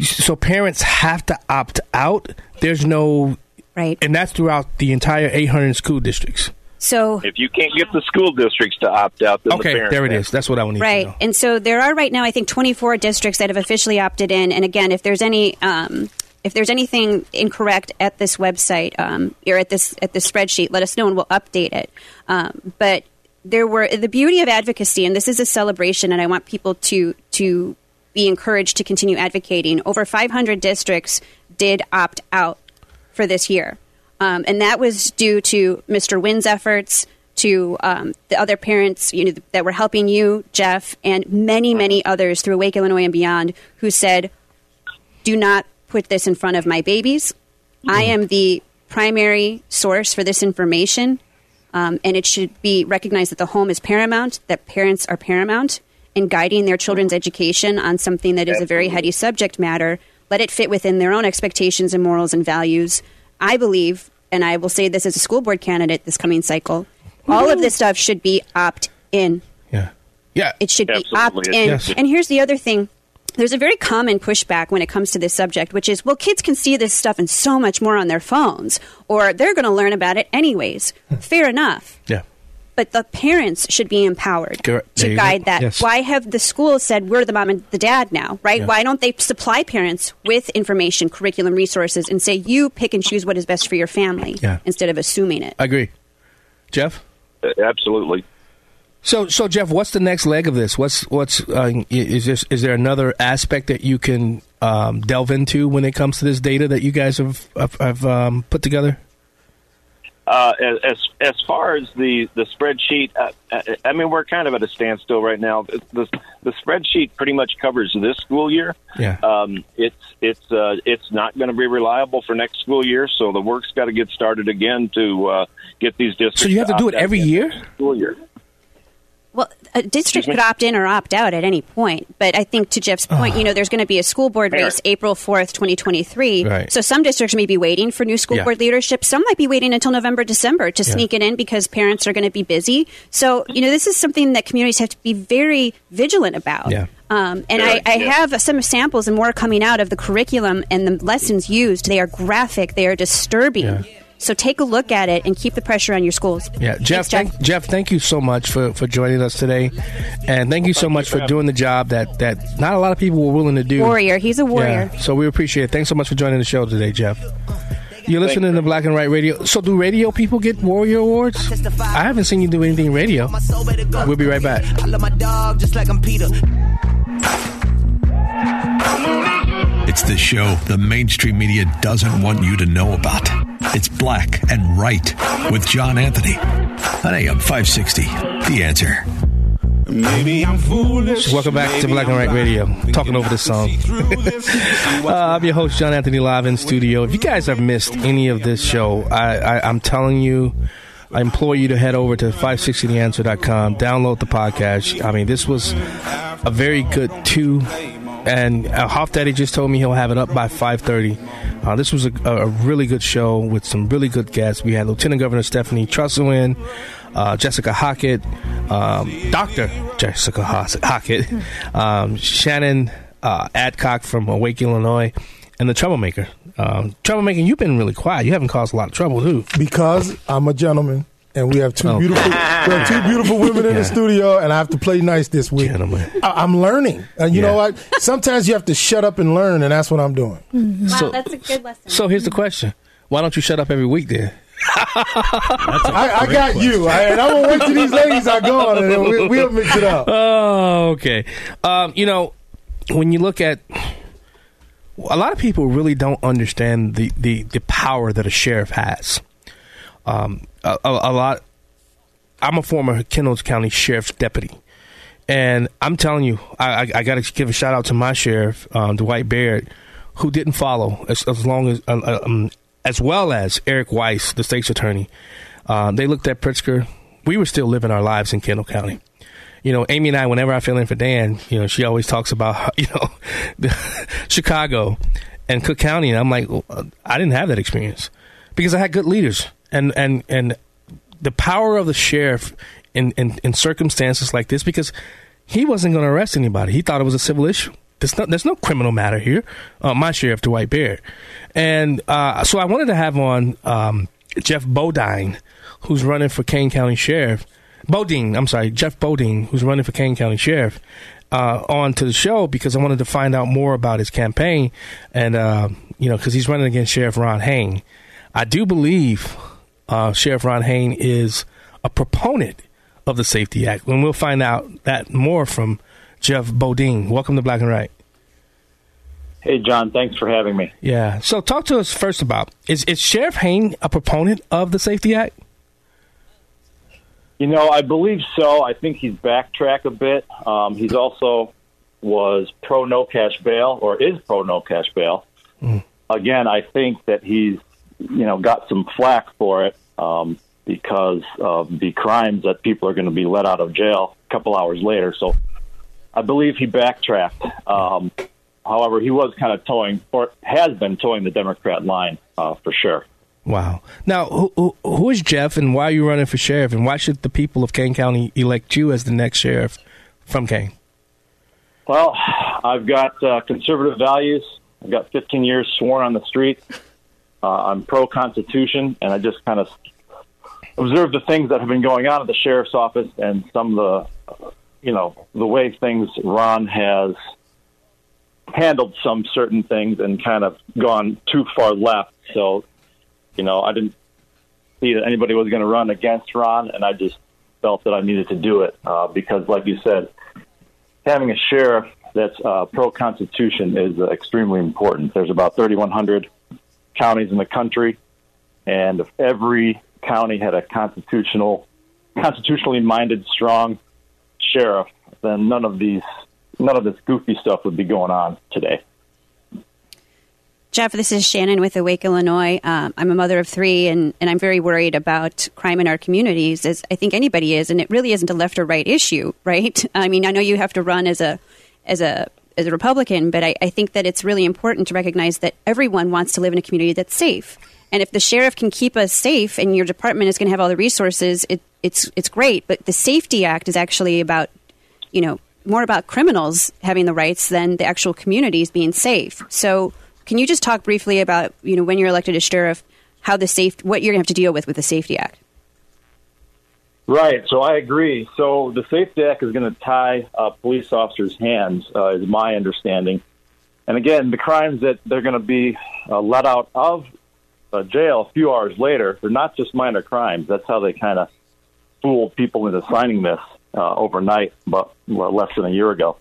So parents have to opt out. There's no right, and that's throughout the entire 800 school districts. So If you can't get the school districts to opt out, then the Okay, parents there it is. That's what I want to know. Right. And so there are right now, I think, 24 districts that have officially opted in. And again, if there's any, um, if there's anything incorrect at this website um, or at this at this spreadsheet, let us know and we'll update it. Um, but there were the beauty of advocacy, and this is a celebration, and I want people to to be encouraged to continue advocating. Over 500 districts did opt out for this year. Um, and that was due to Mr. Wynn's efforts, to um, the other parents you know, that were helping you, Jeff, and many, many others through Awake Illinois and beyond who said, do not put this in front of my babies. I am the primary source for this information, um, and it should be recognized that the home is paramount, that parents are paramount in guiding their children's education on something that is a very heady subject matter. Let it fit within their own expectations and morals and values. I believe, and I will say this as a school board candidate this coming cycle, all of this stuff should be opt in. Yeah. Yeah. It should be opt in. Yes. And here's the other thing. There's a very common pushback when it comes to this subject, which is, well, kids can see this stuff and so much more on their phones, or they're going to learn about it anyways. Fair enough. Yeah. But the parents should be empowered Correct. To you go. guide that. Yes. Why have the schools said we're the mom and the dad now, right? Yeah. Why don't they supply parents with information, curriculum, resources, and say you pick and choose what is best for your family Yeah. instead of assuming it? I agree. Jeff? Uh, Absolutely. So, so Jeff, what's the next leg of this? What's what's uh, is this? Is there another aspect that you can um, delve into when it comes to this data that you guys have have, have um, put together? Uh, as as far as the the spreadsheet, uh, I- I mean, we're kind of at a standstill right now. The the spreadsheet pretty much covers this school year. Yeah. Um, it's it's uh, it's not going to be reliable for next school year, so the work's got to get started again to uh, get these districts. So you have to do it every year. School year. Well, a district could opt in or opt out at any point. But I think to Jeff's point, you know, there's going to be a school board Fair. race April 4th, 2023. Right. So some districts may be waiting for new school Yeah. board leadership. Some might be waiting until November, December to Yeah. sneak it in because parents are going to be busy. So, you know, this is something that communities have to be very vigilant about. Yeah. Um, and Sure, I, I yeah. have some samples and more coming out of the curriculum and the lessons used. They are graphic, they are disturbing. Yeah. So take a look at it and keep the pressure on your schools. Yeah, Jeff, Thanks, Thank, Jeff, thank you so much for, for joining us today, and thank you so much for doing the job that, that not a lot of people were willing to do. Warrior. He's a warrior. Yeah, so we appreciate it. Thanks so much for joining the show today, Jeff. You're listening to Black and Right Radio. So, do radio people get Warrior Awards? I haven't seen you do anything radio. We'll be right back. I love my dog just like I'm Peter. It's the show the mainstream media doesn't want you to know about. It's Black and Right with John Anthony on AM 560. The answer. Maybe I'm foolish. Welcome back to Black and Right Radio. Talking over this song. uh, I'm your host, John Anthony, live in studio. If you guys have missed any of this show, I, I, I'm telling you, I implore you to head over to 560theanswer.com, download the podcast. I mean, this was a very good two. And uh, Hoff Daddy just told me he'll have it up by 5.30. Uh, this was a, a really good show with some really good guests. We had Lieutenant Governor Stephanie Trusselwin, uh, Jessica Hockett, um, Dr. Jessica Hos- Hockett, um, Shannon uh, Adcock from Awake, Illinois, and the Troublemaker. Um, Troublemaker, you've been really quiet. You haven't caused a lot of trouble, too. Because I'm a gentleman and we have two Oh. beautiful we have two beautiful women in Yeah. the studio and I have to play nice this week. Gentlemen. I, I'm learning. And you Yeah. know what? Sometimes you have to shut up and learn and that's what I'm doing. Wow, So- that's a good lesson. So here's the question. Why don't you shut up every week then? I, I got you. I, and I'm gonna wait till these ladies are gone and then we, we'll mix it up. Oh, okay. Um, you know, when you look at a lot of people really don't understand the, the, the power that a sheriff has. Um, a, a, lot. I'm a former Kendall County Sheriff's deputy, and I'm telling you, I, I, I got to give a shout out to my sheriff, um, Dwight Baird, who didn't follow as, as long as uh, um, as well as Eric Weiss, the state's attorney. Uh, they looked at Pritzker. We were still living our lives in Kendall County. you know, Amy and I, whenever I fill in for Dan, you know, she always talks about, you know, Chicago and Cook County. And I'm like, well, I didn't have that experience because I had good leaders. And, and, and the power of the sheriff in, in, in circumstances like this, because he wasn't going to arrest anybody. He thought it was a civil issue. There's no, there's no criminal matter here. Uh, my sheriff, Dwight Baird. And uh, so I wanted to have on um, Jeff Bodine, who's running for Kane County Sheriff Bodine, I'm sorry, Jeff Bodine, who's running for Kane County Sheriff, uh, on to the show because I wanted to find out more about his campaign, and uh, you know, because he's running against Sheriff Ron Hain. I do believe uh, Sheriff Ron Hain is a proponent of the Safety Act, and we'll find out that more from Jeff Bodine. Welcome to Black and Right. Hey, John. Thanks for having me. Yeah. So, talk to us first about is is Sheriff Hain a proponent of the Safety Act? You know, I believe so. I think he's backtracked a bit. Um, he's also was pro no cash bail or is pro no cash bail. Mm. Again, I think that he's you know got some flack for it um, because of the crimes that people are going to be let out of jail a couple hours later. So I believe he backtracked. Um, however, he was kind of toeing or has been toeing the Democrat line uh, for sure. Wow. Now, who, who is Jeff, and why are you running for sheriff, and why should the people of Kane County elect you as the next sheriff from Kane? Well, I've got uh, conservative values. I've got 15 years sworn on the street. Uh, I'm pro Constitution, and I just kind of observe the things that have been going on at the sheriff's office and some of the, you know, the way things Ron has handled some certain things and kind of gone too far left. So you know, I didn't see that anybody was going to run against Ron, and I just felt that I needed to do it uh, because, like you said, having a sheriff that's uh, pro Constitution is uh, extremely important. There's about 3,100 counties in the country, and if every county had a constitutional, constitutionally minded, strong sheriff, then none of these, none of this goofy stuff would be going on today. Jeff, this is Shannon with Awake Illinois. Um, I'm a mother of three, and, and I'm very worried about crime in our communities, as I think anybody is. And it really isn't a left or right issue, right? I mean, I know you have to run as a as a as a Republican, but I, I think that it's really important to recognize that everyone wants to live in a community that's safe. And if the sheriff can keep us safe, and your department is going to have all the resources, it, it's it's great. But the Safety Act is actually about, you know, more about criminals having the rights than the actual communities being safe. So can you just talk briefly about, you know, when you're elected as sheriff, how the safe, what you're going to have to deal with with the Safety Act? Right. So I agree. So the Safety Act is going to tie uh, police officers' hands, uh, is my understanding. And again, the crimes that they're going to be uh, let out of uh, jail a few hours later, they're not just minor crimes. That's how they kind of fooled people into signing this uh, overnight, but well, less than a year ago.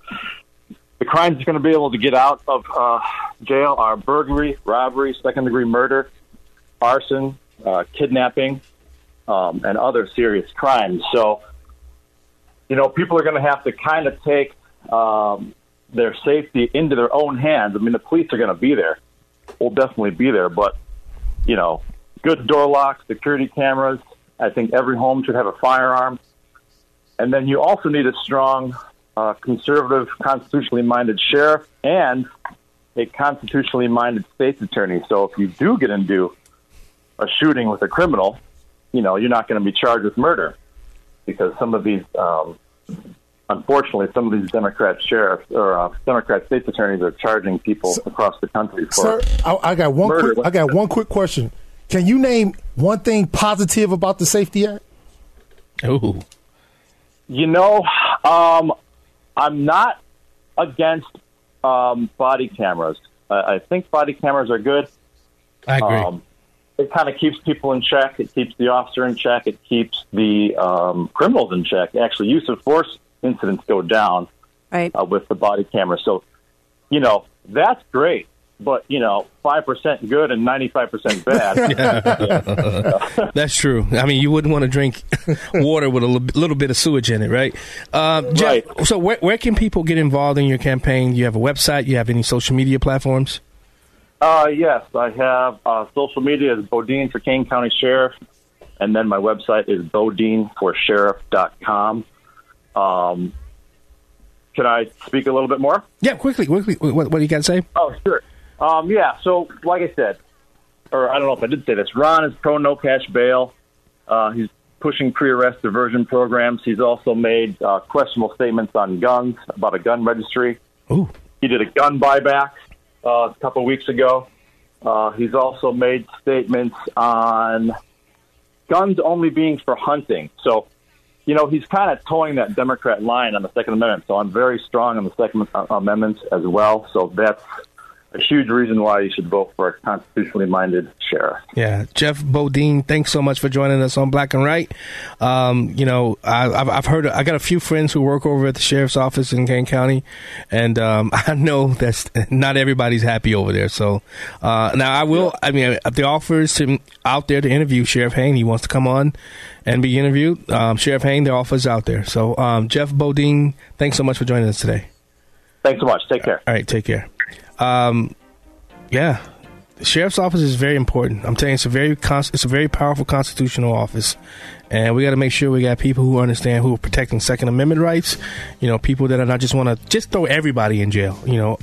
The crimes they're going to be able to get out of uh, jail are burglary, robbery, second degree murder, arson, kidnapping, um, and other serious crimes. So, you know, people are going to have to kind of take um, their safety into their own hands. I mean, the police are going to be there. Will definitely be there, but you know, good door locks, security cameras. I think every home should have a firearm. And then you also need a strong, uh, conservative, constitutionally minded sheriff and a constitutionally minded state's attorney. So if you do get into a shooting with a criminal, you know, you're not going to be charged with murder because some of these, um, unfortunately, some of these Democrat sheriffs or uh, Democrat state's attorneys are charging people so, across the country for. Sir, I, I got one. Quick, I got one quick question. Can you name one thing positive about the Safety Act? Oh, you know, um, I'm not against um, body cameras. I, I think body cameras are good. I agree. Um, it kind of keeps people in check. It keeps the officer in check. It keeps the um, criminals in check. Actually, use of force incidents go down right. uh, with the body camera. So, you know, that's great but you know, five percent good and ninety five percent bad. That's true. I mean, you wouldn't want to drink water with a little bit of sewage in it, right? Uh, Jeff, right. So, where, where can people get involved in your campaign? Do you have a website? Do you have any social media platforms? Uh, yes, I have. Uh, social media is Bodine for Kane County Sheriff, and then my website is bodineforsheriff.com. Um, can I speak a little bit more? Yeah, quickly, quickly. What, what do you got to say? Oh, sure. Um, yeah, so like I said, or I don't know if I did say this, Ron is pro no cash bail. Uh, he's pushing pre-arrest diversion programs. He's also made uh, questionable statements on guns about a gun registry. Ooh. He did a gun buyback uh, a couple weeks ago. Uh, he's also made statements on guns only being for hunting. So, you know, he's kind of toeing that Democrat line on the Second Amendment. So I'm very strong on the Second Amendment as well. So that's a huge reason why you should vote for a constitutionally minded sheriff. Yeah, Jeff Bodine, thanks so much for joining us on Black and Right. Um, you know, I, have I've heard I got a few friends who work over at the sheriff's office in Kane County, and um, I know that not everybody's happy over there. So uh, now I will. I mean, if the offer is to, out there to interview Sheriff Hain, he wants to come on and be interviewed. Um, Sheriff Hain, the offer is out there. So um, Jeff Bodine, thanks so much for joining us today. Thanks so much. Take care. All right, take care. Um, yeah, the sheriff's office is very important. I'm telling you, it's a very it's a very powerful constitutional office, and we got to make sure we got people who understand who are protecting Second Amendment rights. You know, people that are not just want to just throw everybody in jail. You know,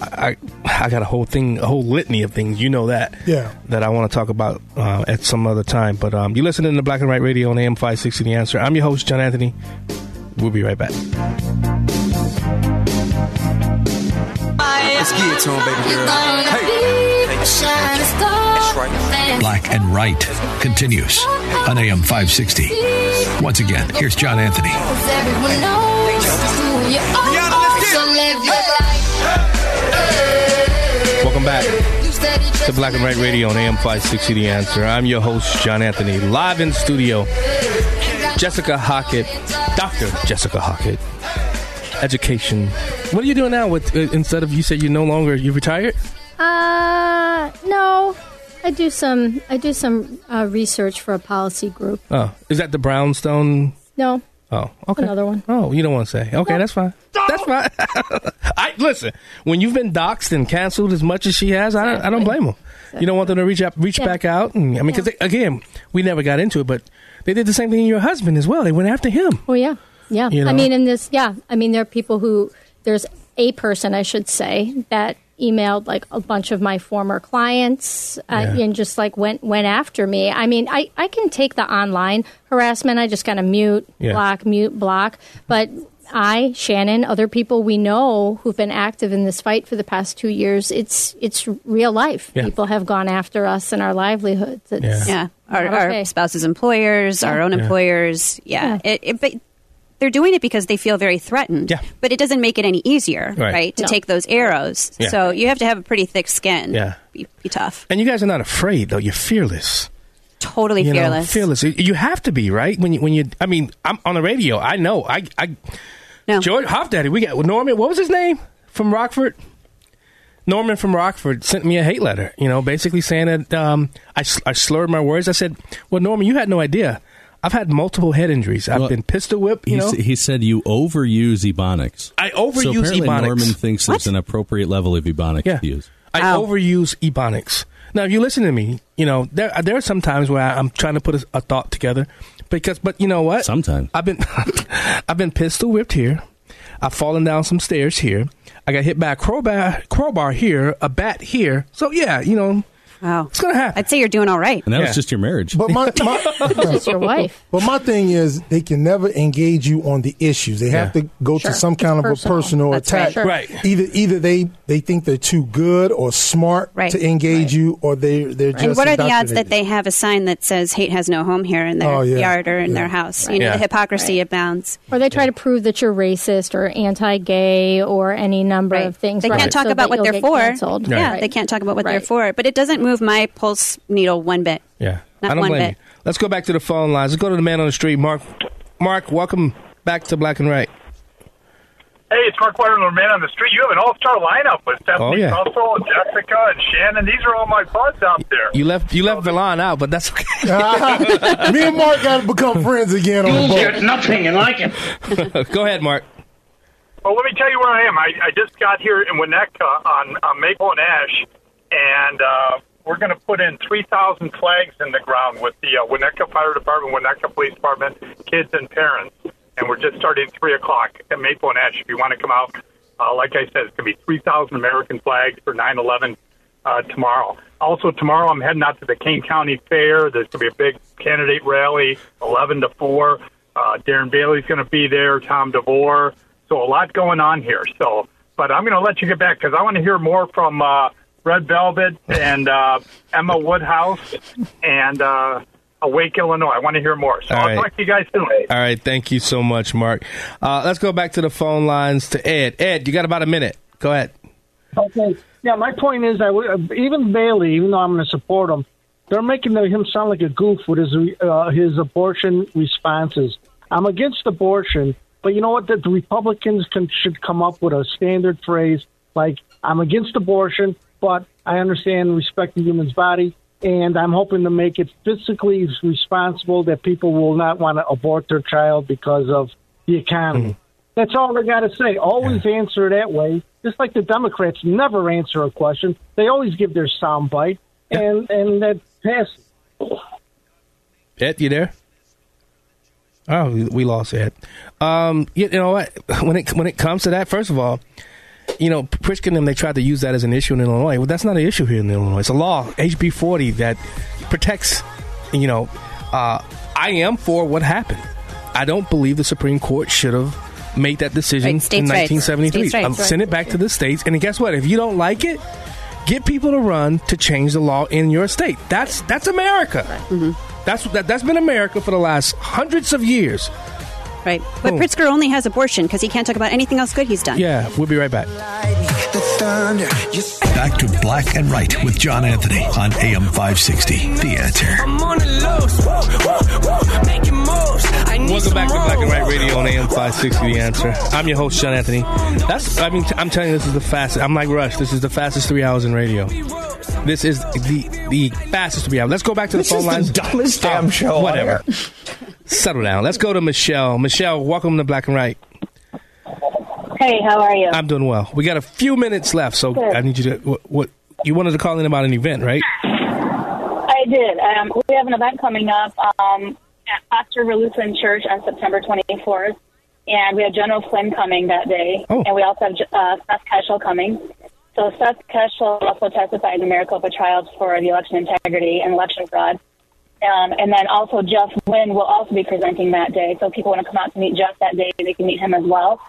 I I got a whole thing, a whole litany of things. You know that. Yeah. That I want to talk about uh, at some other time. But um, you listening to Black and Right Radio on AM 560 The Answer. I'm your host, John Anthony. We'll be right back. Let's get it to him, baby girl. Hey. That's right. Black and Right continues on AM 560. Once again, here's John Anthony. Welcome back to Black and Right Radio on AM 560 The Answer. I'm your host, John Anthony, live in studio. Jessica Hockett, Dr. Jessica Hockett, education. What are you doing now? With uh, instead of you said you no longer you retired? Uh, no. I do some. I do some uh, research for a policy group. Oh, is that the Brownstone? No. Oh, okay. Another one. Oh, you don't want to say? Okay, that's fine. That's fine. I listen. When you've been doxxed and canceled as much as she has, I, don't- I don't blame them. You don't want them to reach up, reach Yeah. back out. And, I mean, because again, we never got into it, but they did the same thing to your husband as well. They went after him. Oh yeah, yeah. You know? I mean, in this, yeah. I mean, there are people who there's a person, I should say, that emailed like a bunch of my former clients uh, Yeah. and just like went went after me. I mean, I I can take the online harassment. I just kind of mute, Yeah. block, mute, block. But I, Shannon, other people we know who've been active in this fight for the past two years, it's it's real life. Yeah. People have gone after us and our livelihoods. It's Yeah, our, not our spouses' employers, our own Yeah. employers. Yeah, It, it, but they're doing it because they feel very threatened. Yeah. but it doesn't make it any easier, Right. right? To No. take those arrows. Yeah. So you have to have a pretty thick skin. Yeah. be, be tough. And you guys are not afraid, though. You're fearless. Totally You know, fearless. fearless. You have to be right when you when you. I mean, I'm on the radio. I know. I. I no. George Hoff Daddy. We got Norman. What was his name from Rockford? Norman from Rockford sent me a hate letter. You know, basically saying that um, I, s- I slurred my words. I said, "Well, Norman, you had no idea. I've had multiple head injuries. I've been pistol whipped. You He, know, he said you overuse ebonics. I so overuse apparently ebonics. Norman thinks there's an appropriate level of ebonics Yeah. to use. I overuse ebonics. Now, if you listen to me, you know there there are some times where I, I'm trying to put a, a thought together, because but you know what? Sometimes I've been I've been pistol whipped here. I've fallen down some stairs here. I got hit by a crowbar crowbar here, a bat here. So yeah, you know, wow, it's gonna happen. I'd say you're doing all right. And that was just your marriage. But my, my just your wife. But my thing is, they can never engage you on the issues. They have Yeah. to go Sure. to some kind of personal. a personal That's attack. right. Sure. Right. Either either they they think they're too good or smart Right. to engage you, or they they're just. And what are the odds that indoctrinated. they have a sign that says "hate has no home here" in their Oh, yeah. yard or in Yeah. their house? Right. You know, Yeah. the hypocrisy abounds. Or they try to prove that you're racist or anti-gay or any number Right. of things. They right, can't talk so about what you'll they're get for. canceled. Yeah, Right. they can't talk about what they're Right. for. But it doesn't move my pulse needle one bit. Yeah, Not I don't one blame bit. you. Let's go back to the phone lines. Let's go to the man on the street, Mark. Mark, welcome back to Black and Right. Hey, it's Mark White, the man on the street. You have an all-star lineup with Stephanie Oh, yeah. Trussell, and Jessica, and Shannon. These are all my buds out there. You left you left Verlon out, but that's okay. Me and Mark got to become friends again on the boat. nothing you like it. Go ahead, Mark. Well, let me tell you where I am. I, I just got here in Winnetka on, on Maple and Ash, and uh, we're going to put in 3,000 flags in the ground with the uh, Winnetka Fire Department, Winnetka Police Department, kids and parents. and we're just starting at 3 o'clock at Maple and Ash. If you want to come out, uh, like I said, it's going to be 3,000 American flags for 9 11 uh, tomorrow. Also, tomorrow I'm heading out to the Kane County Fair. There's going to be a big candidate rally, 11 to 4. Uh, Darren Bailey's going to be there, Tom DeVore. So a lot going on here. So, but I'm going to let you get back because I want to hear more from uh, Red Velvet and uh, Emma Woodhouse and uh, Awake Illinois. I want to hear more. So All I'll right. talk to you guys soon. All right, thank you so much, Mark. Uh, let's go back to the phone lines to Ed. Ed, you got about a minute. Go ahead. Okay. Yeah, my point is, I w- uh, even Bailey, even though I'm going to support him, they're making him sound like a goof with his uh, his abortion responses. I'm against abortion, but you know what? The, the Republicans can, should come up with a standard phrase like, "I'm against abortion, but I understand respect the human's body." And I'm hoping to make it physically responsible that people will not want to abort their child because of the economy. That's all I got to say. Always answer that way. Just like the Democrats never answer a question, they always give their sound bite, and and that passes. Ed, you there? Oh, we- we lost Ed. Um, you, you know what? When it when it comes to that, first of all, you know, Pritzker and them they tried to use that as an issue in Illinois. Well, that's not an issue here in Illinois. It's a law, HB 40, that protects. You know, uh, I am for what happened. I don't believe the Supreme Court should have made that decision Right, in 1973. States' rights, Um, right. Send it back to the states, and guess what? If you don't like it, get people to run to change the law in your state. That's that's America. That's that, that's been America for the last hundreds of years. Right. But Boom. Pritzker only has abortion because he can't talk about anything else good he's done. Yeah, we'll be right back. Back to Black and Right with John Anthony on AM 560. The answer. Welcome back to Black and Right Radio on AM 560 The Answer. I'm your host, John Anthony. That's, I mean, t- I'm telling you, this is the fastest. I'm like Rush. This is the fastest three hours in radio. This is the the fastest three hours. Let's go back to the This phone is the lines. dumbest oh, damn show on Whatever. Settle down. Let's go to Michelle. Michelle, welcome to Black and Right. Hey, how are you? I'm doing well. We got a few minutes left, so Good. I need you to. What, what you wanted to call in about an event, right? I did. Um, we have an event coming up um, at River Lutheran Church on September 24th, and we have General Flynn coming that day, Oh. and we also have uh, Seth Keshel coming. So Seth Keshel also testified in the Maricopa trials for the election integrity and election fraud. Um, and then also Jeff Wynn will also be presenting that day. So if people want to come out to meet Jeff that day, they can meet him as well.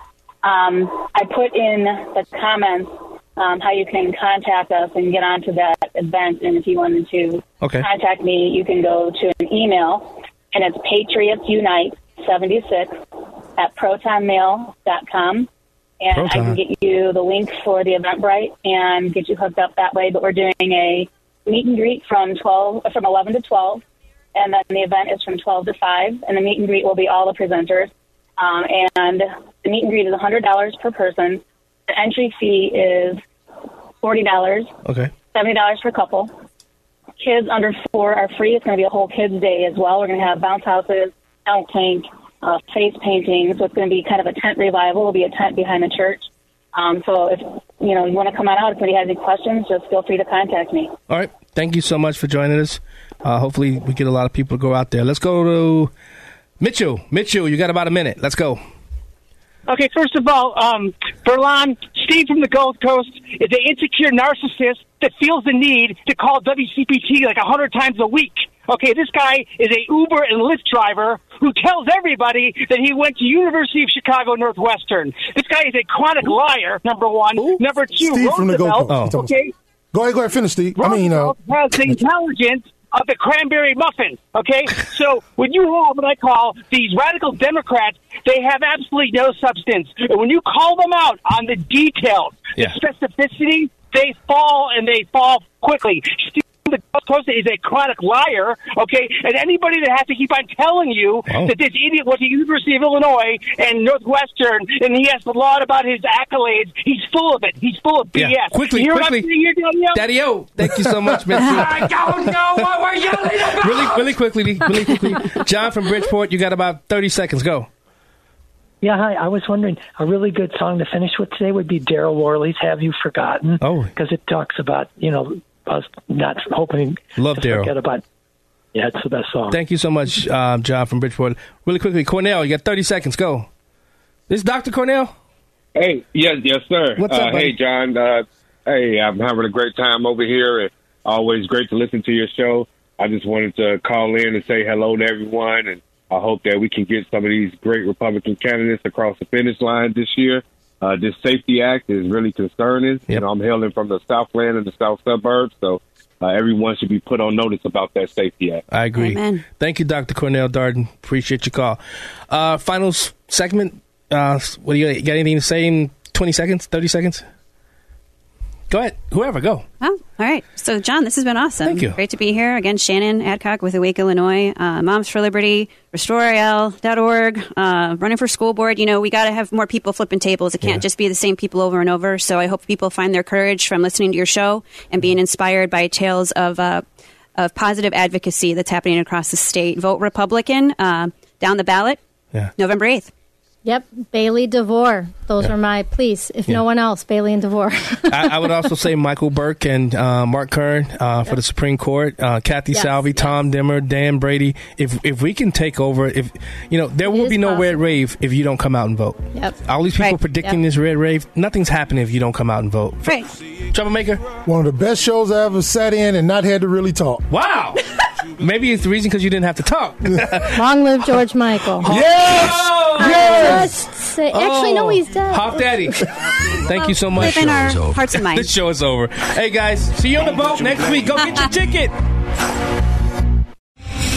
Um, I put in the comments um, how you can contact us and get onto that event. And if you wanted to Okay. contact me, you can go to an email, and it's Patriots Unite 76 at protonmail.com. And I can get you the link for the Eventbrite and get you hooked up that way. But we're doing a meet and greet from 12, from 11 to 12, and then the event is from 12 to 5. And the meet and greet will be all the presenters. Um, and the meet and greet is $100 per person. The entry fee is $40. Okay. seventy dollars per couple. Kids under four are free. It's going to be a whole kids day as well. We're going to have bounce houses, elk tank, uh, face painting. So it's going to be kind of a tent revival. It'll be a tent behind the church. Um, so if you know you want to come on out, if anybody has any questions, just feel free to contact me. All right. Thank you so much for joining us. Uh, hopefully, we get a lot of people to go out there. Let's go to Mitchell. Mitchell, you got about a minute. Let's go. Okay, first of all, um, Verlon, Steve from the Gold Coast is an insecure narcissist that feels the need to call WCPT like a hundred times a week. Okay, this guy is a Uber and Lyft driver who tells everybody that he went to University of Chicago Northwestern. This guy is a chronic liar. Number one. Number two, Steve from the Roosevelt. Oh. Okay, Go ahead, go ahead, finish, Steve. I mean, uh, has the intelligence of the cranberry muffin. Okay, so when you have what I call these radical Democrats, they have absolutely no substance. And when you call them out on the details, Yeah. the specificity, they fall and they fall quickly. Steve the Gold Coast is a chronic liar, okay? And anybody that has to keep on telling you Oh. that this idiot went to University of Illinois and Northwestern and he has a lot about his accolades, he's full of it. He's full of BS. Yeah. Quickly, you hear what I'm quickly. here, Danielle? Daddy O, thank you so much, Mitchell. I don't know what we're yelling about. really, really quickly, really quickly. John from Bridgeport, you got about 30 seconds. Go. Yeah, hi. I was wondering, a really good song to finish with today would be Darryl Worley's "Have You Forgotten?" Oh, because it talks about you know us not hoping Love to Darryl. forget about. Yeah, it's the best song. Thank you so much, um, John from Bridgeport. Really quickly, Cornell, you got 30 seconds. Go. This is Dr. Cornell? Hey, yes, yes, sir. What's uh, up, buddy? Hey, John. Uh, hey, I'm having a great time over here. and Always great to listen to your show. I just wanted to call in and say hello to everyone, and I hope that we can get some of these great Republican candidates across the finish line this year. Uh, this Safety Act is really concerning. You know, I'm hailing from the Southland and the South suburbs, so uh, everyone should be put on notice about that Safety Act. I agree. Amen. Thank you, Dr. Cornell Darden. Appreciate your call. Uh, final s- segment. Uh, what do you, you got anything to say in 20 seconds, 30 seconds? Go ahead. Whoever, go. Oh, all right. So, John, this has been awesome. Thank you. Great to be here. Again, Shannon Adcock with Awake Illinois, uh, Moms for Liberty, RestoreL.org, uh, running for school board. You know, we got to have more people flipping tables. It can't just be the same people over and over. So, I hope people find their courage from listening to your show and being inspired by tales of, uh, of positive advocacy that's happening across the state. Vote Republican uh, down the ballot Yeah. November 8th. Yep, Bailey DeVore. Those are my please. If no one else, Bailey and DeVore. I, I would also say Michael Burke and uh, Mark Curran uh, for the Supreme Court, uh, Kathy Yes, Salvi, Tom Demmer, Dan Brady. If if we can take over, if you know, there will be no red possible. rave if you don't come out and vote. Yep. All these people Right, predicting yep. this red rave, nothing's happening if you don't come out and vote. Right. Troublemaker. One of the best shows I ever sat in and not had to really talk. Wow. Maybe it's the reason because you didn't have to talk. Long live George Michael. Yes! Yes! Just say, actually, no, he's dead. Hop Daddy. Thank you so much. Live in our hearts and minds. This show is over. Hey guys, see you on the boat next week. Go get your ticket.